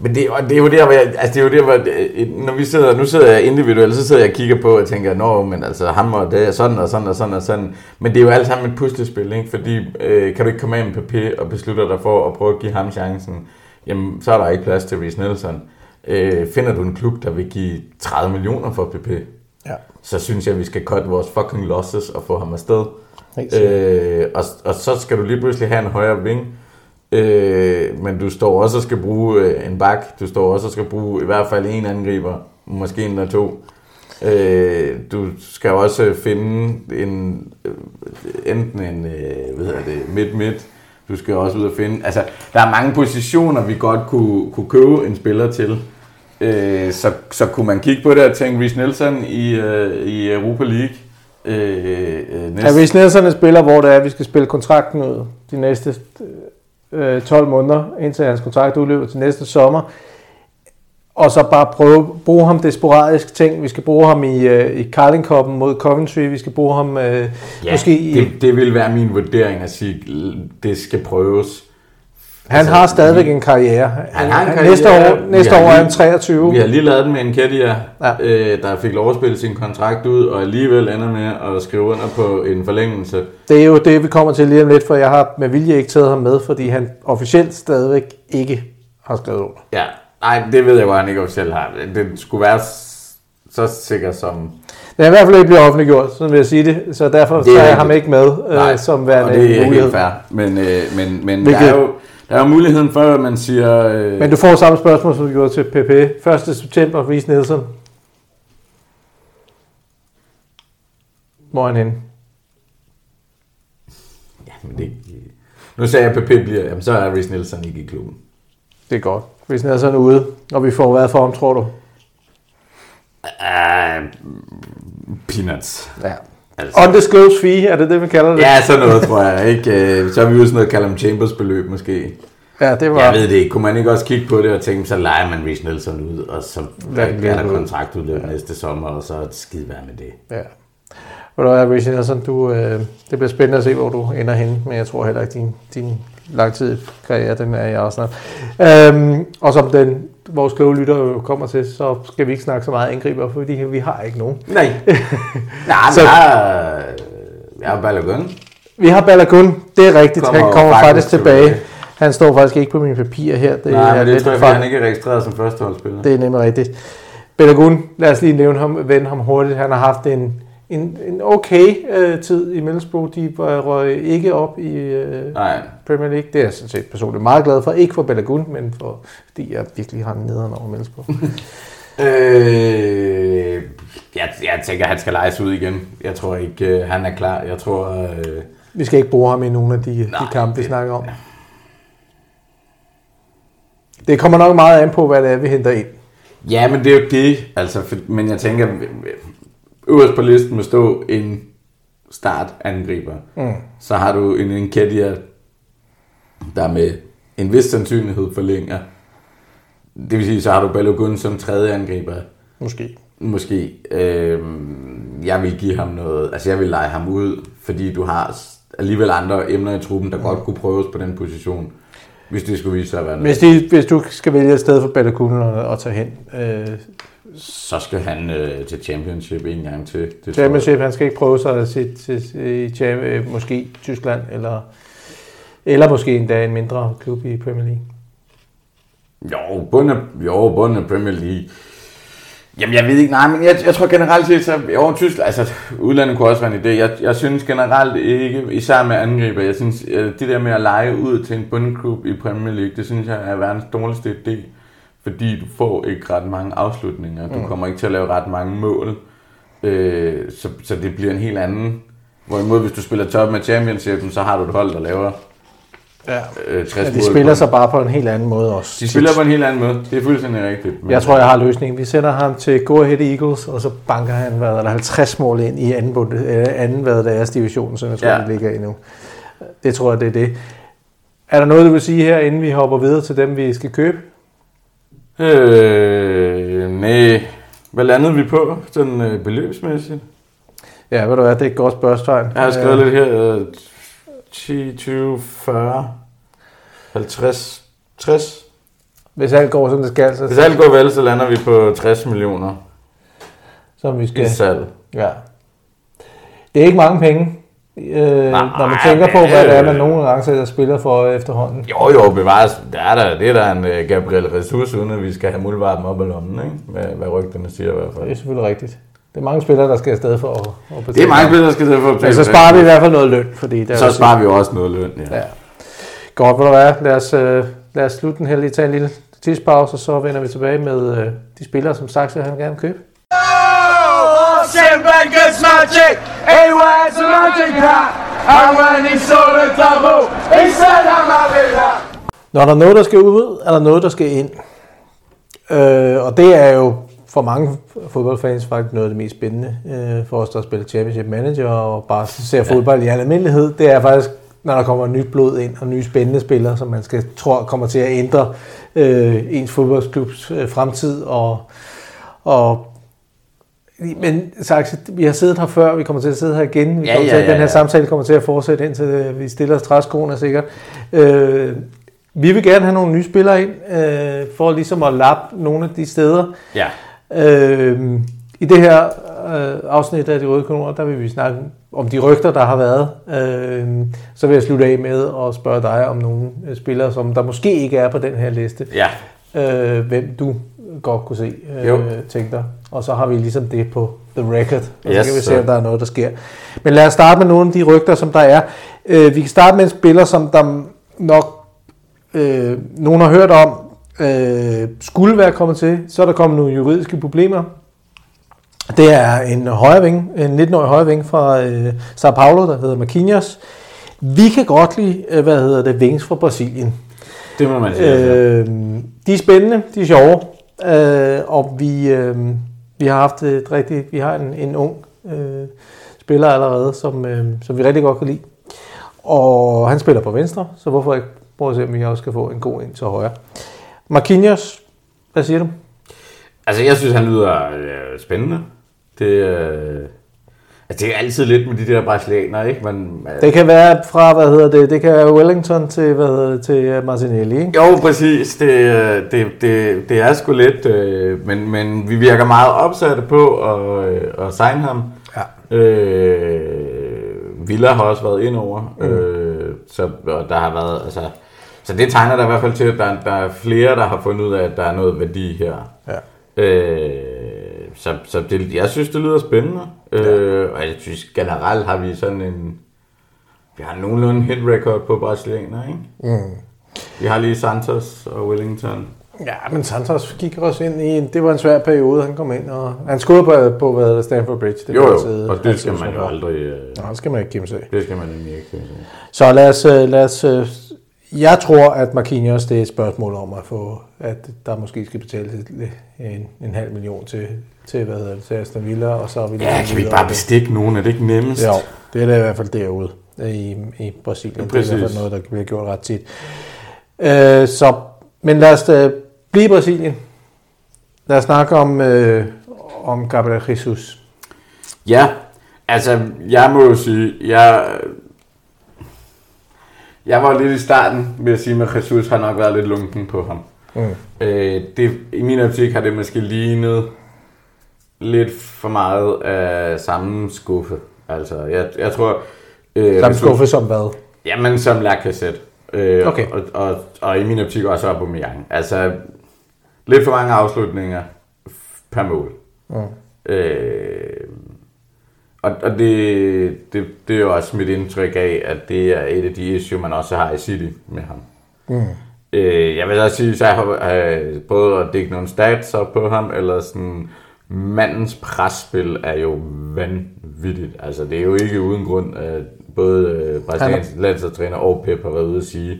[SPEAKER 2] Men det, og det er jo der, hvor jeg, altså det er jo der, hvor, jeg, øh, øh, når vi sidder, nu sidder jeg individuelt, så sidder jeg og kigger på og tænker, nå, men altså ham og det, sådan og sådan og sådan og sådan. Men det er jo alt sammen et puslespil, ikke? Fordi øh, kan du ikke komme af med papir og beslutte dig for at prøve at give ham chancen, jamen så er der ikke plads til Reece Nelson. Øh, finder du en klub, der vil give 30 millioner for PP,
[SPEAKER 1] ja. så
[SPEAKER 2] synes jeg, vi skal cut vores fucking losses og få ham afsted. Øh, og, og så skal du lige pludselig have en højere ving, Øh, men du står også og skal bruge øh, en bak, du står også og skal bruge i hvert fald en angriber, måske en eller to. Øh, du skal også finde en, øh, enten en øh, hvad hedder det, midt-midt, du skal også ud og finde, altså der er mange positioner, vi godt kunne, kunne købe en spiller til. Øh, så, så kunne man kigge på det og tænke, Rich Nelson i, øh, i Europa League, Øh,
[SPEAKER 1] øh, næste. Er hvis Nelson er spiller, hvor det er, at vi skal spille kontrakten ud de næste øh, øh, 12 måneder, indtil hans kontrakt udløber til næste sommer. Og så bare prøve bruge ham det sporadiske ting. Vi skal bruge ham i, øh, i Carling Cup'en mod Coventry. Vi skal bruge ham øh,
[SPEAKER 2] ja, måske i... Det, det vil være min vurdering at sige, det skal prøves
[SPEAKER 1] han altså, har stadigvæk en karriere.
[SPEAKER 2] Han har en karriere.
[SPEAKER 1] Næste år, næste
[SPEAKER 2] år lige,
[SPEAKER 1] er han 23.
[SPEAKER 2] Vi har lige lavet den med en Kedia, ja. øh, der fik lov at spille sin kontrakt ud, og alligevel ender med at skrive under på en forlængelse.
[SPEAKER 1] Det er jo det, vi kommer til lige om lidt, for jeg har med vilje ikke taget ham med, fordi han officielt stadigvæk ikke har skrevet under.
[SPEAKER 2] Ja, nej, det ved jeg godt, han ikke officielt har. Det skulle være så sikkert som...
[SPEAKER 1] Det er i hvert fald ikke blevet offentliggjort, så vil jeg sige det. Så derfor tager jeg ham ikke med
[SPEAKER 2] øh, Nej, øh,
[SPEAKER 1] som værende
[SPEAKER 2] Nej, det er
[SPEAKER 1] mulighed.
[SPEAKER 2] ikke fair. Men, øh, men, men Hvilket, der er jo... Der er jo muligheden for, at man siger... Øh...
[SPEAKER 1] Men du får samme spørgsmål, som du gjorde til PP. 1. september, Reese Nielsen. Hvor er han henne?
[SPEAKER 2] Ja, men det... Nu sagde jeg, at PP bliver... Jamen, så er Reese Nielsen ikke i klubben.
[SPEAKER 1] Det er godt. Reese Nielsen er ude, og vi får hvad for ham, tror du?
[SPEAKER 2] Uh, peanuts.
[SPEAKER 1] Ja, Altså, Undisclosed fee, er det det, vi kalder det? Ja,
[SPEAKER 2] sådan noget, tror jeg. Ikke? Øh, så har vi jo sådan noget Callum Chambers beløb, måske.
[SPEAKER 1] Ja, det var...
[SPEAKER 2] Jeg ved det ikke. Kunne man ikke også kigge på det og tænke, så leger man Rich Nelson ud, og så er der kontraktudløb der næste sommer, og så skidt værd med det.
[SPEAKER 1] Ja. Og du er, Rich Nelson, du, øh, det bliver spændende at se, hvor du ender henne, men jeg tror heller ikke, din, din langtidige karriere, den er i Arsenal. Øhm, og som den vores kloge lytter kommer til, så skal vi ikke snakke så meget angriber, fordi vi har ikke nogen.
[SPEAKER 2] Nej. Nej, så, nej. Vi har Balagun.
[SPEAKER 1] Vi har Balagun, det er rigtigt. Kommer han kommer faktisk, faktisk tilbage. tilbage. Han står faktisk ikke på mine papirer her.
[SPEAKER 2] Det
[SPEAKER 1] Nej,
[SPEAKER 2] er men det tror jeg, han ikke er registreret som førsteholdsspiller.
[SPEAKER 1] Det er nemlig rigtigt. Balagun, lad os lige nævne ham, vende ham hurtigt. Han har haft en en, en okay øh, tid i Middlesbrough. De var, røg ikke op i øh, Nej. Premier League. Det er jeg sådan set personligt meget glad for. Ikke for Balagun, men for, fordi jeg virkelig har en nederen over Middlesbrough.
[SPEAKER 2] øh, jeg, jeg tænker, han skal lejes ud igen. Jeg tror ikke, øh, han er klar. Jeg tror... Øh,
[SPEAKER 1] vi skal ikke bruge ham i nogen af de, nej, de kampe, vi det, snakker om. Ja. Det kommer nok meget an på, hvad det er, vi henter ind.
[SPEAKER 2] Ja, men det er jo det. Altså, for, men jeg tænker, øverst på listen må stå en startangriber. Mm. Så har du en Enkedia, der med en vis sandsynlighed forlænger. Det vil sige, så har du Balogun som tredje angriber.
[SPEAKER 1] Måske.
[SPEAKER 2] Måske. Øh, jeg vil give ham noget, altså jeg vil lege ham ud, fordi du har alligevel andre emner i truppen, der mm. godt kunne prøves på den position. Hvis det skulle vise sig at være
[SPEAKER 1] noget. Hvis, de, hvis du skal vælge et sted for Balogun og, og tage hen, øh,
[SPEAKER 2] så skal han øh, til championship en gang til.
[SPEAKER 1] Det championship, han skal ikke prøve sig til, til, til, til øh, måske Tyskland, eller, eller måske endda en mindre klub i Premier League.
[SPEAKER 2] Jo, bunden af, jo, bunden af Premier League. Jamen, jeg ved ikke, nej, men jeg, jeg tror generelt set, så over Tyskland, altså udlandet kunne også være en idé. Jeg, jeg synes generelt ikke, især med angriber, jeg synes, øh, det der med at lege ud til en bundklub i Premier League, det synes jeg er verdens dårligste idé fordi du får ikke ret mange afslutninger. Du mm. kommer ikke til at lave ret mange mål. Øh, så, så det bliver en helt anden. Hvorimod hvis du spiller top med championshipen, så har du et hold, der laver Ja. Øh, ja,
[SPEAKER 1] de spiller sig bare på en helt anden måde også.
[SPEAKER 2] De spiller på en helt anden måde. Det er fuldstændig rigtigt.
[SPEAKER 1] Men... Jeg tror, jeg har løsningen. Vi sender ham til Go Ahead Eagles, og så banker han hvad der er 50 mål ind i anden, bund, øh, anden hvad der er division, som jeg tror, ja. det ligger i nu. Det tror jeg, det er det. Er der noget, du vil sige her, inden vi hopper videre til dem, vi skal købe?
[SPEAKER 2] Øh, nej. Hvad landede vi på, den øh, beløbsmæssigt?
[SPEAKER 1] Ja, ved du hvad, det er et godt spørgsmål. Jeg
[SPEAKER 2] har skrevet øh, lidt her. Øh, 10, 20, 40, 50, 60.
[SPEAKER 1] Hvis alt går, som det skal,
[SPEAKER 2] så... Hvis alt går vel, så lander vi på 60 millioner.
[SPEAKER 1] Som vi skal... I
[SPEAKER 2] salg.
[SPEAKER 1] Ja. Det er ikke mange penge øh, Nej, når man tænker på, hvad det er, man nogle gange sætter spiller for efterhånden.
[SPEAKER 2] Jo, jo, bevares. Det er der, det er der en uh, Gabriel Ressus, uden at vi skal have muldvarpen op i lommen, ikke? Hvad, hvad rygterne siger i hvert fald.
[SPEAKER 1] Det er selvfølgelig rigtigt. Det er mange spillere, der skal afsted for at,
[SPEAKER 2] at betale. Det er mange spillere, der skal afsted for at betale.
[SPEAKER 1] ja, så sparer vi i hvert fald noget løn. Fordi
[SPEAKER 2] der så sparer vi jo også noget løn, ja. ja.
[SPEAKER 1] Godt, hvor du er. Lad os, øh, lad os slutte den her lige, tage en lille tidspause, og så vender vi tilbage med øh, de spillere, som Saxe han gerne vil købe. Oh, Sam Van Magic! Når der er noget, der skal ud, er der noget, der skal ind. Øh, og det er jo for mange fodboldfans faktisk noget af det mest spændende øh, for os, der spiller Championship Manager og bare ser fodbold ja. i almindelighed. Det er faktisk, når der kommer nyt blod ind og nye spændende spillere, som man skal tror kommer til at ændre øh, ens fodboldklubs øh, fremtid og, og men Saxe, vi har siddet her før, vi kommer til at sidde her igen. Vi ja, kommer ja, til, ja, den her ja. samtale kommer til at fortsætte, indtil øh, vi stiller os træskoene sikkert. Øh, vi vil gerne have nogle nye spillere ind, øh, for ligesom at lappe nogle af de steder.
[SPEAKER 2] Ja.
[SPEAKER 1] Øh, I det her øh, afsnit af De Røde Konor, der vil vi snakke om de rygter, der har været. Øh, så vil jeg slutte af med at spørge dig om nogle øh, spillere, som der måske ikke er på den her liste.
[SPEAKER 2] Ja.
[SPEAKER 1] Øh, hvem du godt kunne se, øh, tænker og så har vi ligesom det på the record, og yes, så kan vi se, om der er noget, der sker. Men lad os starte med nogle af de rygter, som der er. Øh, vi kan starte med en spiller, som der nok øh, nogen har hørt om, øh, skulle være kommet til. Så er der kommet nogle juridiske problemer. Det er en højreving, en 19-årig højreving fra øh, Sao Paulo, der hedder Marquinhos. Vi kan godt lide, øh, hvad hedder det, Vings fra Brasilien.
[SPEAKER 2] Det må man
[SPEAKER 1] sige. Øh, de er spændende, de er sjove, øh, og vi, øh, vi har haft et rigtigt, vi har en, en ung øh, spiller allerede, som, øh, som vi rigtig godt kan lide. Og han spiller på venstre, så hvorfor ikke prøve at se, om vi også kan få en god ind til højre. Marquinhos, hvad siger du?
[SPEAKER 2] Altså, jeg synes, han lyder øh, spændende. Det, øh, Altså, det er altid lidt med de der brasilianere, ikke? Men,
[SPEAKER 1] øh... Det kan være fra, hvad hedder det, det kan være Wellington til, hvad hedder det, til øh, Martinelli,
[SPEAKER 2] ikke? Jo, præcis. Det, øh, det, det, det er sgu lidt, øh, men, men vi virker meget opsatte på at, øh, at signe ham. Ja. Øh, Villa har også været ind over, mm. øh, så og der har været, altså... Så det tegner der i hvert fald til, at der, der er flere, der har fundet ud af, at der er noget værdi her. Ja. Øh, så, så det, jeg synes, det lyder spændende. Ja. Øh, og jeg synes generelt har vi sådan en... Vi har nogenlunde hit record på brasilianer, ikke? Mm. Vi har lige Santos og Wellington.
[SPEAKER 1] Ja, men Santos gik også ind i... Det var en svær periode, han kom ind og... Han skød på, på hvad hedder Stanford Bridge. Det
[SPEAKER 2] jo, jo, side, og det skal man jo aldrig...
[SPEAKER 1] Øh, Nej, det skal man ikke kæmpe sig
[SPEAKER 2] Det skal man nemlig ikke kæmpe øh. sig
[SPEAKER 1] Så lad os, øh, lad os øh, jeg tror, at Marquinhos, det er et spørgsmål om at få, at der måske skal betales en, en halv million til til, hvad hedder det, til Aston Villa, og så er
[SPEAKER 2] vi Ja, kan vi bare bestikke nogen? Er det ikke nemmest?
[SPEAKER 1] Jo, det er da i hvert fald derude i, i Brasilien. Ja, det er i hvert fald noget, der bliver gjort ret tit. Øh, så, men lad os øh, blive i Brasilien. Lad os snakke om, øh, om Gabriel Jesus.
[SPEAKER 2] Ja, altså jeg må jo sige, jeg, jeg var lidt i starten med at sige, at Jesus har nok været lidt lunken på ham. Mm. Øh, det, I min optik har det måske lignet lidt for meget af samme skuffe. Altså, jeg, jeg tror...
[SPEAKER 1] Øh, samme skuffe du, som hvad?
[SPEAKER 2] Jamen, som Lacazette. Øh, okay. Og, og, og, i min optik også Aubameyang. Altså, lidt for mange afslutninger per mål. Mm. Øh, og, og det, det, det er jo også mit indtryk af, at det er et af de issue, man også har i City med ham. Mm. Øh, jeg vil også sige, at jeg har øh, prøvet at dække nogle stats op på ham, eller sådan mandens presspil er jo vanvittigt. Altså, det er jo ikke uden grund, at både øh, Brasiliens landsholdstræner og Pep har været ude at sige,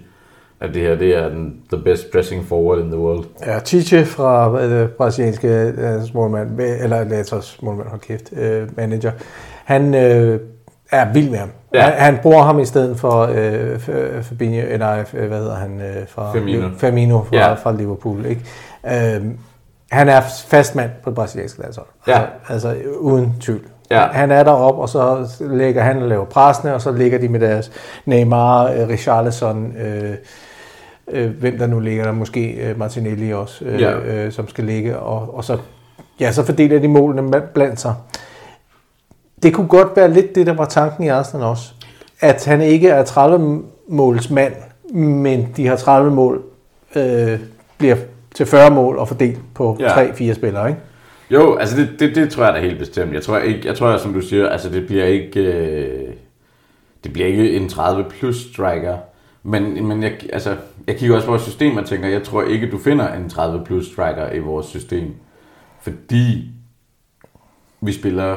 [SPEAKER 2] at det her det er den the best pressing forward in the world.
[SPEAKER 1] Ja, Tite fra øh, brasilianske smålmand, eller Latos smålmand, hold kæft, øh, manager, han øh, er vild med ham. Ja. Han, han bruger ham i stedet for øh, øh Fabinho, eller øh, hvad hedder han, øh, fra Firmino,
[SPEAKER 2] Firmino
[SPEAKER 1] fra, ja. fra Liverpool. Ikke? Øh, han er fast mand på det brasilianske landshold.
[SPEAKER 2] Ja.
[SPEAKER 1] Altså uden tvivl.
[SPEAKER 2] Ja.
[SPEAKER 1] Han er deroppe, og så lægger han og laver pressene, og så ligger de med deres Neymar, øh, Richarlison, øh, øh, hvem der nu ligger der, måske øh, Martinelli også, øh, ja. øh, som skal ligge, og, og så, ja, så fordeler de målene blandt sig. Det kunne godt være lidt det, der var tanken i Arsenal også, at han ikke er 30 måls mand, men de har 30 mål, øh, bliver til 40 mål og fordelt på ja. fire spillere, ikke?
[SPEAKER 2] Jo, altså det, det, det tror jeg da helt bestemt. Jeg tror ikke, jeg tror som du siger, altså det bliver ikke øh, det bliver ikke en 30 plus striker, men, men jeg, altså, jeg kigger også på vores system og tænker, jeg tror ikke, du finder en 30 plus striker i vores system, fordi vi spiller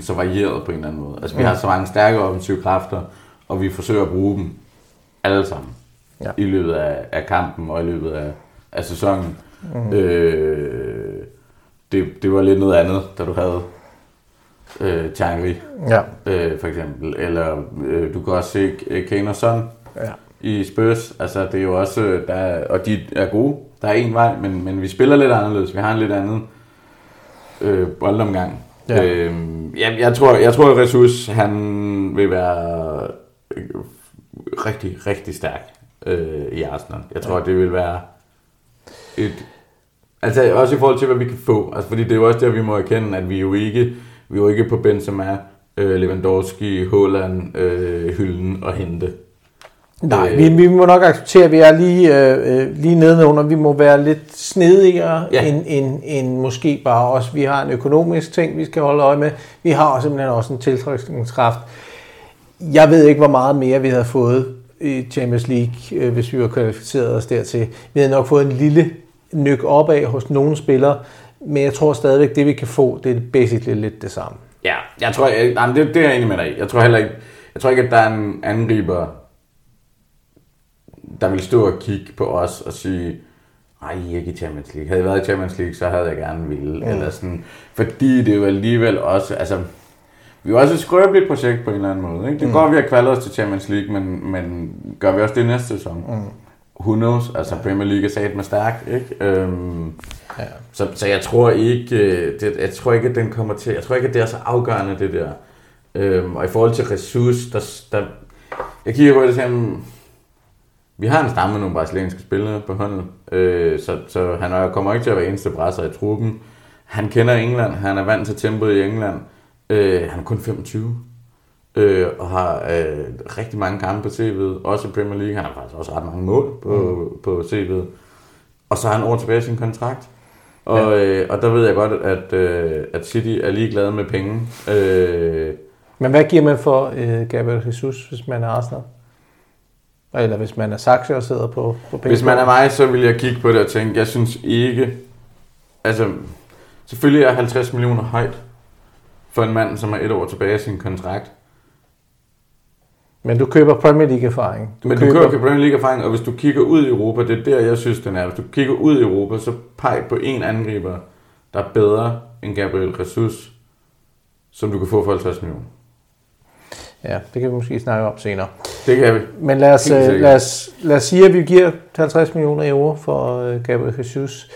[SPEAKER 2] så varieret på en eller anden måde. Altså vi har så mange stærke offensive kræfter, og vi forsøger at bruge dem alle sammen ja. i løbet af, af kampen og i løbet af, af sæsonen. Mm. Øh, det, det var lidt noget andet, da du havde øh, Changri, ja. øh, for eksempel. Eller øh, du kan også se øh, Kane og Son ja. i Spurs. Altså, det er jo også, øh, der, og de er gode. Der er en vej, men, men vi spiller lidt anderledes. Vi har en lidt anden øh, boldomgang. Ja. Øh, jeg, jeg, tror, jeg tror, at Ressus, han vil være øh, rigtig, rigtig stærk øh, i Arsenal. Jeg tror, ja. det vil være et... Altså også i forhold til, hvad vi kan få. Altså, fordi det er jo også det, vi må erkende, at vi jo ikke, vi er jo ikke på Benzema, øh, Lewandowski, Haaland, øh, Hylden og Hente.
[SPEAKER 1] Nej, øh, vi, vi må nok acceptere, at vi er lige, øh, øh, lige nedenunder. Vi må være lidt snedigere ja. end, end, end måske bare os. Vi har en økonomisk ting, vi skal holde øje med. Vi har også, simpelthen også en tiltrækningskraft. Jeg ved ikke, hvor meget mere vi havde fået i Champions League, øh, hvis vi var kvalificeret os dertil. Vi havde nok fået en lille nykke op af hos nogle spillere, men jeg tror stadigvæk, det vi kan få, det er basically lidt det samme.
[SPEAKER 2] Ja, jeg tror, jeg, nej, det, det er jeg enig med dig Jeg tror heller ikke, jeg tror ikke, at der er en angriber, der vil stå og kigge på os og sige, nej, jeg er ikke i Champions League. Havde jeg været i Champions League, så havde jeg gerne ville. Mm. Eller sådan, fordi det er jo alligevel også, altså, vi er også et skrøbeligt projekt på en eller anden måde. Ikke? Det mm. går, at vi har kvalget os til Champions League, men, men gør vi også det næste sæson? Mm who knows, altså Premier League er sat med stærkt, ikke? Øhm, ja. så, så jeg tror ikke, øh, det, jeg tror ikke, at den kommer til, jeg tror ikke, at det er så afgørende, det der. Øhm, og i forhold til Jesus, der, der jeg kigger på det sammen, vi har en stamme med nogle brasilianske spillere på hånden, øh, så, så han kommer ikke til at være eneste brasser i truppen. Han kender England, han er vant til tempoet i England. Øh, han er kun 25 øh, og har øh, rigtig mange kampe på tv'et, også i Premier League. Han har faktisk også ret mange mål på, mm. på tv'et. Og så har han over tilbage sin kontrakt. Og, ja. øh, og der ved jeg godt, at, øh, at City er ligeglade med penge. Øh,
[SPEAKER 1] Men hvad giver man for øh, Gabriel Jesus, hvis man er Arsenal? Eller hvis man er Saxe og sidder på, på
[SPEAKER 2] penge? Hvis man er mig, så vil jeg kigge på det og tænke, jeg synes ikke... Altså, selvfølgelig er 50 millioner højt for en mand, som er et år tilbage i sin kontrakt.
[SPEAKER 1] Men du køber Premier League-erfaring.
[SPEAKER 2] Du Men køber... du køber Premier League-erfaring, og hvis du kigger ud i Europa, det er der, jeg synes, den er. Hvis du kigger ud i Europa, så peg på en angriber, der er bedre end Gabriel Jesus, som du kan få for 50 millioner.
[SPEAKER 1] Ja, det kan vi måske snakke om senere.
[SPEAKER 2] Det kan vi.
[SPEAKER 1] Men lad os, øh, lad os, lad os sige, at vi giver 50 millioner euro for øh, Gabriel Jesus.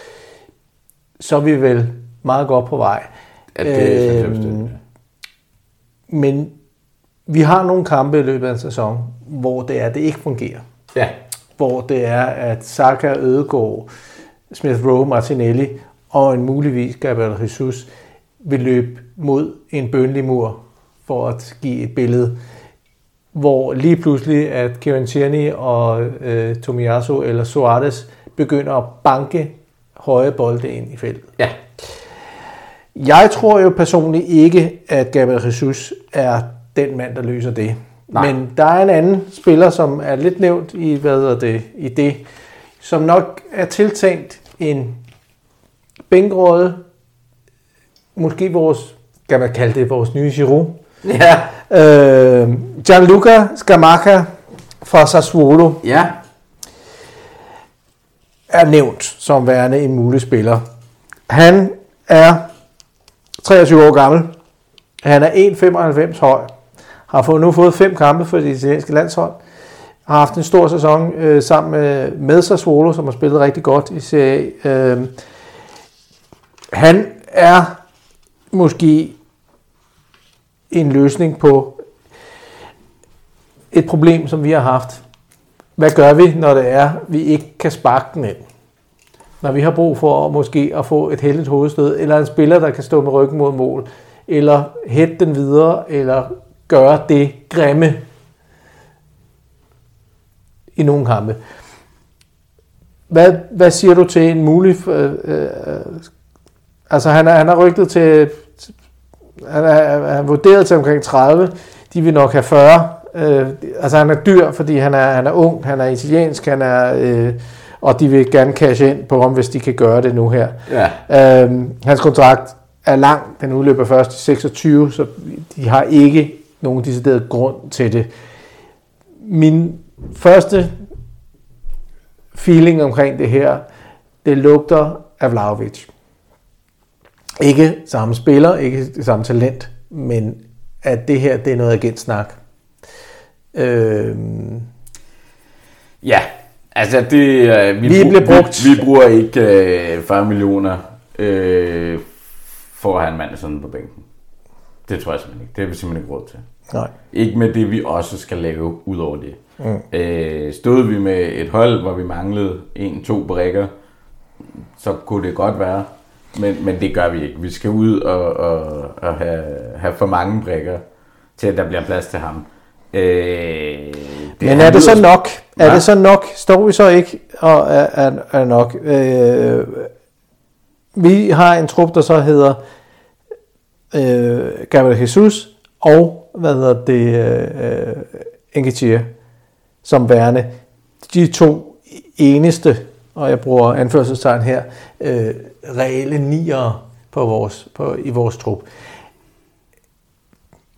[SPEAKER 1] Så er vi vel meget godt på vej. Ja, det
[SPEAKER 2] er øhm,
[SPEAKER 1] men vi har nogle kampe i løbet af en sæson, hvor det er, det ikke fungerer.
[SPEAKER 2] Ja.
[SPEAKER 1] Hvor det er, at Saka, Ødegaard, Smith Rowe, Martinelli og en muligvis Gabriel Jesus vil løbe mod en bønlig mur for at give et billede, hvor lige pludselig at Kieran Tierney og øh, Tomiyasu eller Suarez begynder at banke høje bolde ind i feltet.
[SPEAKER 2] Ja.
[SPEAKER 1] Jeg tror jo personligt ikke, at Gabriel Jesus er den mand, der løser det. Nej. Men der er en anden spiller, som er lidt nævnt i, hvad er det, i det, som nok er tiltænkt en bænkråde, måske vores, kan man kalde det, vores nye Giroud. Ja. Øh, Gianluca Scamacca fra Sassuolo.
[SPEAKER 2] Ja.
[SPEAKER 1] Er nævnt som værende en mulig spiller. Han er 23 år gammel. Han er 1,95 høj har fået, nu fået fem kampe for det italienske landshold, har haft en stor sæson øh, sammen med, med Sassuolo, som har spillet rigtig godt i Serie A. Øh, han er måske en løsning på et problem, som vi har haft. Hvad gør vi, når det er, vi ikke kan sparke den ind? Når vi har brug for måske at få et heldigt hovedstød, eller en spiller, der kan stå med ryggen mod mål, eller hætte den videre, eller gøre det grimme i nogle kampe. Hvad, hvad siger du til en mulig... Øh, øh, altså, han er, han er rygtet til... Han er, han er vurderet til omkring 30. De vil nok have 40. Øh, altså, han er dyr, fordi han er, han er ung, han er italiensk, han er... Øh, og de vil gerne cash ind på ham, hvis de kan gøre det nu her. Ja. Øhm, hans kontrakt er lang. Den udløber først i 26, så de har ikke nogen decideret grund til det. Min første feeling omkring det her, det lugter af Vlaovic. Ikke samme spiller, ikke samme talent, men at det her, det er noget snak.
[SPEAKER 2] Øh... Ja, altså det...
[SPEAKER 1] Øh, vi, vi, bruger, brugt.
[SPEAKER 2] Vi, vi bruger ikke øh, 40 millioner øh, for at have en mand sådan på bænken. Det tror jeg simpelthen ikke. Det er vi simpelthen ikke råd til.
[SPEAKER 1] Nej.
[SPEAKER 2] Ikke med det, vi også skal lave ud over det. Mm. Øh, stod vi med et hold, hvor vi manglede en-to brækker, så kunne det godt være. Men, men det gør vi ikke. Vi skal ud og, og, og have, have for mange brækker, til at der bliver plads til ham. Øh,
[SPEAKER 1] det men er det så nok? Er ja. det så nok? Står vi så ikke og er, er, er nok? Øh, vi har en trup, der så hedder øh, Gabriel Jesus og, hvad hedder det, øh, øh Enketia som værende de to eneste, og jeg bruger anførselstegn her, øh, reelle nier på vores, på, i vores trup.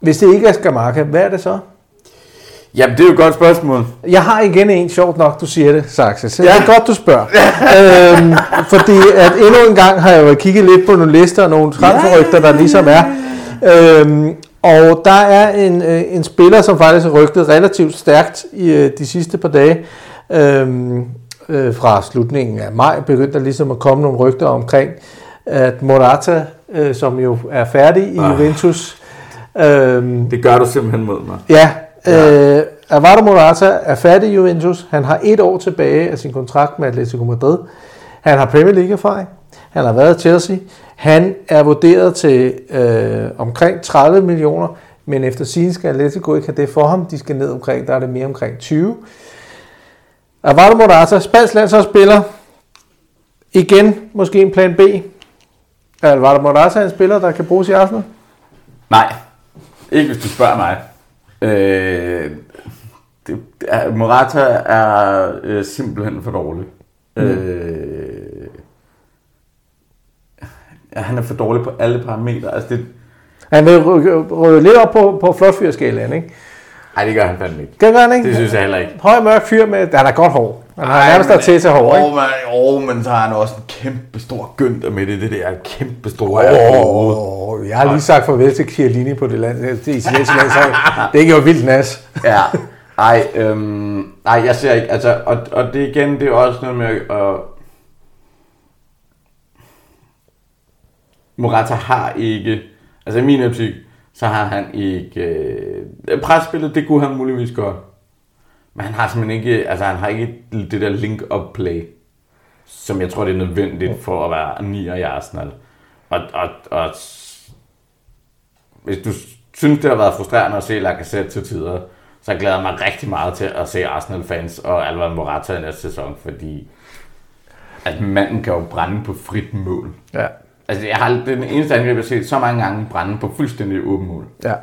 [SPEAKER 1] Hvis det ikke er Skamaka, hvad er det så?
[SPEAKER 2] Jamen, det er jo et godt spørgsmål.
[SPEAKER 1] Jeg har igen en, sjovt nok, du siger det, Saxe. Så ja. det er godt, du spørger. øhm, fordi at endnu en gang har jeg jo kigget lidt på nogle lister og nogle transferrygter, ja. der ligesom er. Øhm, og der er en, øh, en spiller, som faktisk har rygtet relativt stærkt i øh, de sidste par dage. Øhm, øh, fra slutningen af maj begyndte der ligesom at komme nogle rygter omkring, at Morata, øh, som jo er færdig i ah. Juventus... Øh,
[SPEAKER 2] det gør du simpelthen mod mig.
[SPEAKER 1] Ja, Ja. Øh, Alvaro Morata er færdig i Juventus. Han har et år tilbage af sin kontrakt med Atletico Madrid. Han har Premier League-erfaring. Han har været i Chelsea. Han er vurderet til øh, omkring 30 millioner, men efter sin skal Atletico ikke have det for ham. De skal ned omkring, der er det mere omkring 20. Alvaro Morata, spansk landsholdsspiller. Igen, måske en plan B. Er Alvaro Morata en spiller, der kan bruges i Arsenal?
[SPEAKER 2] Nej, ikke hvis du spørger mig. Øh, det, er, Morata er øh, simpelthen for dårlig. Mm. Øh, han er for dårlig på alle parametre. Altså det,
[SPEAKER 1] han vil røde lidt op på, på flotfyrskalaen,
[SPEAKER 2] ikke? Nej, det gør han fandme ikke.
[SPEAKER 1] Det gør han
[SPEAKER 2] ikke. Det synes jeg heller ikke.
[SPEAKER 1] Høj, mørk fyr med... Han er godt hår. Han har
[SPEAKER 2] nærmest der til
[SPEAKER 1] til hår,
[SPEAKER 2] ikke? Åh, man,
[SPEAKER 1] åh,
[SPEAKER 2] men så har han også en kæmpe stor gønt med det. Det der er kæmpe Åh,
[SPEAKER 1] oh, oh, Jeg har lige sagt farvel til Chiellini på det land. Øh, det er italienske landshold. Det er jo vildt nas.
[SPEAKER 2] ja. Ej, øhm, ej, jeg ser ikke. Altså, og, og det igen, det er også noget med at... Øh, Morata har ikke... Altså i min optik, så har han ikke... Øh, presspillet, det kunne han muligvis godt. Men han har simpelthen ikke, altså han har ikke det der link-up play, som jeg tror, det er nødvendigt for at være nier i Arsenal. Og, og, og hvis du synes, det har været frustrerende at se Lacazette til tider, så glæder jeg mig rigtig meget til at se Arsenal-fans og Alvaro Morata i næste sæson, fordi at manden kan jo brænde på frit mål. Ja. Altså, jeg har, den eneste angreb, jeg har set så mange gange brænde på fuldstændig åben mål. Ja.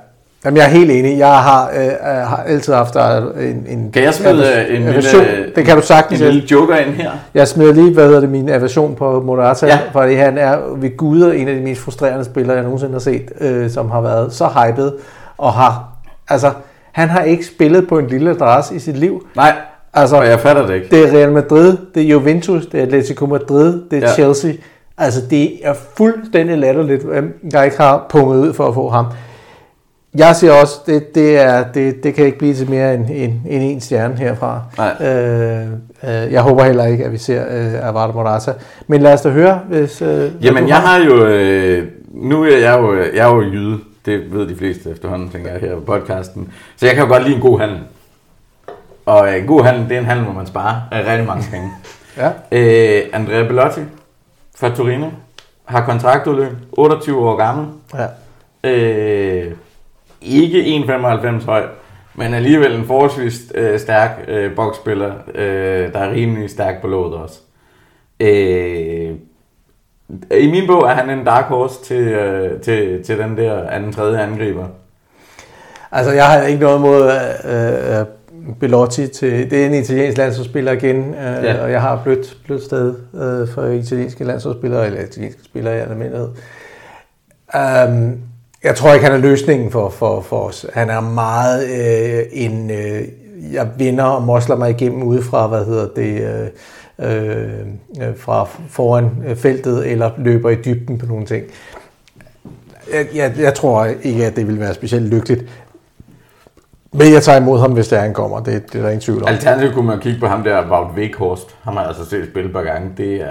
[SPEAKER 1] Jamen, jeg er helt enig. Jeg har, øh, øh har altid haft en,
[SPEAKER 2] en... Kan jeg smide øh, en aversion? lille, det kan du sagtens. En lille joker ind her?
[SPEAKER 1] Jeg smider lige, hvad hedder det, min aversion på Morata, ja. fordi han er ved guder en af de mest frustrerende spillere, jeg nogensinde har set, øh, som har været så hyped og har... Altså, han har ikke spillet på en lille adresse i sit liv.
[SPEAKER 2] Nej, altså, og jeg fatter det ikke.
[SPEAKER 1] Det er Real Madrid, det er Juventus, det er Atletico Madrid, det er ja. Chelsea. Altså, det er fuldstændig latterligt, jeg ikke har punget ud for at få ham. Jeg siger også, det, det, er, det, det kan ikke blive til mere end, end, end en stjerne herfra. Nej. Øh, øh, jeg håber heller ikke, at vi ser øh, Avada Morata. Men lad os da høre, hvis... Øh,
[SPEAKER 2] Jamen, jeg har jo... Øh, nu er jeg jo, øh, jeg er jo jyde. Det ved de fleste efterhånden, tænker jeg, her på podcasten. Så jeg kan jo godt lide en god handel. Og øh, en god handel, det er en handel, hvor man sparer rigtig mange penge. ja. Øh, Andrea Bellotti fra Torino har kontraktudløb, 28 år gammel. Ja. Øh, ikke 1,95 høj, men alligevel en forholdsvis øh, stærk øh, boksspiller, øh, der er rimelig stærk på låget også. Øh, I min bog er han en dark horse til, øh, til, til den der anden tredje angriber.
[SPEAKER 1] Altså, jeg har ikke noget mod øh, øh, Belotti til... Det er en italiensk landsholdsspiller igen, øh, ja. og jeg har blødt, blødt sted øh, for italienske landsholdsspillere, eller italienske spillere i almindelighed. Um, jeg tror ikke, han er løsningen for, for, for os. Han er meget øh, en... Øh, jeg vinder og mosler mig igennem udefra, hvad hedder det... Øh, øh, fra foran feltet eller løber i dybden på nogle ting. Jeg, jeg, jeg tror ikke, at det ville være specielt lykkeligt men jeg tager imod ham, hvis det er, han kommer. Det, det er
[SPEAKER 2] der
[SPEAKER 1] ingen tvivl om.
[SPEAKER 2] Alternativt kunne man kigge på ham der, Wout Weghorst. Han har altså set spille par gange. Det er...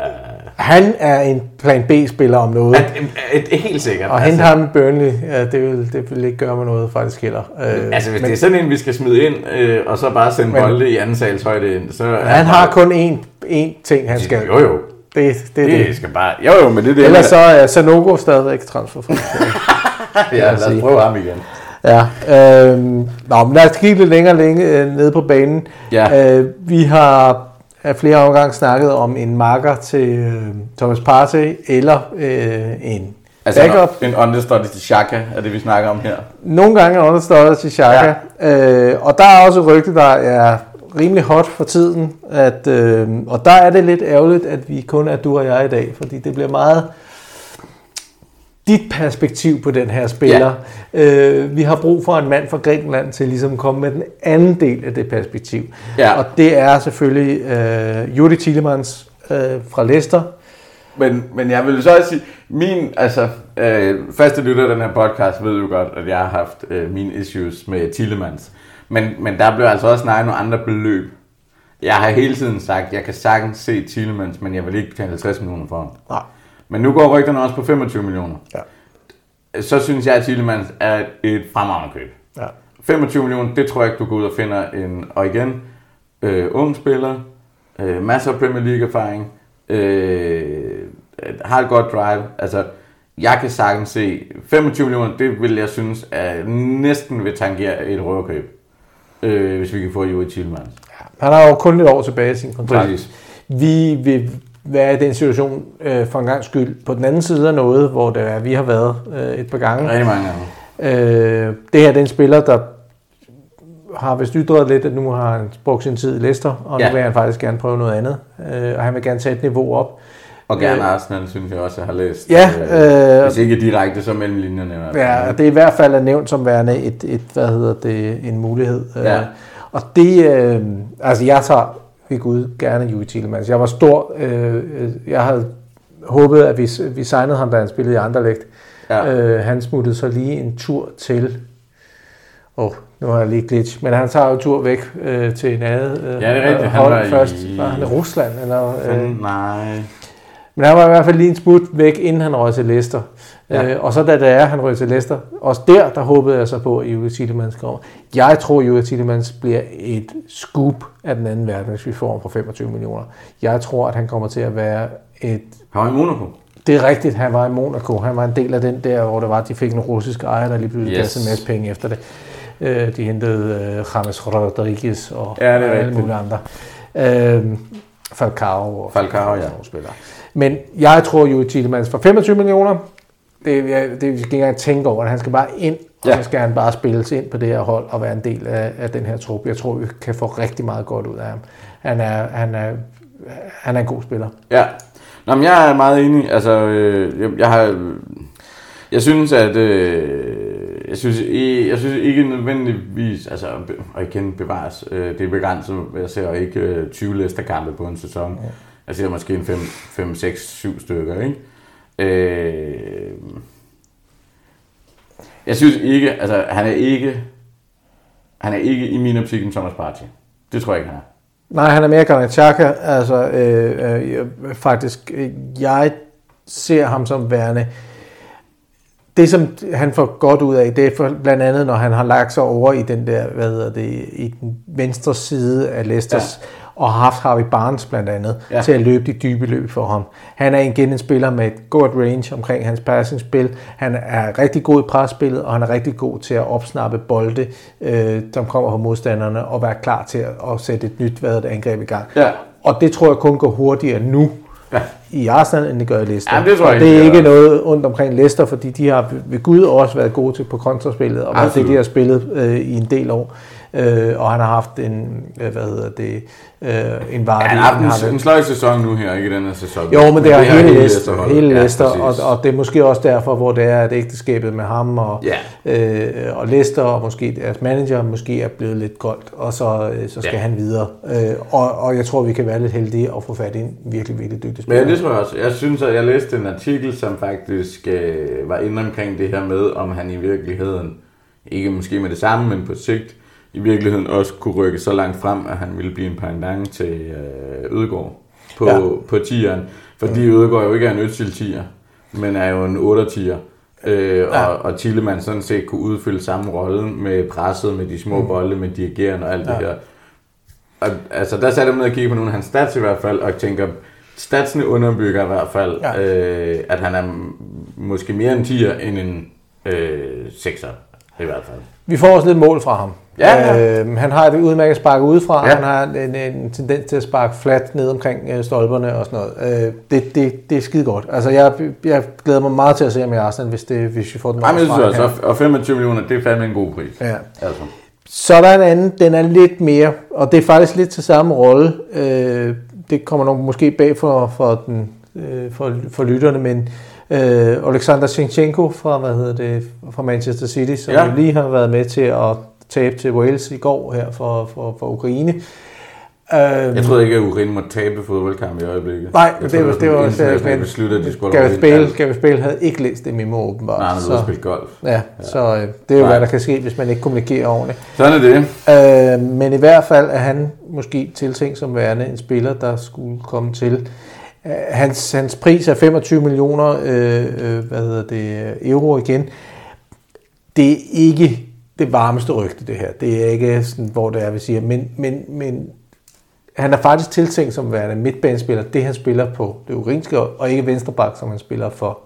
[SPEAKER 1] Han er en plan B-spiller om noget. At,
[SPEAKER 2] at, at, helt sikkert.
[SPEAKER 1] Og hente altså, ham i Burnley, ja, det, vil, det vil ikke gøre mig noget, faktisk
[SPEAKER 2] heller. Øh, altså, hvis men, det er sådan en, vi skal smide ind, øh, og så bare sende men, bolde i anden salshøjde ind, så...
[SPEAKER 1] Han har bare... kun én, én ting, han skal...
[SPEAKER 2] Jo, jo.
[SPEAKER 1] Det,
[SPEAKER 2] det, det, det. skal bare... Jo, jo, men det er det...
[SPEAKER 1] Ellers så er Sanogo stadigvæk transferfri.
[SPEAKER 2] ja, lad os prøve ham igen.
[SPEAKER 1] Ja. Øh, nå, men lad os kigge lidt længere længere øh, nede på banen. Ja. Øh, vi har af flere omgange snakket om en marker til øh, Thomas Partey, eller øh, en altså backup.
[SPEAKER 2] En, en understudy til Xhaka, er det vi snakker om her.
[SPEAKER 1] Nogle gange en understudy til Xhaka. Ja. Øh, og der er også rygte, der er rimelig hot for tiden. At, øh, og der er det lidt ærgerligt, at vi kun er du og jeg i dag, fordi det bliver meget dit perspektiv på den her spiller. Ja. Øh, vi har brug for en mand fra Grækenland til ligesom at komme med den anden del af det perspektiv. Ja. Og det er selvfølgelig øh, Judy Tillemans øh, fra Leicester.
[SPEAKER 2] Men, men jeg vil så også sige, min, altså, øh, faste lytter af den her podcast ved jo godt, at jeg har haft øh, mine issues med Tillemans. Men, men der blev altså også snakket nogle andre beløb. Jeg har hele tiden sagt, at jeg kan sagtens se Tillemans, men jeg vil ikke betale 50 millioner for ham. Nej. Men nu går rygterne også på 25 millioner. Ja. Så synes jeg, at Tillemans er et fremragende køb. Ja. 25 millioner, det tror jeg ikke, du går ud og finder en... Og igen, øh, ung spiller, øh, masser af Premier League-erfaring, øh, har et godt drive. Altså, jeg kan sagtens se, 25 millioner, det vil jeg synes, er næsten vil tangere et røverkøb, øh, hvis vi kan få Juri
[SPEAKER 1] Tillemans. Ja, han har jo kun et år tilbage i sin kontrakt. Præcis. Vi vil hvad er den situation øh, for en gang skyld på den anden side af noget, hvor det er, vi har været øh, et par gange.
[SPEAKER 2] Rigtig mange gange.
[SPEAKER 1] Øh, det her det er en spiller, der har vist ytret lidt, at nu har han brugt sin tid i Leicester, og ja. nu vil han faktisk gerne prøve noget andet. Øh, og han vil gerne tage et niveau op.
[SPEAKER 2] Og gerne øh, Arsenal, synes jeg også, jeg har læst.
[SPEAKER 1] Ja,
[SPEAKER 2] øh, øh, hvis ikke direkte, så mellem linjerne.
[SPEAKER 1] Ja, og det er i hvert fald er nævnt som værende et, et, hvad hedder det, en mulighed. Øh, ja. Øh, og det, øh, altså jeg tager vil Gud gerne Juri Tillemans. Jeg var stor, øh, jeg havde håbet, at vi, vi signede ham, da han spillede i Anderlecht. Ja. Øh, han smuttede så lige en tur til, åh, oh, nu har jeg lige glitch, men han tager jo tur væk øh, til en anden
[SPEAKER 2] øh, ja, det er rigtigt.
[SPEAKER 1] Øh, han hold var først. I... Var han i Rusland? Eller,
[SPEAKER 2] øh, nej.
[SPEAKER 1] Men han var i hvert fald lige en smut væk, inden han røg til Leicester. Ja. Øh, og så da det er, han røg til Leicester, også der, der håbede jeg så på, at Julius Tillemans kommer. Jeg tror, Julius Tillemans bliver et scoop af den anden verden, hvis vi får ham for 25 millioner. Jeg tror, at han kommer til at være et...
[SPEAKER 2] Han var i Monaco.
[SPEAKER 1] Det er rigtigt, han var i Monaco. Han var en del af den der, hvor det var, at de fik en russisk ejer, der lige blev yes. en masse penge efter det. Øh, de hentede øh, James Rodriguez og ja, alle mulige andre. Øh, Falcao
[SPEAKER 2] og Falcao,
[SPEAKER 1] ja.
[SPEAKER 2] ja. spillere.
[SPEAKER 1] Men jeg tror jo Tillemans for 25 millioner. Det, jeg, det vi skal ikke engang tænke over. Han skal bare ind, og ja. så skal han bare spilles ind på det her hold og være en del af, af den her trup. Jeg tror, vi kan få rigtig meget godt ud af ham. Han er, han er, han er en god spiller.
[SPEAKER 2] Ja. Nå, men jeg er meget enig. Altså, øh, jeg, jeg har... Jeg synes, at... Øh, jeg synes, jeg, jeg synes ikke nødvendigvis, altså, og igen bevares, øh, det er begrænset, jeg ser ikke øh, 20 kampe på en sæson. Ja. Jeg siger måske en 5, 5 6, 7 stykker, ikke? Øh, jeg synes ikke, altså han er ikke, han er ikke i min optik en Thomas Partey. Det tror jeg ikke, han
[SPEAKER 1] er. Nej, han er mere Granit Xhaka. Altså, øh, øh, faktisk, øh, jeg ser ham som værende. Det, som han får godt ud af, det er for, blandt andet, når han har lagt sig over i den der, hvad hedder det, i den venstre side af Leicesters. Ja og har haft Harvey Barnes blandt andet ja. til at løbe de dybe løb for ham. Han er igen en spiller med et godt range omkring hans passingsspil. Han er rigtig god i presspillet, og han er rigtig god til at opsnappe bolde, øh, som kommer fra modstanderne, og være klar til at, at sætte et nyt været angreb i gang. Ja. Og det tror jeg kun går hurtigere nu, ja. i Arsenal, end det gør i Leicester. Jamen, det, tror jeg og det er ikke noget ondt omkring Leicester, fordi de har ved Gud også været gode til på kontraspillet, og det, de har spillet øh, i en del år øh, og han har haft en, øh, hvad hedder det,
[SPEAKER 2] øh, en Vardy. Ja, han har haft en, har en sløj sæson nu her, ikke den her sæson.
[SPEAKER 1] Jo, men, men det er hele Leicester, hele Leicester ja, og, og det er måske også derfor, hvor det er, at ægteskabet med ham og, ja. øh, og Lester og måske deres manager, måske er blevet lidt koldt, og så, øh, så skal ja. han videre. Øh, og, og jeg tror, vi kan være lidt heldige at få fat i en virkelig, virkelig dygtig
[SPEAKER 2] spiller. Men det tror jeg også. Jeg synes, at jeg læste en artikel, som faktisk øh, var inde omkring det her med, om han i virkeligheden, ikke måske med det samme, men på sigt, i virkeligheden også kunne rykke så langt frem, at han ville blive en pendant til øh, Ødegård på, ja. på tieren. Fordi mm. Ødegård jo ikke er en Øtsil-tier, men er jo en 8-tier. Øh, ja. og, og Thielemann sådan set kunne udfylde samme rolle med presset, med de små mm. bolde, med dirigeren og alt ja. det her. Og, altså, der satte jeg med at kigge på nogle af hans stats i hvert fald, og tænker, statsene underbygger i hvert fald, ja. øh, at han er måske mere en 10'er end en øh, 6'er i hvert fald.
[SPEAKER 1] Vi får også lidt mål fra ham. Ja, ja. Øhm, han har et udmærket spark udefra, ja. han har en, en tendens til at sparke flat ned omkring øh, stolperne og sådan noget. Øh, det, det, det er skide godt. Altså, jeg,
[SPEAKER 2] jeg
[SPEAKER 1] glæder mig meget til at se ham i Arsenal, hvis, det, hvis vi får den
[SPEAKER 2] Nej,
[SPEAKER 1] men
[SPEAKER 2] jeg også, altså, og 25 millioner, det er fandme en god pris.
[SPEAKER 1] Ja. Altså. Så der er en anden, den er lidt mere, og det er faktisk lidt til samme rolle. Øh, det kommer nok måske bag for, for, den, øh, for, for lytterne, men øh, Alexander Sinchenko fra, hvad hedder det, fra Manchester City, som ja. lige har været med til at tabe til Wales i går her for, for, for Ukraine.
[SPEAKER 2] Øhm, jeg tror ikke, at Ukraine må tabe fodboldkamp i øjeblikket.
[SPEAKER 1] Nej, jeg det, det, det var også... det, at de skulle spille. Bale, altså. Gareth Bale havde ikke læst det memo, åbenbart.
[SPEAKER 2] Nej, han havde spillet golf.
[SPEAKER 1] Ja, ja. så øh, det er jo, Nej. hvad der kan ske, hvis man ikke kommunikerer ordentligt.
[SPEAKER 2] Sådan er
[SPEAKER 1] det. Øh, men i hvert fald er han måske tiltænkt som værende en spiller, der skulle komme til. Øh, hans, hans pris er 25 millioner øh, øh, hvad hedder det, øh, euro igen. Det er ikke det varmeste rygte, det her. Det er ikke sådan, hvor det er, vi siger, men, men, men han er faktisk tiltænkt som værende midtbanespiller, det han spiller på det ukrainske, og ikke venstreback, som han spiller for,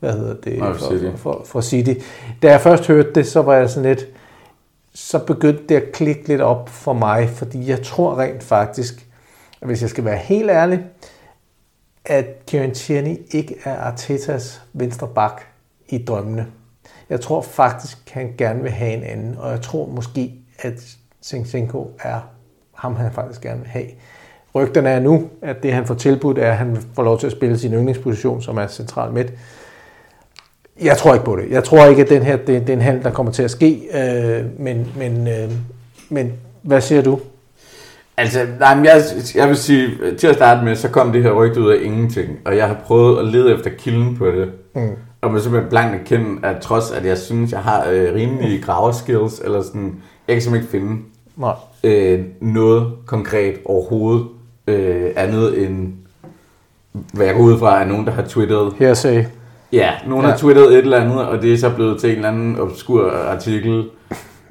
[SPEAKER 1] hvad hedder det,
[SPEAKER 2] Nej, for, City. For, for, for City.
[SPEAKER 1] Da jeg først hørte det, så var jeg sådan lidt, så begyndte det at klikke lidt op for mig, fordi jeg tror rent faktisk, hvis jeg skal være helt ærlig, at Kieran Tierney ikke er Artetas venstre bak i drømmene. Jeg tror faktisk, han gerne vil have en anden, og jeg tror måske, at Sinchenko er ham, han faktisk gerne vil have. Rygterne er nu, at det han får tilbudt er, at han får lov til at spille sin yndlingsposition, som er central midt. Jeg tror ikke på det. Jeg tror ikke, at den her, det, det er en handel, der kommer til at ske. Øh, men, men, øh, men hvad siger du?
[SPEAKER 2] Altså, nej, men jeg, jeg vil sige, til at starte med, så kom det her rygte ud af ingenting, og jeg har prøvet at lede efter kilden på det. Mm. Og man simpelthen blankt erkende, at trods at jeg synes, jeg har øh, rimelige graverskills, eller sådan, jeg kan simpelthen ikke finde Nej. Øh, noget konkret overhovedet øh, andet end, hvad jeg går ud fra, er nogen, der har twitteret.
[SPEAKER 1] se.
[SPEAKER 2] Ja, nogen ja. har twitteret et eller andet, og det er så blevet til en eller anden obskur artikel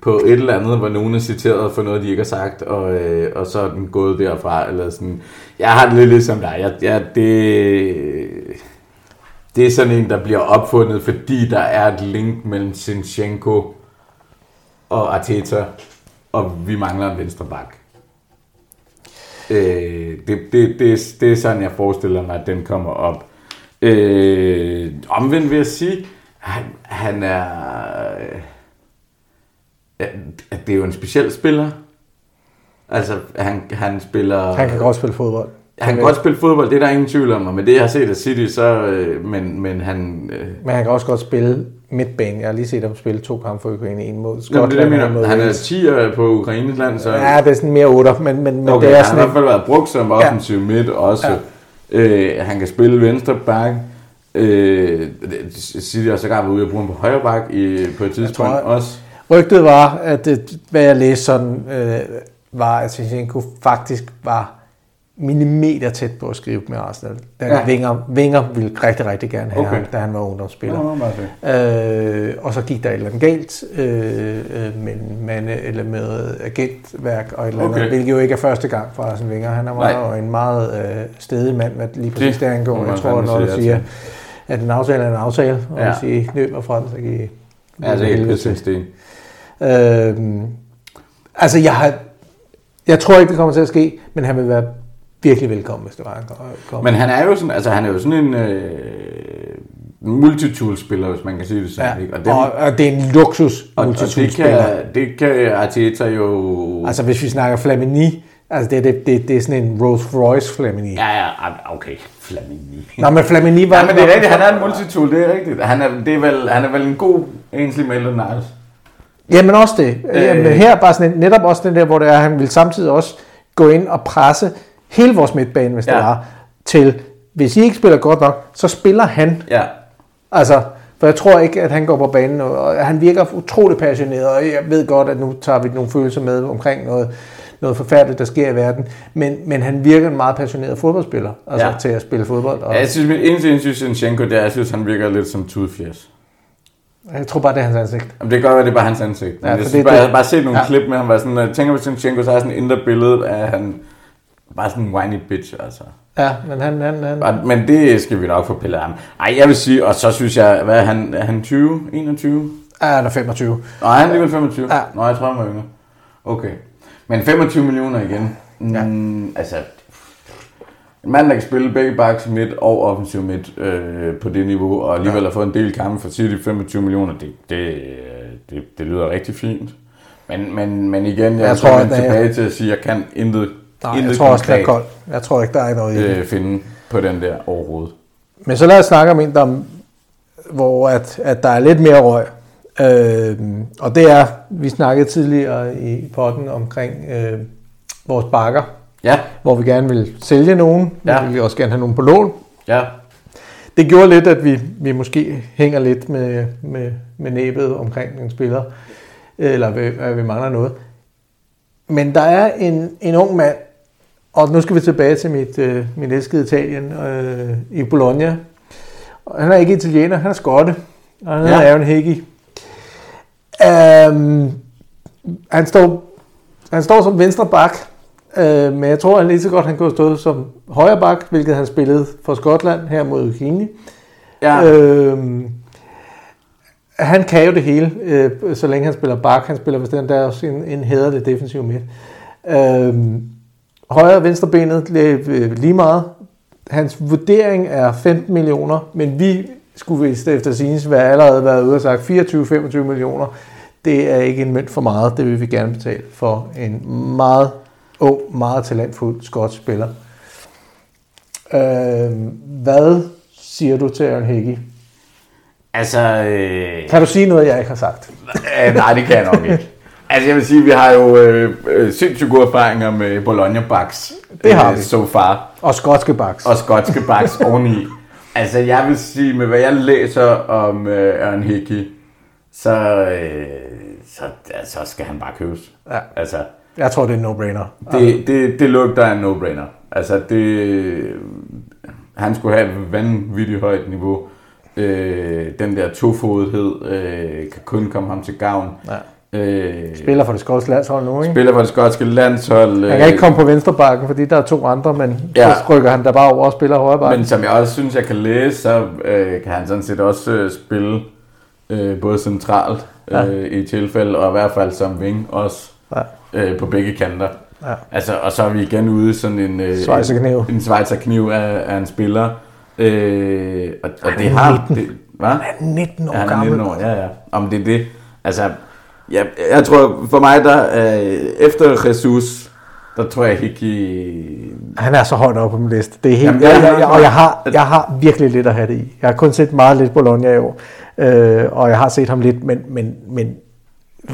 [SPEAKER 2] på et eller andet, hvor nogen er citeret for noget, de ikke har sagt, og, øh, og så er den gået derfra, eller sådan. Jeg har det lidt ligesom dig. Jeg, jeg, det, det er sådan en, der bliver opfundet, fordi der er et link mellem Sinchenko og Arteta, og vi mangler en venstre bak. Øh, det, det, det, det er sådan, jeg forestiller mig, at den kommer op. Øh, omvendt vil jeg sige, han, han er... Øh, det er jo en speciel spiller. Altså, han, han spiller...
[SPEAKER 1] Han kan godt spille fodbold.
[SPEAKER 2] Han kan godt spille fodbold, det er der ingen tvivl om, og med det jeg har set af City, så, øh, men, men han...
[SPEAKER 1] Øh... Men han kan også godt spille midtbane. Jeg har lige set ham spille to kampe for Ukraine, en mod
[SPEAKER 2] Skotland. Jamen, det er mod han er
[SPEAKER 1] 10'er
[SPEAKER 2] øh, på Ukraines land, så...
[SPEAKER 1] Ja, det er sådan mere 8, men, men,
[SPEAKER 2] men
[SPEAKER 1] okay, det er han
[SPEAKER 2] sådan... Han har i hvert fald været brugt som offensiv ja. midt også. Ja. Øh, han kan spille venstre bak. Øh, City har sågar været ude og bruge ham på højre bak i, på et tidspunkt tror, også.
[SPEAKER 1] Rygtet var, at hvad jeg læste sådan, øh, var, at Sinchenko faktisk var millimeter tæt på at skrive med Arsenal. ja. Vinger, Vinger ville rigtig, rigtig gerne have okay. ham, da han var ungdomsspiller. Ja, no, no, øh, og så gik der et eller andet galt øh, øh med mande eller med agentværk og et eller andet, okay. hvilket jo ikke er første gang for Arsene Vinger. Han er meget, jo en meget øh, stedig mand, hvad lige præcis det, det angår. Jeg tror, når du siger, at en aftale er en aftale, og ja. hvis I løber frem, så kan I... Ja, det er helt
[SPEAKER 2] bestemt. Øh,
[SPEAKER 1] altså, jeg har jeg tror ikke, det kommer til at ske, men han vil være virkelig velkommen, hvis du bare
[SPEAKER 2] kommer. Men han er jo sådan, altså han er jo sådan en øh, multitool-spiller, hvis man kan sige det sådan.
[SPEAKER 1] Ja. Ikke? Og, den, og, og, det er en luksus multitool-spiller. Og,
[SPEAKER 2] og det, kan, det kan Arteta jo...
[SPEAKER 1] Altså hvis vi snakker Flamini, altså det, det, det, det er sådan en Rolls Royce Flamini.
[SPEAKER 2] Ja, ja, ah, okay. Flamini.
[SPEAKER 1] Nå, men Flamini var...
[SPEAKER 2] ja, men det er rigtigt, han er en multitool, det er rigtigt. Han er, det er vel, han er vel en god enslig mellem Niles.
[SPEAKER 1] Jamen også det. Øh... Jamen, her bare sådan, netop også den der, hvor det er, han vil samtidig også gå ind og presse hele vores midtbane, hvis ja. det er, til, hvis I ikke spiller godt nok, så spiller han. Ja. Altså, for jeg tror ikke, at han går på banen, og han virker utrolig passioneret, og jeg ved godt, at nu tager vi nogle følelser med omkring noget, noget forfærdeligt, der sker i verden, men, men han virker en meget passioneret fodboldspiller, altså ja. til at spille fodbold.
[SPEAKER 2] Og... Ja, jeg synes, min eneste indsyn, det er, at jeg synes, han virker lidt som tudfjæs.
[SPEAKER 1] Jeg tror bare, det er hans ansigt.
[SPEAKER 2] Jamen, det kan godt
[SPEAKER 1] være,
[SPEAKER 2] det er bare hans ansigt. ja, jeg, synes, det, bare, jeg har bare set nogle ja. klip med ham, hvor sådan, jeg øh, tænker på Sinchenko, så har jeg sådan et indre billede af, han Bare sådan en whiny bitch, altså.
[SPEAKER 1] Ja, men han... han, han... Bare,
[SPEAKER 2] men det skal vi nok få pillet ham. Ej, jeg vil sige, og så synes jeg, hvad er han, er han 20, 21? Ja,
[SPEAKER 1] han er 25. Nej,
[SPEAKER 2] han er alligevel 25. Ja. Nå, jeg tror, han var yngre. Okay. Men 25 millioner igen. Mm, ja. Altså, en mand, der kan spille begge backs midt og offensiv midt øh, på det niveau, og alligevel ja. har fået en del kampe for City, 25 millioner, det, det, øh, det, det lyder rigtig fint. Men, men, men igen,
[SPEAKER 1] jeg,
[SPEAKER 2] jeg tror, jeg er tilbage til at sige, at jeg kan intet
[SPEAKER 1] Nej, jeg tror også, det er koldt. Jeg tror ikke, der er noget i
[SPEAKER 2] øh, finde på den der overhovedet.
[SPEAKER 1] Men så lad os snakke om en, der, hvor at, at der er lidt mere røg. Øh, og det er, vi snakkede tidligere i potten omkring øh, vores bakker,
[SPEAKER 2] ja.
[SPEAKER 1] hvor vi gerne vil sælge nogen, ja. vi vil også gerne have nogen på lån.
[SPEAKER 2] Ja.
[SPEAKER 1] Det gjorde lidt, at vi, vi måske hænger lidt med, med, med næbet omkring en spiller, eller at vi mangler noget. Men der er en, en ung mand, og nu skal vi tilbage til mit, øh, min elskede Italien øh, i Bologna. Han er ikke italiener, han er skotte, og han hedder ja. Aaron Hickey. Um, øhm, han, står, han står som venstre bak, øh, men jeg tror, han lige så godt han kunne stå som højre bak, hvilket han spillede for Skotland her mod Ukraine. Ja. Um, han kan jo det hele, øh, så længe han spiller bak. Han spiller vist der også en, en hæderlig defensiv midt. Um, højre venstre benet øh, lige meget. Hans vurdering er 15 millioner, men vi skulle vist efter signes være allerede været ude og sagt 24-25 millioner. Det er ikke en mønt for meget, det vil vi gerne betale for en meget ung, meget talentfuld skotsk spiller. Øh, hvad siger du til Aaron
[SPEAKER 2] Hickey? Altså... Øh...
[SPEAKER 1] Kan du sige noget, jeg ikke har sagt?
[SPEAKER 2] Øh, nej, det kan jeg nok ikke. Altså jeg vil sige, vi har jo øh, øh sindssygt gode erfaringer med Bologna Bucks. Det har øh, vi. So far.
[SPEAKER 1] Og skotske Bucks.
[SPEAKER 2] Og skotske Bucks oveni. Altså jeg vil sige, med hvad jeg læser om øh, Ørn Hickey, så, øh, så, så skal han bare købes. Ja.
[SPEAKER 1] Altså, jeg tror, det er en
[SPEAKER 2] no-brainer. Det, det, det lugter af en no-brainer. Altså det... Han skulle have et vanvittigt højt niveau. Øh, den der tofodighed øh, kan kun komme ham til gavn. Ja
[SPEAKER 1] Øh, spiller for det skotske landshold nu, ikke?
[SPEAKER 2] Spiller for det skotske landshold.
[SPEAKER 1] Øh, han kan ikke øh, komme på venstre fordi der er to andre, men ja. så rykker han der bare over og spiller højre
[SPEAKER 2] bakken. Men som jeg også synes, jeg kan læse, så øh, kan han sådan set også øh, spille øh, både centralt øh, ja. i tilfælde, og i hvert fald som ving også ja. øh, på begge kanter. Ja. Altså, og så er vi igen ude sådan en... Øh,
[SPEAKER 1] Schweizerkniv.
[SPEAKER 2] En, en Schweizerkniv af, af en spiller. Øh,
[SPEAKER 1] og, og det har... Det, hvad? Han er 19 år ja, han er 19 gammel. År,
[SPEAKER 2] ja, ja. Om det er det... Altså, Ja, jeg tror for mig, der øh, efter Jesus, der tror jeg ikke...
[SPEAKER 1] Han er så højt oppe på min liste. Det er helt, Jamen, jeg, jeg, jeg, og jeg har, jeg har virkelig lidt at have det i. Jeg har kun set meget lidt Bologna i år, øh, og jeg har set ham lidt, men, men, men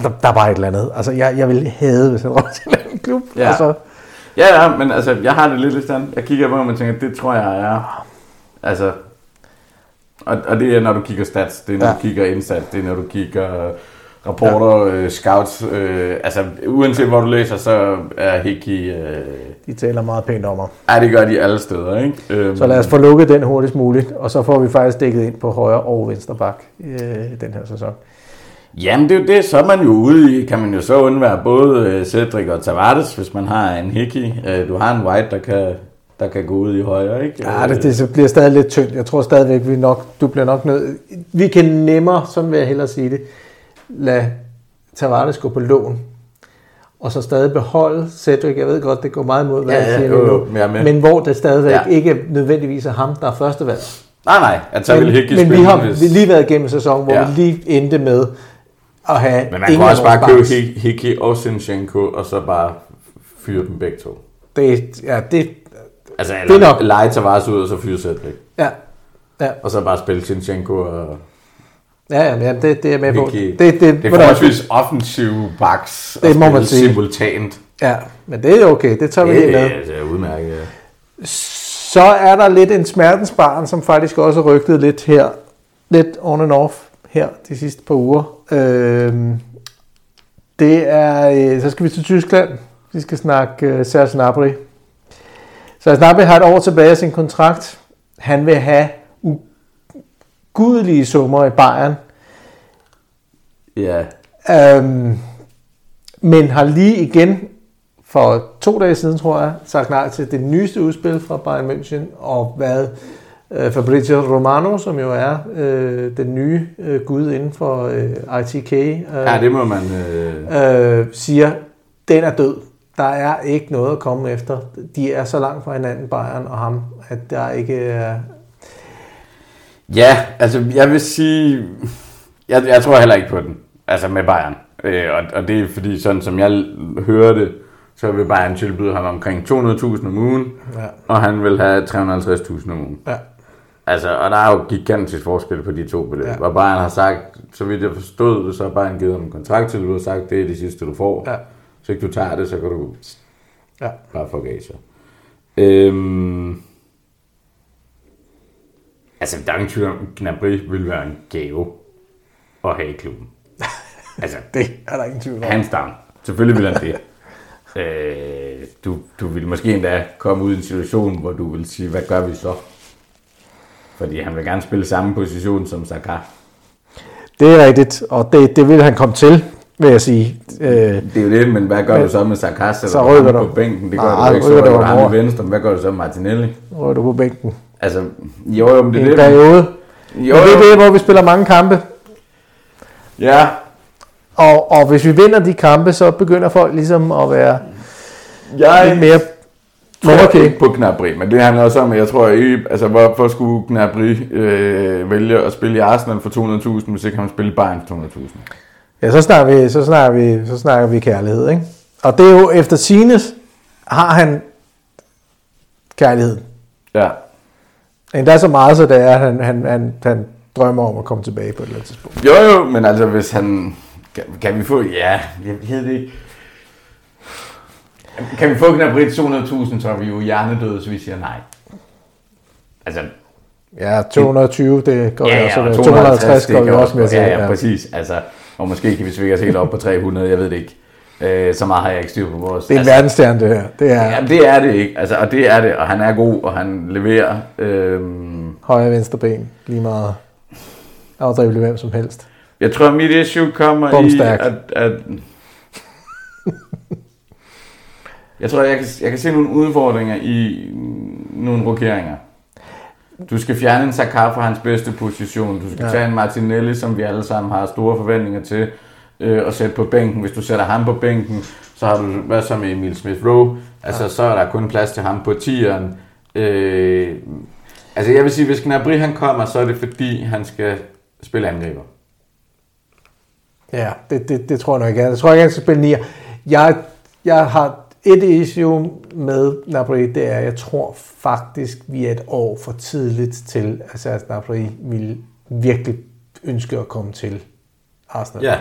[SPEAKER 1] der, der er bare et eller andet. Altså, jeg, jeg ville have, hvis han råd til en klub.
[SPEAKER 2] Ja. Altså. ja, ja, men altså, jeg har det lidt lidt sådan. Jeg kigger på ham og tænker, det tror jeg er... Altså, og, og det er, når du kigger stats, det er, når ja. du kigger indsats, det er, når du kigger rapporter, ja. øh, scouts, øh, altså uanset hvor du læser, så er Hickey... Øh,
[SPEAKER 1] de taler meget pænt om mig.
[SPEAKER 2] Ja, det gør de alle steder, ikke? Øhm.
[SPEAKER 1] Så lad os få lukket den hurtigst muligt, og så får vi faktisk dækket ind på højre og venstre bak øh, den her sæson.
[SPEAKER 2] Jamen det er jo det, så er man jo ude i, kan man jo så undvære både øh, Cedric og Tavares, hvis man har en Hickey. Øh, du har en White, der kan, der kan gå ud i højre, ikke?
[SPEAKER 1] Ja, det, det bliver stadig lidt tyndt. Jeg tror stadigvæk, vi nok, du bliver nok nødt... Vi kan nemmere, sådan vil jeg hellere sige det, lade Tavares gå på lån, og så stadig beholde Cedric. Jeg ved godt, det går meget imod, hvad ja, jeg siger ja, øh, nu, ja, men, men hvor det stadigvæk ja. ikke nødvendigvis er ham, der er førstevalg.
[SPEAKER 2] Nej, nej. Altså, men, vil ikke
[SPEAKER 1] men vi
[SPEAKER 2] har hvis...
[SPEAKER 1] lige været igennem en sæson, hvor ja. vi lige endte med at have
[SPEAKER 2] Men man kunne også bare købe Hiki og Sinchenko, og så bare fyre dem begge to.
[SPEAKER 1] Det, ja, det,
[SPEAKER 2] altså,
[SPEAKER 1] det
[SPEAKER 2] er nok. lege Tavares ud, og så fyre Cedric. Ja. ja. Og så bare spille Sinchenko og
[SPEAKER 1] Ja, ja, ja det, det er med på. Det, det,
[SPEAKER 2] det, er forholdsvis offensive backs det må man sige. simultant.
[SPEAKER 1] Ja, men det er okay. Det tager
[SPEAKER 2] vi
[SPEAKER 1] helt
[SPEAKER 2] af. Det er udmærket, ja.
[SPEAKER 1] Så er der lidt en smertensbarn, som faktisk også er rygtet lidt her. Lidt on and off her de sidste par uger. Øhm, det er, øh, så skal vi til Tyskland. Vi skal snakke uh, Serge Gnabry. Serge Gnabry har et år tilbage af sin kontrakt. Han vil have gudelige summer i Bayern. Ja. Øhm, men har lige igen for to dage siden, tror jeg, sagt nej til det nyeste udspil fra Bayern München, og hvad øh, Fabrizio Romano, som jo er øh, den nye øh, gud inden for øh, ITK, øh,
[SPEAKER 2] ja, det må man, øh... Øh,
[SPEAKER 1] siger, den er død. Der er ikke noget at komme efter. De er så langt fra hinanden, Bayern og ham, at der ikke er,
[SPEAKER 2] Ja, altså jeg vil sige, jeg, jeg tror heller ikke på den, altså med Bayern. Øh, og, og det er fordi, sådan som jeg hører det, så vil Bayern tilbyde ham omkring 200.000 om ugen, ja. og han vil have 350.000 om ugen. Ja. Altså, og der er jo gigantisk forskel på de to beløb. Ja. Og Bayern har sagt, så vidt jeg forstod, så har Bayern givet ham en du og sagt, det er det sidste, du får. Ja. Så ikke du tager det, så går du ja. bare for af Øhm, Altså, der er ingen tvivl om, Gnabry ville være en gave at have i klubben.
[SPEAKER 1] Altså, det er der ingen tvivl om.
[SPEAKER 2] Hans down. Selvfølgelig vil han det. øh, du, du vil måske endda komme ud i en situation, hvor du vil sige, hvad gør vi så? Fordi han vil gerne spille samme position som Saka.
[SPEAKER 1] Det er rigtigt, og det, det vil han komme til, vil jeg sige.
[SPEAKER 2] Øh, det er jo det, men hvad gør men, du så med Saka? Så rykker du på bænken, det gør ah, du ikke. Så du ham venstre, hvad gør du så med Martinelli?
[SPEAKER 1] Rykker
[SPEAKER 2] du
[SPEAKER 1] på bænken.
[SPEAKER 2] Altså, jo, jo, det er det.
[SPEAKER 1] periode. Jo, Men det er det, hvor vi spiller mange kampe.
[SPEAKER 2] Ja.
[SPEAKER 1] Og, og hvis vi vinder de kampe, så begynder folk ligesom at være
[SPEAKER 2] jeg lidt mere tror okay. ikke på Gnabry, men det handler også om, at jeg tror, at I, altså, hvorfor skulle Gnabry øh, vælge at spille i Arsenal for 200.000, hvis ikke han spille i Bayern for 200.000?
[SPEAKER 1] Ja, så snakker, vi, så, snakker vi, så snakker vi kærlighed, ikke? Og det er jo efter sines har han kærlighed. Ja. Endda så meget, så det er, at han, han, han, han drømmer om at komme tilbage på et eller andet tidspunkt.
[SPEAKER 2] Jo, jo, men altså hvis han... Kan, kan vi få... Ja, jeg ved det ikke. Kan vi få Gnabry 200.000, så er vi jo hjernedøde, så vi siger nej.
[SPEAKER 1] Altså... Ja, 220, det går
[SPEAKER 2] ja, ja, også med. 250, 250 går vi også med. Ja, ja, ja, præcis. Altså, og måske kan vi svinge os helt op på 300, jeg ved det ikke. Øh, så meget har jeg ikke styr på vores.
[SPEAKER 1] Det er altså, en verdensstjerne, det her. Det er... Ja,
[SPEAKER 2] det er det ikke. Altså, og det er det, og han er god, og han leverer. Øh...
[SPEAKER 1] Højre venstre ben, lige meget afdrible hvem som helst.
[SPEAKER 2] Jeg tror, mit issue kommer
[SPEAKER 1] i, at, at...
[SPEAKER 2] jeg tror, jeg kan, jeg kan se nogle udfordringer i nogle rokeringer. Du skal fjerne en Sakar fra hans bedste position. Du skal ja. tage en Martinelli, som vi alle sammen har store forventninger til øh, at sætte på bænken. Hvis du sætter ham på bænken, så har du, hvad så med Emil Smith Rowe? Altså, ja. så er der kun plads til ham på tieren. Øh, altså, jeg vil sige, hvis Gnabry han kommer, så er det fordi, han skal spille angriber.
[SPEAKER 1] Ja, det, det, det tror jeg nok ikke. Jeg tror ikke, han skal spille nier. Jeg, jeg har et issue med Napoli, det er, at jeg tror faktisk, vi er et år for tidligt til, altså at Napoli ville virkelig ønske at komme til Arsenal. Ja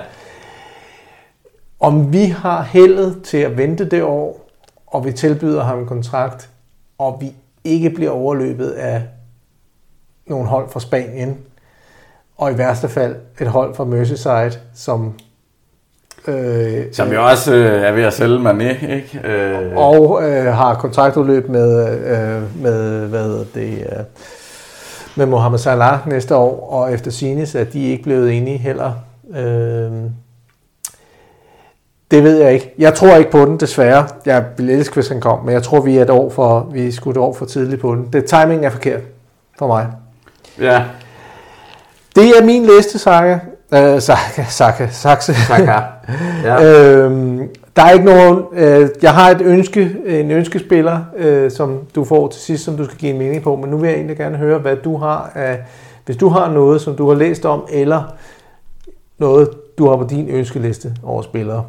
[SPEAKER 1] om vi har heldet til at vente det år, og vi tilbyder ham en kontrakt, og vi ikke bliver overløbet af nogle hold fra Spanien, og i værste fald et hold fra Merseyside, som...
[SPEAKER 2] Øh, som jo øh, også øh, er ved at sælge Mané, ikke? Øh.
[SPEAKER 1] Og øh, har kontraktudløb med, øh, med hvad det, øh, med Mohamed Salah næste år, og efter Sines at de ikke blevet enige heller. Øh, det ved jeg ikke. Jeg tror ikke på den, desværre. Jeg ville elske, hvis han kom, men jeg tror, vi er et år for, vi skulle skudt år for tidligt på den. Det, timing er forkert for mig. Ja. Det er min liste, Saka. Øh, Saka, Saka, Saxe. Saka. Ja. øhm, der er ikke nogen... Øh, jeg har et ønske, en ønskespiller, øh, som du får til sidst, som du skal give en mening på, men nu vil jeg egentlig gerne høre, hvad du har af... Hvis du har noget, som du har læst om, eller noget, du har på din ønskeliste over spillere,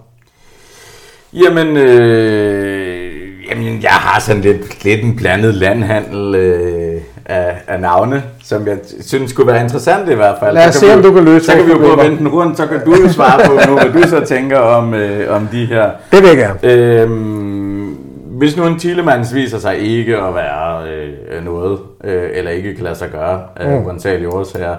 [SPEAKER 2] Jamen, øh, jamen jeg har sådan lidt, lidt en blandet landhandel øh, af, af navne, som jeg synes skulle være interessant i hvert fald.
[SPEAKER 1] Lad os se, om du kan løse
[SPEAKER 2] Så kan vi jo prøve at vente rundt, så kan du jo svare på nu, hvad du så tænker om, øh, om de her.
[SPEAKER 1] Det vil jeg gerne. Øhm,
[SPEAKER 2] hvis nu en Tillemans viser sig ikke at være øh, noget, øh, eller ikke kan lade sig gøre øh, mm. årsager,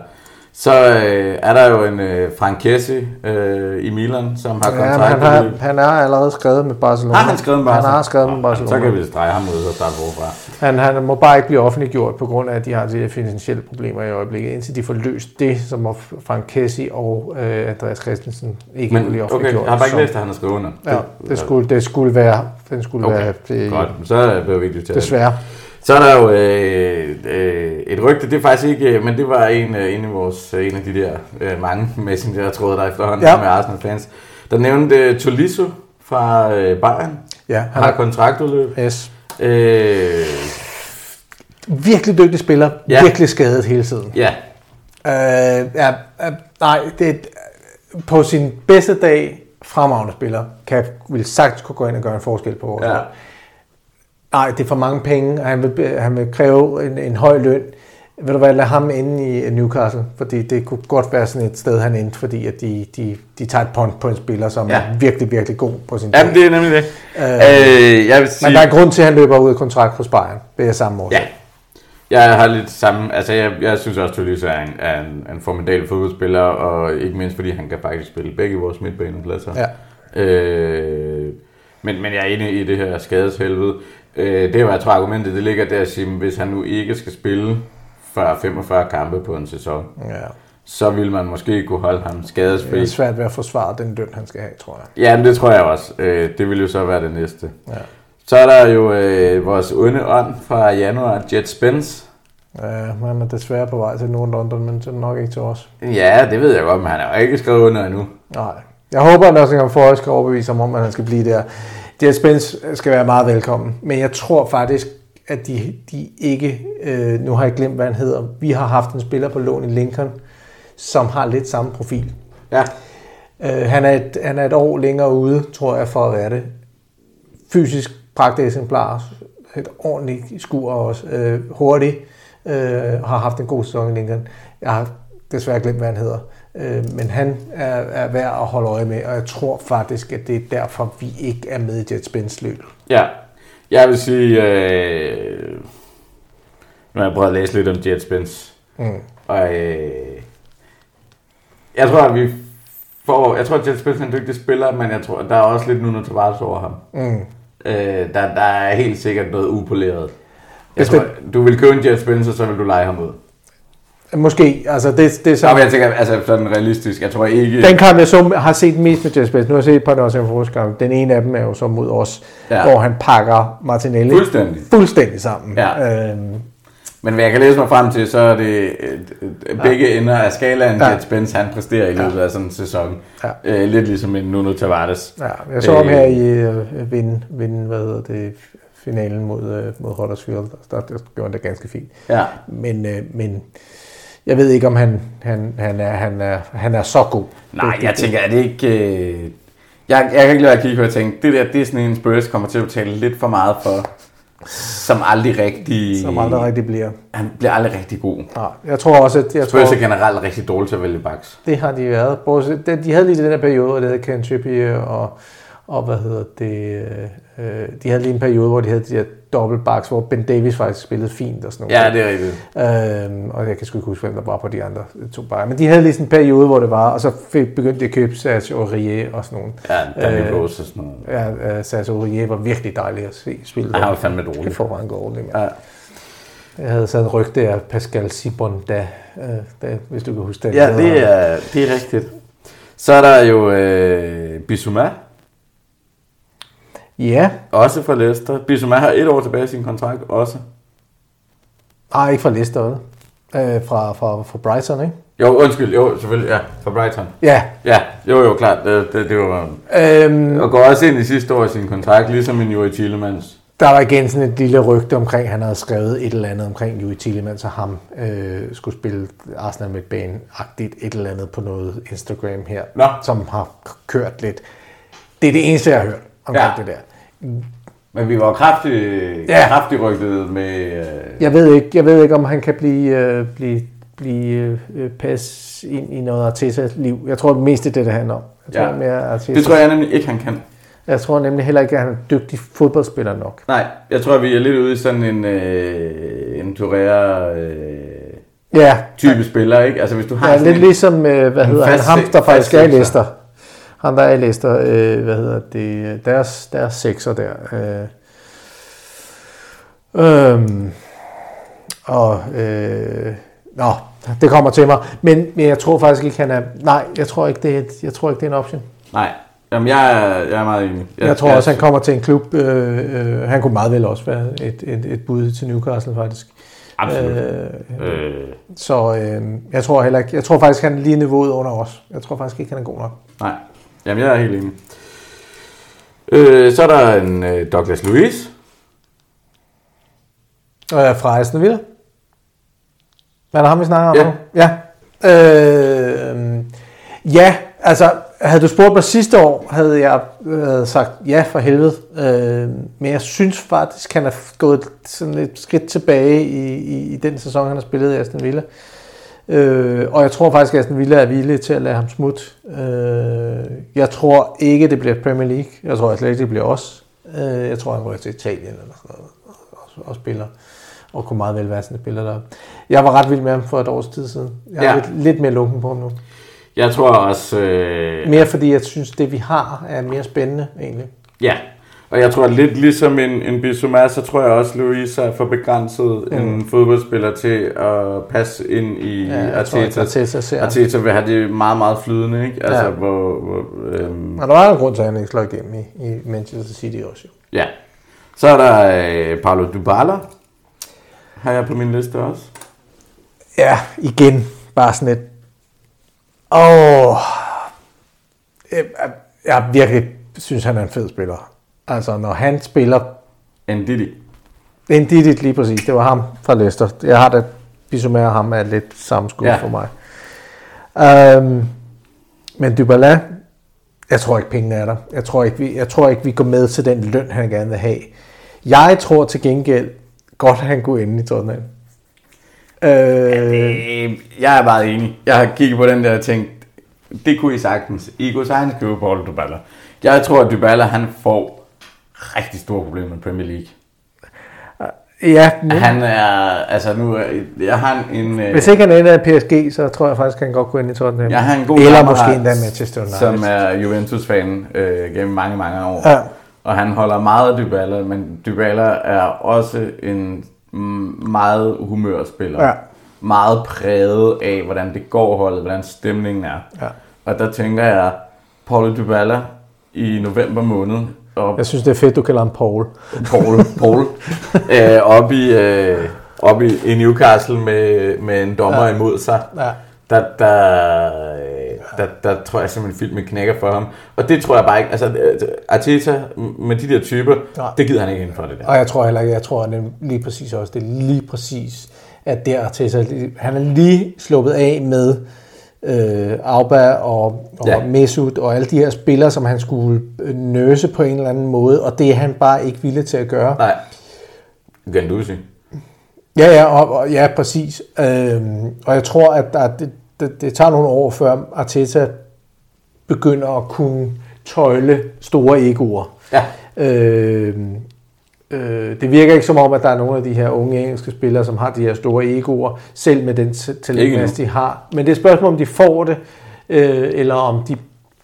[SPEAKER 2] så øh, er der jo en øh, Frankesi øh, i Milan, som har kontakt
[SPEAKER 1] Ja, han, har, han er allerede skrevet med Barcelona. Har
[SPEAKER 2] han skrevet
[SPEAKER 1] med Barcelona?
[SPEAKER 2] Han har skrevet
[SPEAKER 1] med Barcelona.
[SPEAKER 2] Så kan vi dreje ham ud og starte hvorfra.
[SPEAKER 1] Han, han må bare ikke blive offentliggjort på grund af, at de har de finansielle problemer i øjeblikket, indtil de får løst det, som Frankesi og øh, Andreas Christensen ikke Men, blive
[SPEAKER 2] offentliggjort. Okay, jeg har bare ikke læst, at han har skrevet under.
[SPEAKER 1] Ja, det, det skulle, det skulle være. Den skulle okay, være det,
[SPEAKER 2] godt. Så øh, behøver vi ikke det.
[SPEAKER 1] Desværre.
[SPEAKER 2] Så er der jo øh, øh, et rygte, det er faktisk ikke, øh, men det var en, øh, en, af, vores, øh, en af de der øh, mange messenger troede, der efterhånden ja. med Arsenal-fans, der nævnte uh, Tolisso fra øh, Bayern. Ja, han har kontraktudløb. Yes.
[SPEAKER 1] Øh, Virkelig dygtig spiller, ja. virkelig skadet hele tiden. Ja. Øh, ja, nej, det er, på sin bedste dag fremragende spiller, kan, vil sagtens kunne gå ind og gøre en forskel på vores ja nej, det er for mange penge, og han vil, øh, han vil kræve en, en høj løn. Vil du være, lade ham inde i Newcastle, fordi det kunne godt være sådan et sted, han endte, fordi at de, de, de tager et punt på en spiller, som
[SPEAKER 2] ja.
[SPEAKER 1] er virkelig, virkelig god på sin
[SPEAKER 2] Jamen, dag. det er nemlig det. Øh,
[SPEAKER 1] øh, jeg vil sige... Men der er grund til, at han løber ud af kontrakt hos Bayern. ved jeg samme måde. Ja.
[SPEAKER 2] Jeg har lidt samme... Altså, jeg, jeg synes også, at er en, en, en formidabel fodboldspiller, og ikke mindst, fordi han kan faktisk spille begge vores midtbanepladser. Ja. Øh, men, men jeg er inde i det her skadeshelvede. Øh, det er jo, jeg altså tror, argumentet det ligger der at sige, hvis han nu ikke skal spille 40-45 kampe på en sæson, ja. så vil man måske kunne holde ham skadesfri. Det er svært
[SPEAKER 1] ved at forsvare den løn, han skal have, tror jeg.
[SPEAKER 2] Ja, men det tror jeg også. Øh, det vil jo så være det næste. Ja. Så er der jo øh, vores onde ånd fra januar, Jet Spence.
[SPEAKER 1] Ja, han er desværre på vej til Nord London, men det er nok ikke til os.
[SPEAKER 2] Ja, det ved jeg godt, men han er jo ikke skrevet under endnu.
[SPEAKER 1] Nej. Jeg håber, at han også kan overbevise ham om, at han skal blive der. Jets Spence skal være meget velkommen, men jeg tror faktisk, at de, de ikke, øh, nu har jeg glemt, hvad han hedder, vi har haft en spiller på lån i Lincoln, som har lidt samme profil. Ja. Øh, han, er et, han er et år længere ude, tror jeg, for at være det. Fysisk eksemplar, et ordentligt skur også, øh, hurtigt, øh, har haft en god sæson i Lincoln. Jeg har desværre glemt, hvad han hedder. Øh, men han er, er værd at holde øje med, og jeg tror faktisk, at det er derfor, vi ikke er med i Jet Spins løb.
[SPEAKER 2] Ja, jeg vil sige, øh, nu har jeg prøvet at læse lidt om Jet Spins, mm. og øh, jeg tror, at vi får, jeg tror, at Jet Spence er en dygtig spiller, men jeg tror, der er også lidt noget tilbage over ham. Mm. Øh, der, der er helt sikkert noget upoleret. Jeg tror, du vil købe en Jet Spence, og så vil du lege ham ud.
[SPEAKER 1] Måske, altså det, det er
[SPEAKER 2] så... Jamen,
[SPEAKER 1] jeg
[SPEAKER 2] tænker, altså sådan realistisk, jeg tror ikke...
[SPEAKER 1] Den kamp, jeg så, har set mest med Jesper, nu har jeg set et par Norsen Forskamp, den ene af dem er jo så mod os, ja. hvor han pakker Martinelli
[SPEAKER 2] fuldstændig,
[SPEAKER 1] fuldstændig sammen. Ja. Øhm,
[SPEAKER 2] men hvad jeg kan læse mig frem til, så er det øh, øh, begge ja. ender af skalaen, ja. at Spence han præsterer i løbet af sådan en sæson. Ja. Øh, lidt ligesom en Nuno
[SPEAKER 1] Tavares. Ja, jeg så øh, ham øh, her i øh, vinde, vinde, hvad hedder det, finalen mod, øh, mod Huddersfield. Der, der gjorde han det ganske fint. Ja. Men, øh, men jeg ved ikke, om han, han, han, er, han, er, han er så god.
[SPEAKER 2] Nej, jeg tænker, er det ikke... Øh... Jeg, jeg kan ikke lade at kigge på og tænke, det der, det er sådan en Spurs kommer til at betale lidt for meget for, som aldrig rigtig...
[SPEAKER 1] Som aldrig rigtig bliver.
[SPEAKER 2] Han bliver aldrig rigtig god.
[SPEAKER 1] Ja, jeg tror også, at... Jeg Spurs
[SPEAKER 2] tror, er generelt rigtig dårlig til at vælge baks.
[SPEAKER 1] Det har de været. de havde lige den der periode, hvor det havde Ken Trippier og, og hvad hedder det... Øh, øh, de havde lige en periode, hvor de havde de der dobbeltbaks, hvor Ben Davis faktisk spillede fint og sådan
[SPEAKER 2] noget. Ja, det er
[SPEAKER 1] rigtigt. Øhm, og jeg kan sgu ikke huske, hvem der var på de andre to bare. Men de havde lige sådan en periode, hvor det var, og så fik, begyndte de at købe Serge Aurier og sådan noget. Ja, Daniel
[SPEAKER 2] øh, Rose og sådan noget. Ja, uh, øh, Serge
[SPEAKER 1] Aurier var virkelig dejlig at se spille. Ja, han var fandme dårlig. Det
[SPEAKER 2] var
[SPEAKER 1] han dårlig, ja. ja. Jeg havde
[SPEAKER 2] sådan en
[SPEAKER 1] rygte af Pascal Sibon, da, øh, da, hvis du kan huske det.
[SPEAKER 2] Ja,
[SPEAKER 1] det
[SPEAKER 2] er, det er rigtigt. Så er der jo øh, Bissouma, Ja. Også fra Leicester. Bissouma har et år tilbage i sin kontrakt også.
[SPEAKER 1] Nej, ikke fra Leicester, vel? Øh, fra, fra, fra Brighton, ikke?
[SPEAKER 2] Jo, undskyld, jo, selvfølgelig, ja, fra Brighton. Ja. Ja, jo, jo, klart, det, det, det var... Øhm, og går også ind i sidste år i sin kontrakt, ligesom en Juri Tillemans.
[SPEAKER 1] Der var igen sådan et lille rygte omkring, han havde skrevet et eller andet omkring Juri Tillemans og ham øh, skulle spille Arsenal med ban agtigt et eller andet på noget Instagram her, Nå. som har kørt lidt. Det er det eneste, jeg har hørt omkring ja. det der.
[SPEAKER 2] Men vi var kraftigt, ja. kraftig rygtet med... Øh...
[SPEAKER 1] Jeg, ved ikke, jeg ved ikke, om han kan blive, øh, blive, blive øh, pas ind i noget Arteta-liv. Jeg tror mest, det er det, det handler om. Jeg tror, ja.
[SPEAKER 2] mere Det tror jeg nemlig ikke, han kan.
[SPEAKER 1] Jeg tror nemlig heller ikke, at han er dygtig fodboldspiller nok.
[SPEAKER 2] Nej, jeg tror, vi er lidt ude i sådan en, øh, en Torreira... Øh, ja. type spiller, ikke? Altså hvis du har ja,
[SPEAKER 1] lidt en, ligesom, øh, hvad hedder han, ham, der faktisk er Lester ham der er i Leicester, øh, hvad hedder det, deres, deres sekser der. Øh, Øh. og øh, nå, det kommer til mig. Men, men jeg tror faktisk ikke, han er... Nej, jeg tror ikke, det er, jeg tror ikke, det er en option.
[SPEAKER 2] Nej, Jamen, jeg, er, jeg er meget enig.
[SPEAKER 1] Jeg, jeg tror jeg, også, han kommer til en klub. Øh, øh, han kunne meget vel også være et, et, et bud til Newcastle, faktisk. Absolut. Øh, øh. Så øh, jeg tror heller ikke... Jeg tror faktisk, han er lige niveauet under os. Jeg tror faktisk ikke, han er god nok.
[SPEAKER 2] Nej. Jamen, jeg er helt enig. Øh, så er der en øh, Douglas Lewis.
[SPEAKER 1] Øh, fra Eisenville. Hvad er det ham, vi snakker om ja. nu? Ja. Øh, ja, altså, havde du spurgt mig sidste år, havde jeg øh, sagt ja for helvede. Øh, men jeg synes faktisk, han er gået sådan et skridt tilbage i, i, i den sæson, han har spillet i Aston Villa. Øh, og jeg tror faktisk, at Aston Villa er villig til at lade ham smutte. Øh, jeg tror ikke, det bliver Premier League. Jeg tror slet ikke, det bliver os. Øh, jeg tror, han går til Italien eller sådan noget og, og spiller. Og kunne meget vel være sådan et spiller der. Jeg var ret vild med ham for et års tid siden. Jeg er ja. lidt, lidt mere lunken på ham nu.
[SPEAKER 2] Jeg tror også... Øh...
[SPEAKER 1] Mere fordi jeg synes, det vi har er mere spændende egentlig.
[SPEAKER 2] Ja, og jeg tror lidt ligesom en, en Bissouma, så tror jeg også, Louise er for begrænset mm. en fodboldspiller til at passe ind i ja,
[SPEAKER 1] Arteta. Tror, Arteta,
[SPEAKER 2] Arteta vil have det meget, meget flydende, ikke? Altså, ja. hvor,
[SPEAKER 1] hvor, øhm... Og der var en grund til, at han ikke slog igennem i, i Manchester City også. Jo.
[SPEAKER 2] Ja. Så er der øh, Paolo Dybala, har jeg på min liste også.
[SPEAKER 1] Ja, igen. Bare sådan et... Åh... Oh. Jeg, jeg virkelig synes, han er en fed spiller. Altså, når han spiller...
[SPEAKER 2] En Didi.
[SPEAKER 1] En Didi, lige præcis. Det var ham fra Leicester. Jeg har det Bissouma og ham er lidt samme skud ja. for mig. Um, men Dybala, jeg tror ikke, pengene er der. Jeg tror ikke, vi, jeg tror ikke, vi går med til den løn, han gerne vil have. Jeg tror til gengæld godt, at han kunne ende i Tottenham. Øh,
[SPEAKER 2] ja, det, jeg er meget enig. Jeg har kigget på den der og tænkt, det kunne I sagtens. I kunne sagtens købe på Dybala. Jeg tror, at Dybala han får rigtig store problemer med Premier League. Ja, men... Han er, altså nu, jeg har en... Øh...
[SPEAKER 1] Hvis ikke han ender i PSG, så tror jeg faktisk, at han godt kunne ind i Tottenham. Jeg har
[SPEAKER 2] en god Eller måske endda Manchester United. Som er Juventus-fan øh, gennem mange, mange år. Ja. Og han holder meget af Dybala, men Dybala er også en meget humørspiller. Ja. Meget præget af, hvordan det går holdet, hvordan stemningen er. Ja. Og der tænker jeg, Paulo Dybala i november måned
[SPEAKER 1] op. Jeg synes, det er fedt, du kalder ham Paul.
[SPEAKER 2] Paul, Paul. Æ, øh, op i, øh, op i, i Newcastle med, med en dommer ja. imod sig. Ja. Der, der, øh, der, der tror jeg simpelthen, filmen knækker for ham. Og det tror jeg bare ikke. Altså, øh, Arteta med de der typer, ja. det gider han ikke for det der. Og
[SPEAKER 1] jeg tror heller ikke, jeg tror det lige præcis også, det er lige præcis, at der Arteta, han er lige sluppet af med øh, Auba og, og ja. Mesut og alle de her spillere, som han skulle øh, nøse på en eller anden måde, og det er han bare ikke villig til at gøre. Nej.
[SPEAKER 2] Ganduzi.
[SPEAKER 1] Ja, ja, og, og, ja præcis. Øhm, og jeg tror, at der, det, det, det tager nogle år, før Arteta begynder at kunne tøjle store egoer. Ja. Øhm, øh, det virker ikke som om, at der er nogle af de her unge engelske spillere, som har de her store egoer, selv med den talentmasse, de har. Men det er et spørgsmål, om de får det, øh, eller om de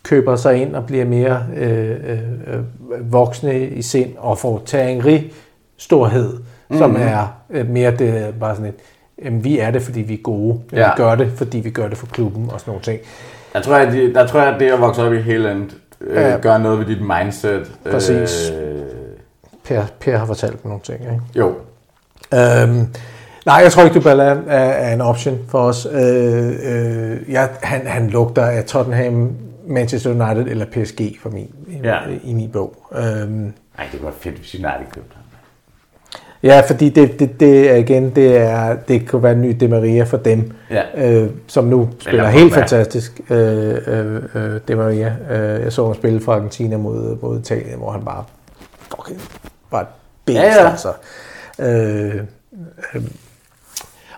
[SPEAKER 1] køber sig ind og bliver mere øh, øh, voksne i sind og får tageri storhed, mm-hmm. som mhm. er øh, mere det, bare sådan et, øh, vi er det, fordi vi er gode, ja. vi gør det, fordi vi gør det for klubben og sådan nogle ting.
[SPEAKER 2] Jeg tror, at, de, der tror jeg, at det at vokse op i hele andet øh, ja. gør noget ved dit mindset. Øh, Præcis. Øh,
[SPEAKER 1] Per, per har fortalt mig nogle ting. Ikke? Jo. Øhm, nej, jeg tror ikke, Dybala er, er en option for os. Øh, øh, ja, han, han lugter af Tottenham, Manchester United eller PSG for min, ja. i, i min bog.
[SPEAKER 2] Øhm, Ej, det var fedt, hvis United købte ham.
[SPEAKER 1] Ja, fordi det, det, det igen, det, er, det kunne være en ny De Maria for dem, ja. øh, som nu spiller helt helt fantastisk. Øh, øh, øh, De Maria. Øh, jeg så ham spille fra Argentina mod, mod Italien, hvor han bare okay, var et bæst, ja, ja. altså. Øh, øh,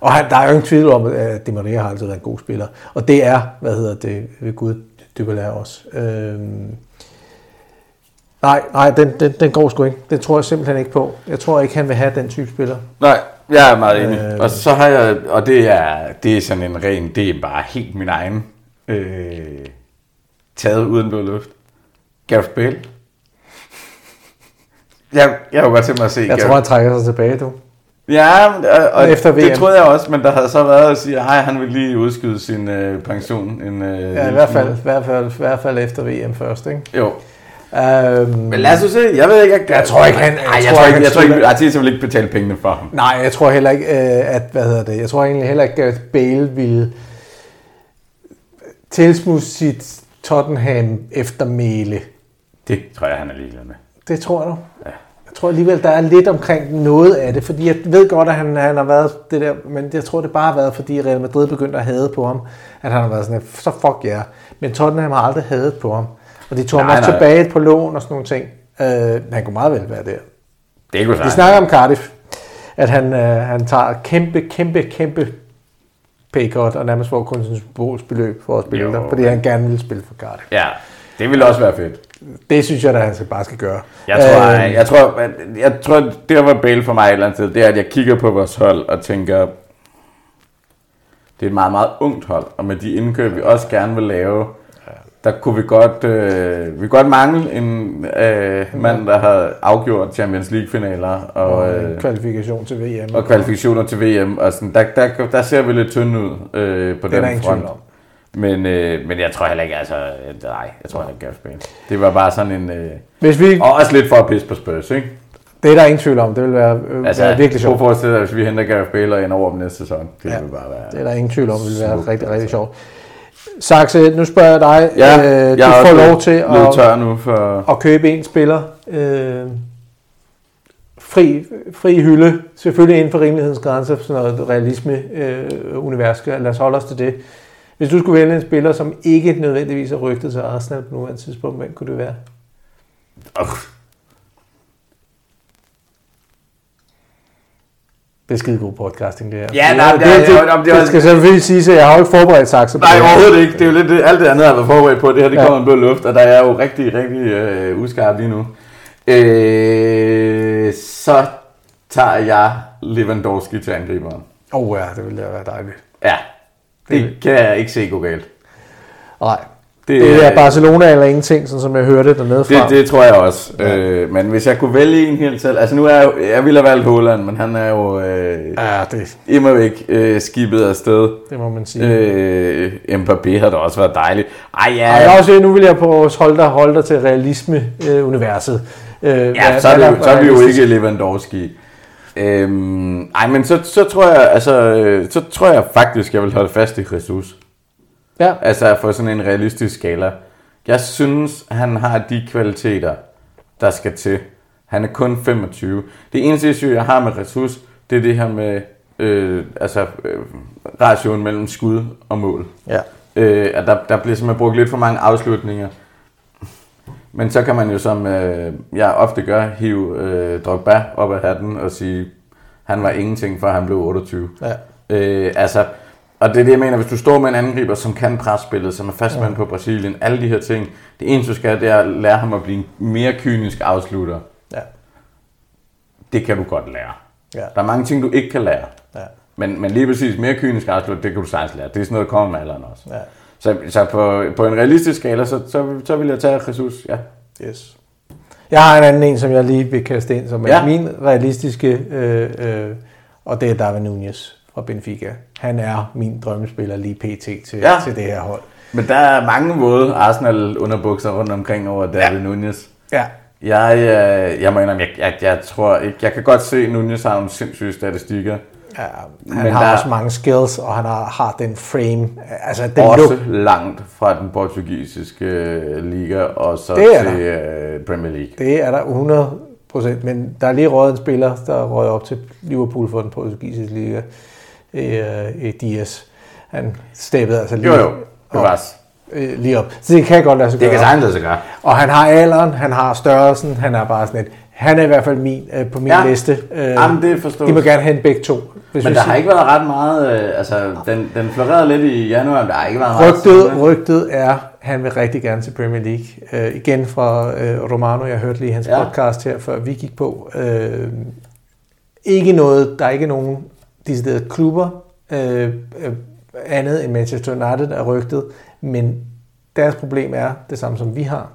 [SPEAKER 1] og han, der er jo ingen tvivl om, at De Maria har altid været en god spiller. Og det er, hvad hedder det, ved Gud, det vil lære os. Øh, nej, nej den, den, den går sgu ikke. Den tror jeg simpelthen ikke på. Jeg tror ikke, han vil have den type spiller.
[SPEAKER 2] Nej, jeg er meget enig. Øh, og så har jeg, og det er, det er sådan en ren, det er bare helt min egen øh, taget uden blå luft. Gareth Bale jeg, jeg kunne
[SPEAKER 1] godt tænke mig at se Jeg igen. tror, han trækker sig tilbage, du.
[SPEAKER 2] Ja, og, og Efter VM. det troede jeg også, men der havde så været at sige, at han vil lige udskyde sin øh, pension. En,
[SPEAKER 1] øh, ja, i hvert, fald, i, hvert fald, i hvert fald efter VM først, ikke? Jo.
[SPEAKER 2] Øhm, men lad os se, jeg ved ikke, jeg, jeg tror ikke, han... Nej, jeg, jeg, tror ikke, jeg tror ikke, Arteta vil ikke betale pengene for ham.
[SPEAKER 1] Nej, jeg tror heller ikke, øh, at, hvad hedder det, jeg tror egentlig heller ikke, at Bale ville tilsmusse sit Tottenham eftermæle.
[SPEAKER 2] Det tror jeg, han er ligeglad med.
[SPEAKER 1] Det tror du? Ja. Jeg tror alligevel, der er lidt omkring noget af det, fordi jeg ved godt, at han, han har været det der, men jeg tror, det bare har været, fordi Real Madrid begyndte at hade på ham, at han har været sådan, så fuck jer. Yeah. Men Tottenham har aldrig hadet på ham. Og de tog nej, ham også nej. tilbage på lån og sådan nogle ting. Øh, han kunne meget vel være der. Det kunne Vi snakker om Cardiff, at han, øh, han tager kæmpe, kæmpe, kæmpe pay og nærmest får kun sin for at spille jo. der, fordi han gerne vil spille for Cardiff.
[SPEAKER 2] Ja, det ville også være fedt.
[SPEAKER 1] Det synes jeg at han skal bare skal gøre. Jeg
[SPEAKER 2] tror, øh, jeg, jeg tror, jeg, jeg tror det var Bale for mig et eller andet sted, det er, at jeg kigger på vores hold og tænker, det er et meget, meget ungt hold, og med de indkøb, vi også gerne vil lave, der kunne vi godt, øh, vi godt mangle en øh, mand, der har afgjort Champions League-finaler.
[SPEAKER 1] Og, og øh, kvalifikation til VM.
[SPEAKER 2] Og kvalifikationer til VM. Og sådan, der, der, der ser vi lidt tynd ud øh, på den, den front. Men, øh, men jeg tror heller ikke, altså, nej, jeg tror heller ikke, Gareth Bale. Det var bare sådan en, øh, hvis vi... og også lidt for at pisse på Spurs, ikke?
[SPEAKER 1] Det er der ingen tvivl om, det vil være, øh, altså, være virkelig sjovt. Altså, hvis
[SPEAKER 2] vi henter Gareth Bale ind over dem næste sæson. Det ja, vil bare være
[SPEAKER 1] Det er der ingen tvivl om, det vil være smuk, rigtig, rigtig altså. sjovt. Saxe, nu spørger jeg dig. Ja, øh, du får lov til at, tør nu for... at købe en spiller. Øh, fri, fri hylde, selvfølgelig inden for rimelighedens grænser, sådan noget realisme-univers. Øh, Lad os holde os til det. Hvis du skulle vælge en spiller, som ikke nødvendigvis er rygtet til Arsenal på nuværende tidspunkt, hvem kunne det være? Oh. Det er skide god podcasting, det her. Ja, nej,
[SPEAKER 2] det, det, det, det, det, det, det
[SPEAKER 1] skal selvfølgelig sige, at jeg har
[SPEAKER 2] jo
[SPEAKER 1] ikke forberedt sagt
[SPEAKER 2] så Nej,
[SPEAKER 1] overhovedet
[SPEAKER 2] ikke. Det er jo lidt, det, alt det andet, jeg har forberedt på. Det her, det ja. kommer en blød luft, og der er jo rigtig, rigtig øh, uskarp lige nu. Øh, så tager jeg Lewandowski til angriberen.
[SPEAKER 1] Åh oh, ja, det ville da være dejligt.
[SPEAKER 2] Ja, det kan jeg ikke se gå galt.
[SPEAKER 1] Nej. Det, det er Barcelona eller ingenting, sådan som jeg hørte dernede fra. Det,
[SPEAKER 2] det tror jeg også. Ja. Øh, men hvis jeg kunne vælge en helt selv... Altså nu er jeg, jo, jeg ville have valgt Holland, men han er jo øh, ja, det. immer væk øh, skibet afsted.
[SPEAKER 1] Det må man sige. Øh,
[SPEAKER 2] Mbappé har da også været dejligt. Ej, ja. Ej, også,
[SPEAKER 1] nu vil jeg på holde dig, holde dig til realisme-universet.
[SPEAKER 2] Øh, øh, ja, så er, det, det, så er vi jo ikke Lewandowski. Øhm, ej, men så, så, tror jeg, altså, øh, så tror jeg faktisk, jeg vil holde fast i Jesus. Ja. Altså for sådan en realistisk skala. Jeg synes, han har de kvaliteter, der skal til. Han er kun 25. Det eneste issue, jeg har med Jesus, det er det her med øh, altså, øh, ratioen mellem skud og mål. Ja. Øh, at der, der bliver simpelthen brugt lidt for mange afslutninger men så kan man jo, som øh, jeg ofte gør, hive øh, Drogba op af hatten og sige, han var ingenting, før han blev 28. Ja. Øh, altså, og det er det, jeg mener, hvis du står med en angriber, som kan presspillet, som er fastmand ja. på Brasilien, alle de her ting, det eneste, du skal, det er at lære ham at blive en mere kynisk afslutter. Ja. Det kan du godt lære. Ja. Der er mange ting, du ikke kan lære. Ja. Men, men lige præcis mere kynisk afslutter, det kan du sagtens lære. Det er sådan noget, der kommer med alderen også. Ja. Så, så på, på en realistisk skala, så, så, så vil jeg tage Jesus, ja. Yes.
[SPEAKER 1] Jeg har en anden en, som jeg lige vil kaste ind, som er ja. min realistiske, øh, øh, og det er David Nunez fra Benfica. Han er min drømmespiller lige pt. til, ja. til det her hold.
[SPEAKER 2] Men der er mange våde Arsenal-underbukser rundt omkring over David ja. Nunez. Ja. Jeg, jeg, øh, jeg må indrømme, jeg, jeg, jeg tror ikke, jeg kan godt se Nunez har nogle sindssyge statistikker.
[SPEAKER 1] Ja, han Men har der... også mange skills, og han har, har den frame. Altså, den også look.
[SPEAKER 2] langt fra den portugisiske øh, liga og så det til der. Øh, Premier League.
[SPEAKER 1] Det er der 100 procent, men der er lige røget en spiller, der røg op til Liverpool for den portugisiske liga, i øh, Dias. Han steppede altså lige,
[SPEAKER 2] jo, jo.
[SPEAKER 1] Det
[SPEAKER 2] var
[SPEAKER 1] op, øh, lige op. Så det kan godt lade sig
[SPEAKER 2] gøre. Det kan sagtens lade sig gøre.
[SPEAKER 1] Og han har alderen, han har størrelsen, han er bare sådan et, han er i hvert fald min, øh, på min ja. liste.
[SPEAKER 2] Øh, Jamen, det forstår De
[SPEAKER 1] må gerne have en begge to.
[SPEAKER 2] Hvis men der har ikke været ret meget, øh, altså den, den florerede lidt i januar, men der har ikke været
[SPEAKER 1] rygtet,
[SPEAKER 2] meget.
[SPEAKER 1] Rygtet er, han vil rigtig gerne til Premier League. Øh, igen fra øh, Romano, jeg hørte lige hans ja. podcast her, før vi gik på. Øh, ikke noget, der er ikke nogen der klubber, øh, øh, andet end Manchester United er rygtet, men deres problem er det samme som vi har.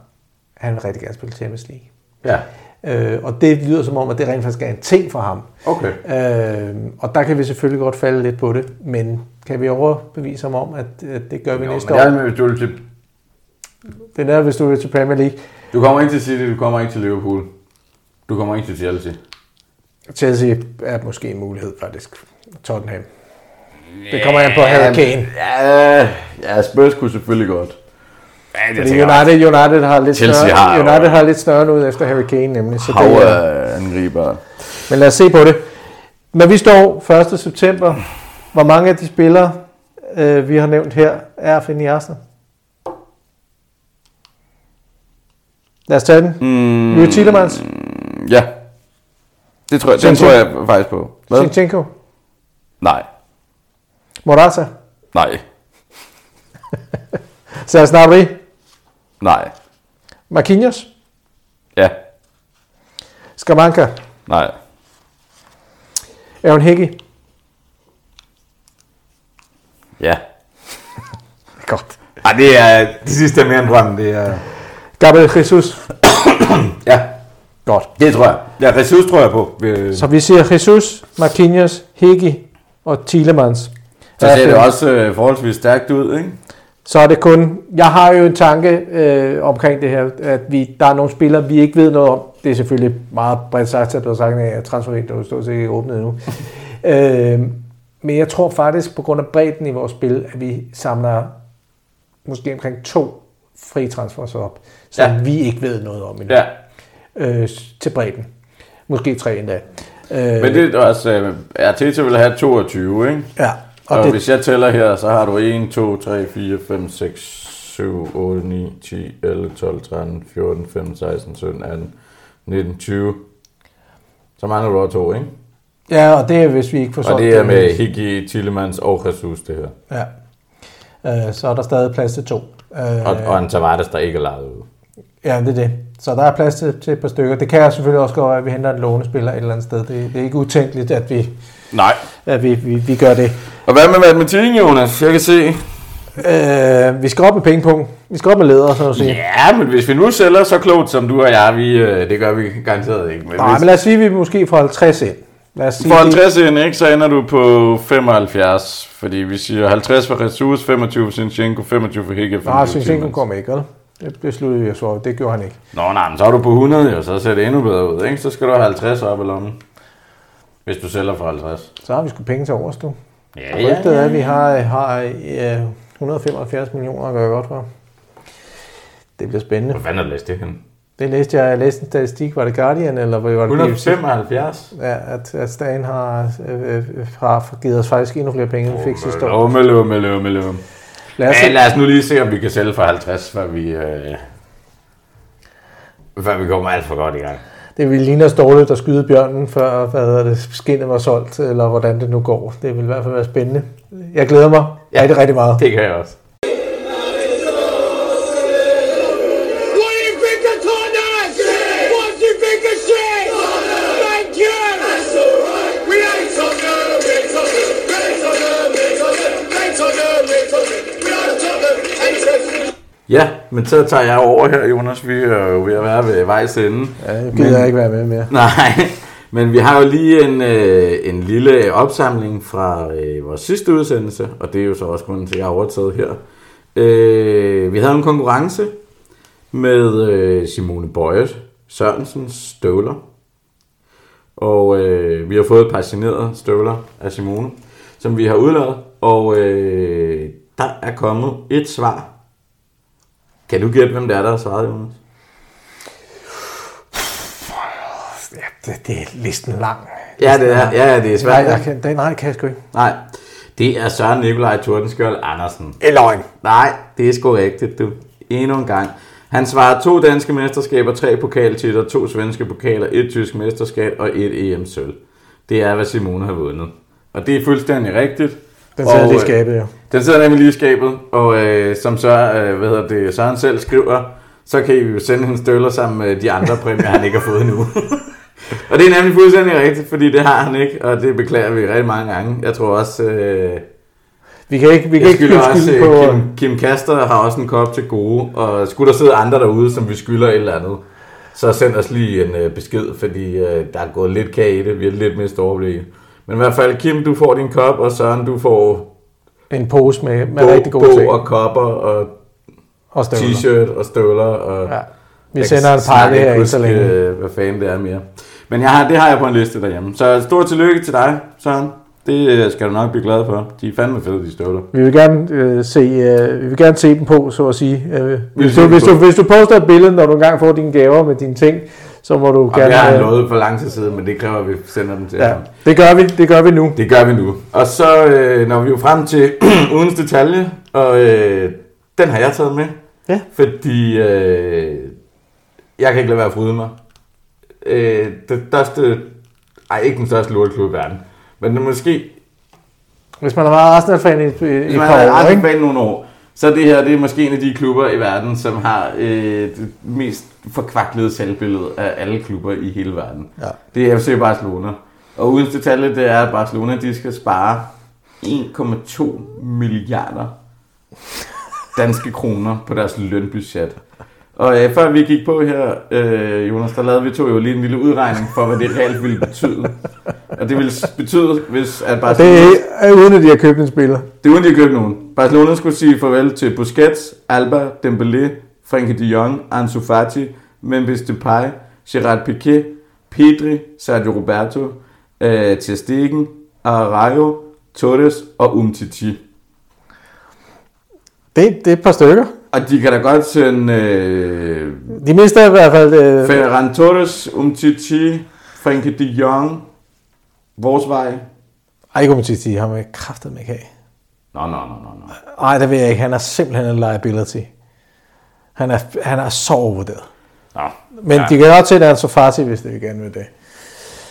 [SPEAKER 1] Han vil rigtig gerne spille Champions League. Ja. Øh, og det lyder som om, at det rent faktisk er en ting for ham. Okay. Øh, og der kan vi selvfølgelig godt falde lidt på det, men kan vi overbevise ham om, at, at det gør vi jo, næste men år? Det er med, hvis du vil til...
[SPEAKER 2] Det
[SPEAKER 1] er hvis du vil til Premier League.
[SPEAKER 2] Du kommer ikke til City, du kommer ikke til Liverpool. Du kommer ikke til Chelsea.
[SPEAKER 1] Chelsea er måske en mulighed faktisk. Tottenham. Det kommer an på
[SPEAKER 2] Harry
[SPEAKER 1] Kane. Ja,
[SPEAKER 2] ja, Spurs kunne selvfølgelig godt.
[SPEAKER 1] Ja, det United, United har lidt Chelsea snørre, har, United har lidt snørre ud efter Harry Kane nemlig. Så
[SPEAKER 2] det er, angriber.
[SPEAKER 1] Men lad os se på det. Men vi står 1. september. Hvor mange af de spillere, øh, vi har nævnt her, er at finde i Arsenal? Lad os tage den. Mm, Louis Tillemans?
[SPEAKER 2] Ja. Det tror jeg, den tror jeg faktisk på. Hvad? Sinchenko? Nej.
[SPEAKER 1] Morata?
[SPEAKER 2] Nej.
[SPEAKER 1] Serge Gnabry?
[SPEAKER 2] Nej.
[SPEAKER 1] Marquinhos?
[SPEAKER 2] Ja. Skamanka? Nej.
[SPEAKER 1] Aaron Hickey?
[SPEAKER 2] Ja. Godt. Ej, det er det sidste er mere end drømmen. Det er...
[SPEAKER 1] Gabriel Jesus?
[SPEAKER 2] ja. Godt. Det tror jeg. Ja, Jesus tror jeg på.
[SPEAKER 1] Øh. Så vi siger Jesus, Marquinhos, Hickey og Thielemans.
[SPEAKER 2] Så ser det også øh, forholdsvis stærkt ud, ikke?
[SPEAKER 1] så er det kun, jeg har jo en tanke øh, omkring det her, at vi, der er nogle spillere, vi ikke ved noget om. Det er selvfølgelig meget bredt sagt, at du har sagt, at transfervinduet er stort set ikke åbnet endnu. øh, men jeg tror faktisk, på grund af bredden i vores spil, at vi samler måske omkring to fri transfers op, som ja. vi ikke ved noget om endnu. Ja. Øh, til bredden. Måske tre endda.
[SPEAKER 2] Øh, Men det øh, er altså, Arteta øh, vil have 22, ikke? Ja. Og, og det... hvis jeg tæller her, så har du 1, 2, 3, 4, 5, 6, 7, 8, 9, 10, 11, 12, 13, 14, 15, 16, 17, 18, 19, 20. Så mangler du også to, ikke?
[SPEAKER 1] Ja, og det er, hvis vi ikke
[SPEAKER 2] får Og det er med Higgy, Tillemans og Jesus, det her. Ja.
[SPEAKER 1] Øh, så er der stadig plads til to.
[SPEAKER 2] Øh, og, og en Tavares, der ikke er lejet ud.
[SPEAKER 1] Ja, det er det. Så der er plads til, til et par stykker. Det kan selvfølgelig også godt være, at vi henter en lånespiller et eller andet sted. Det, det er ikke utænkeligt, at vi Nej. At vi, vi, vi gør det.
[SPEAKER 2] Og hvad med matematikken, Jonas? Jeg kan se.
[SPEAKER 1] Øh, vi skal op med pengepunkt. Vi skal op med leder, så at sige.
[SPEAKER 2] Ja, men hvis vi nu sælger så klogt som du og jeg, vi, øh, det gør vi garanteret ikke.
[SPEAKER 1] Men Nej,
[SPEAKER 2] hvis...
[SPEAKER 1] men lad os sige, at vi måske får 50 ind.
[SPEAKER 2] Lad os sige, for 50 ind, ikke, så ender du på 75, fordi vi siger 50 for Ressus, 25 for Sinchenko, 25 for Hikke. Nej, Sinchenko
[SPEAKER 1] kommer ikke, eller? Det besluttede jeg så, det gjorde han ikke.
[SPEAKER 2] Nå nej, men så er du på 100 og så ser det endnu bedre ud, ikke? Så skal du have 50 op i lommen. Hvis du sælger for 50.
[SPEAKER 1] Så har vi sgu penge til overstå. Ja, ja, ja, er, at vi har, har øh, 175 millioner at gøre godt for. Det bliver spændende. Hvad fanden
[SPEAKER 2] har du læst det hen? Det
[SPEAKER 1] læste jeg, jeg læste en statistik, var det Guardian, eller var det
[SPEAKER 2] 175? Ja,
[SPEAKER 1] at, at staten har, øh, øh, har givet os faktisk endnu flere penge, end vi fik sidste år.
[SPEAKER 2] med løb, med løb. Lad os, ja, lad os nu lige se, om vi kan sælge for 50, før vi, øh, før vi kommer alt for godt i gang
[SPEAKER 1] det ville ligne os dårligt at skyde bjørnen, før hvad hedder det, skinnet var solgt, eller hvordan det nu går. Det vil i hvert fald være spændende. Jeg glæder mig ja, rigtig, rigtig meget.
[SPEAKER 2] Det kan jeg også. Ja, men så tager jeg over her, Jonas. Vi er jo ved at være ved vejs ende. Ja, jeg gider
[SPEAKER 1] men, ikke være med mere.
[SPEAKER 2] Nej, men vi har jo lige en, øh, en lille opsamling fra øh, vores sidste udsendelse, og det er jo så også grunden til, at jeg har overtaget her. Øh, vi havde en konkurrence med øh, Simone Bøjes Sørensens støvler. Og øh, vi har fået et par støvler af Simone, som vi har udlagt. Og øh, der er kommet et svar kan du gætte, hvem det er, der har svaret, Jonas?
[SPEAKER 1] Ja, det, det er listen lang.
[SPEAKER 2] ja, det er, ja, det er svært.
[SPEAKER 1] Nej, jeg kan, det, nej, det kan jeg sgu ikke.
[SPEAKER 2] Nej. Det er Søren Nikolaj Tordenskjold Andersen.
[SPEAKER 1] Eløgn.
[SPEAKER 2] Nej, det er sgu rigtigt, du. Endnu en gang. Han svarer to danske mesterskaber, tre pokaltitler, to svenske pokaler, et tysk mesterskab og et EM-sølv. Det er, hvad Simone har vundet. Og det er fuldstændig rigtigt.
[SPEAKER 1] Den sad og, de øh, skabet, ja.
[SPEAKER 2] Den sidder nemlig lige i skabet, og øh, som så, øh, hvad hedder det, Søren selv skriver, så kan I jo sende hans støller sammen med de andre præmier, han ikke har fået endnu. og det er nemlig fuldstændig rigtigt, fordi det har han ikke, og det beklager vi rigtig mange gange. Jeg tror også... Øh, vi kan ikke, vi kan ikke skylder også, øh, på... Kim, Kim Kaster har også en kop til gode, og skulle der sidde andre derude, som vi skylder et eller andet, så send os lige en øh, besked, fordi øh, der er gået lidt kage i det, vi er lidt mere overblik. Men i hvert fald, Kim, du får din kop, og Søren, du får
[SPEAKER 1] en pose med, med bog, rigtig gode bog ting.
[SPEAKER 2] og kopper og, og t-shirt og støvler. Og ja.
[SPEAKER 1] Vi sender en pakke her ikke så længe. Øh,
[SPEAKER 2] hvad fanden det er mere. Men jeg har, det har jeg på en liste derhjemme. Så stort tillykke til dig, Søren. Det øh, skal du nok blive glad for. De er fandme fede, de støvler.
[SPEAKER 1] Vi vil gerne, øh, se, øh, vi vil gerne se dem på, så at sige. Øh, hvis, du, hvis, du, hvis du poster et billede, når du engang får dine gaver med dine ting, så må du og gerne... Jeg
[SPEAKER 2] har øh, lovet for lang tid siden, men det kræver, at vi sender dem til ja, ham.
[SPEAKER 1] Det gør vi, det gør vi nu.
[SPEAKER 2] Det gør vi nu. Og så øh, når vi jo frem til ugens detalje, og øh, den har jeg taget med. Ja. Fordi øh, jeg kan ikke lade være at fryde mig. Øh, det største... Ej, ikke den største lorteklub i verden. Men det måske...
[SPEAKER 1] Hvis man har været Arsenal-fan i, i, i Hvis man har været Arsenal-fan nogle
[SPEAKER 2] år, så det her det er måske en af de klubber i verden, som har øh, det mest forkvaklede selvbillede af alle klubber i hele verden. Ja. Det er FC Barcelona. Og uden detalje, det er, at Barcelona de skal spare 1,2 milliarder danske kroner på deres lønbudget. Og øh, før vi gik på her, øh, Jonas, der lavede vi to jo lige en lille udregning for, hvad det reelt ville betyde. Og det ville betyde, hvis at Barcelona...
[SPEAKER 1] det er uden at de har købt en spiller.
[SPEAKER 2] Det
[SPEAKER 1] er
[SPEAKER 2] uden at de har købt nogen. Barcelona skulle sige farvel til Busquets, Alba, Dembélé, Frenkie de Jong, Ansu Fati, Memphis Depay, Gerard Piqué, Pedri, Sergio Roberto, øh, Ter Stegen, Arajo, Torres og Umtiti.
[SPEAKER 1] Det, det er et par stykker.
[SPEAKER 2] Og de kan da godt sende... Øh,
[SPEAKER 1] de mister i hvert fald... Øh,
[SPEAKER 2] Ferran Torres, Umtiti, Frenkie de Jong, vores vej. Ej,
[SPEAKER 1] ikke Umtiti, han er kraftet med ikke have.
[SPEAKER 2] Nej, nej, nej, nej. Nej, det vil jeg ikke. Han er simpelthen en liability. Han er, han er så overvurderet. Nå, Men ja. de kan godt se, at han er så fartig, hvis de gerne med det.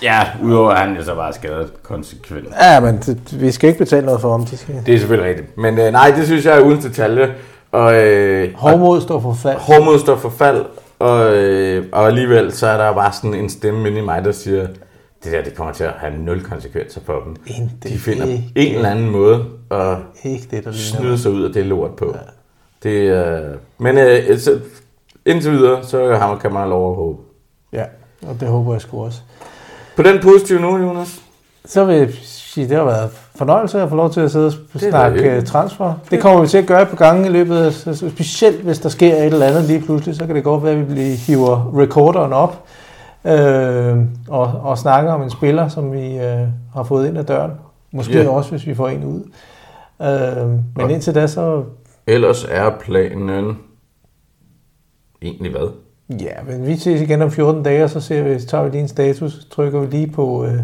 [SPEAKER 2] Ja, udover at han jo så bare skadet konsekvent. Ja, men det, vi skal ikke betale noget for ham. De skal... Det er selvfølgelig rigtigt. Men øh, nej, det synes jeg er uden detalje. Og, øh, hårdmod står for fald. Hårdmod står for fald. Og, øh, og alligevel så er der bare sådan en stemme inde i mig, der siger, det der, det kommer til at have nul konsekvenser for dem. Intet, de finder ikke, en eller anden måde at ikke det, der snyde sig ud af det lort på. Ja. Det, øh, men øh, så, indtil videre, så har, kan meget lov at håbe. Ja, og det håber jeg sgu også. På den positive nu, Jonas? Så vil jeg sige, at det har været fornøjelse at få lov til at sidde og snakke øh, transfer. Det kommer vi til at gøre på gange i løbet af, specielt hvis der sker et eller andet lige pludselig, så kan det godt være, at vi bliver hiver recorderen op øh, og, og snakker om en spiller, som vi øh, har fået ind ad døren. Måske yeah. også, hvis vi får en ud. Øh, men og indtil da så... Ellers er planen egentlig hvad? Ja, men vi ses igen om 14 dage, og så ser vi, tager vi lige en status, trykker vi lige på, øh,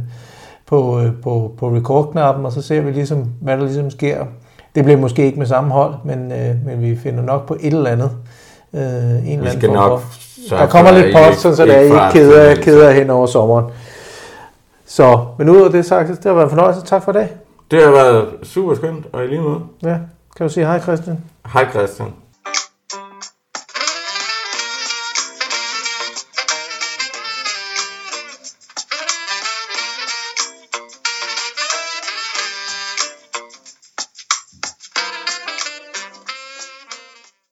[SPEAKER 2] på, øh, på, på record-knappen, og så ser vi ligesom, hvad der ligesom sker. Det bliver måske ikke med samme hold, men, øh, men vi finder nok på et eller andet øh, en eller anden form for. Der kommer lidt post, så det er ikke keder, keder hen over sommeren. Så, men ud af det sagt, det har været en fornøjelse. Tak for i dag. Det har været super skønt, og i lige måde. Ja, kan du sige hej Christian? Hej Christian.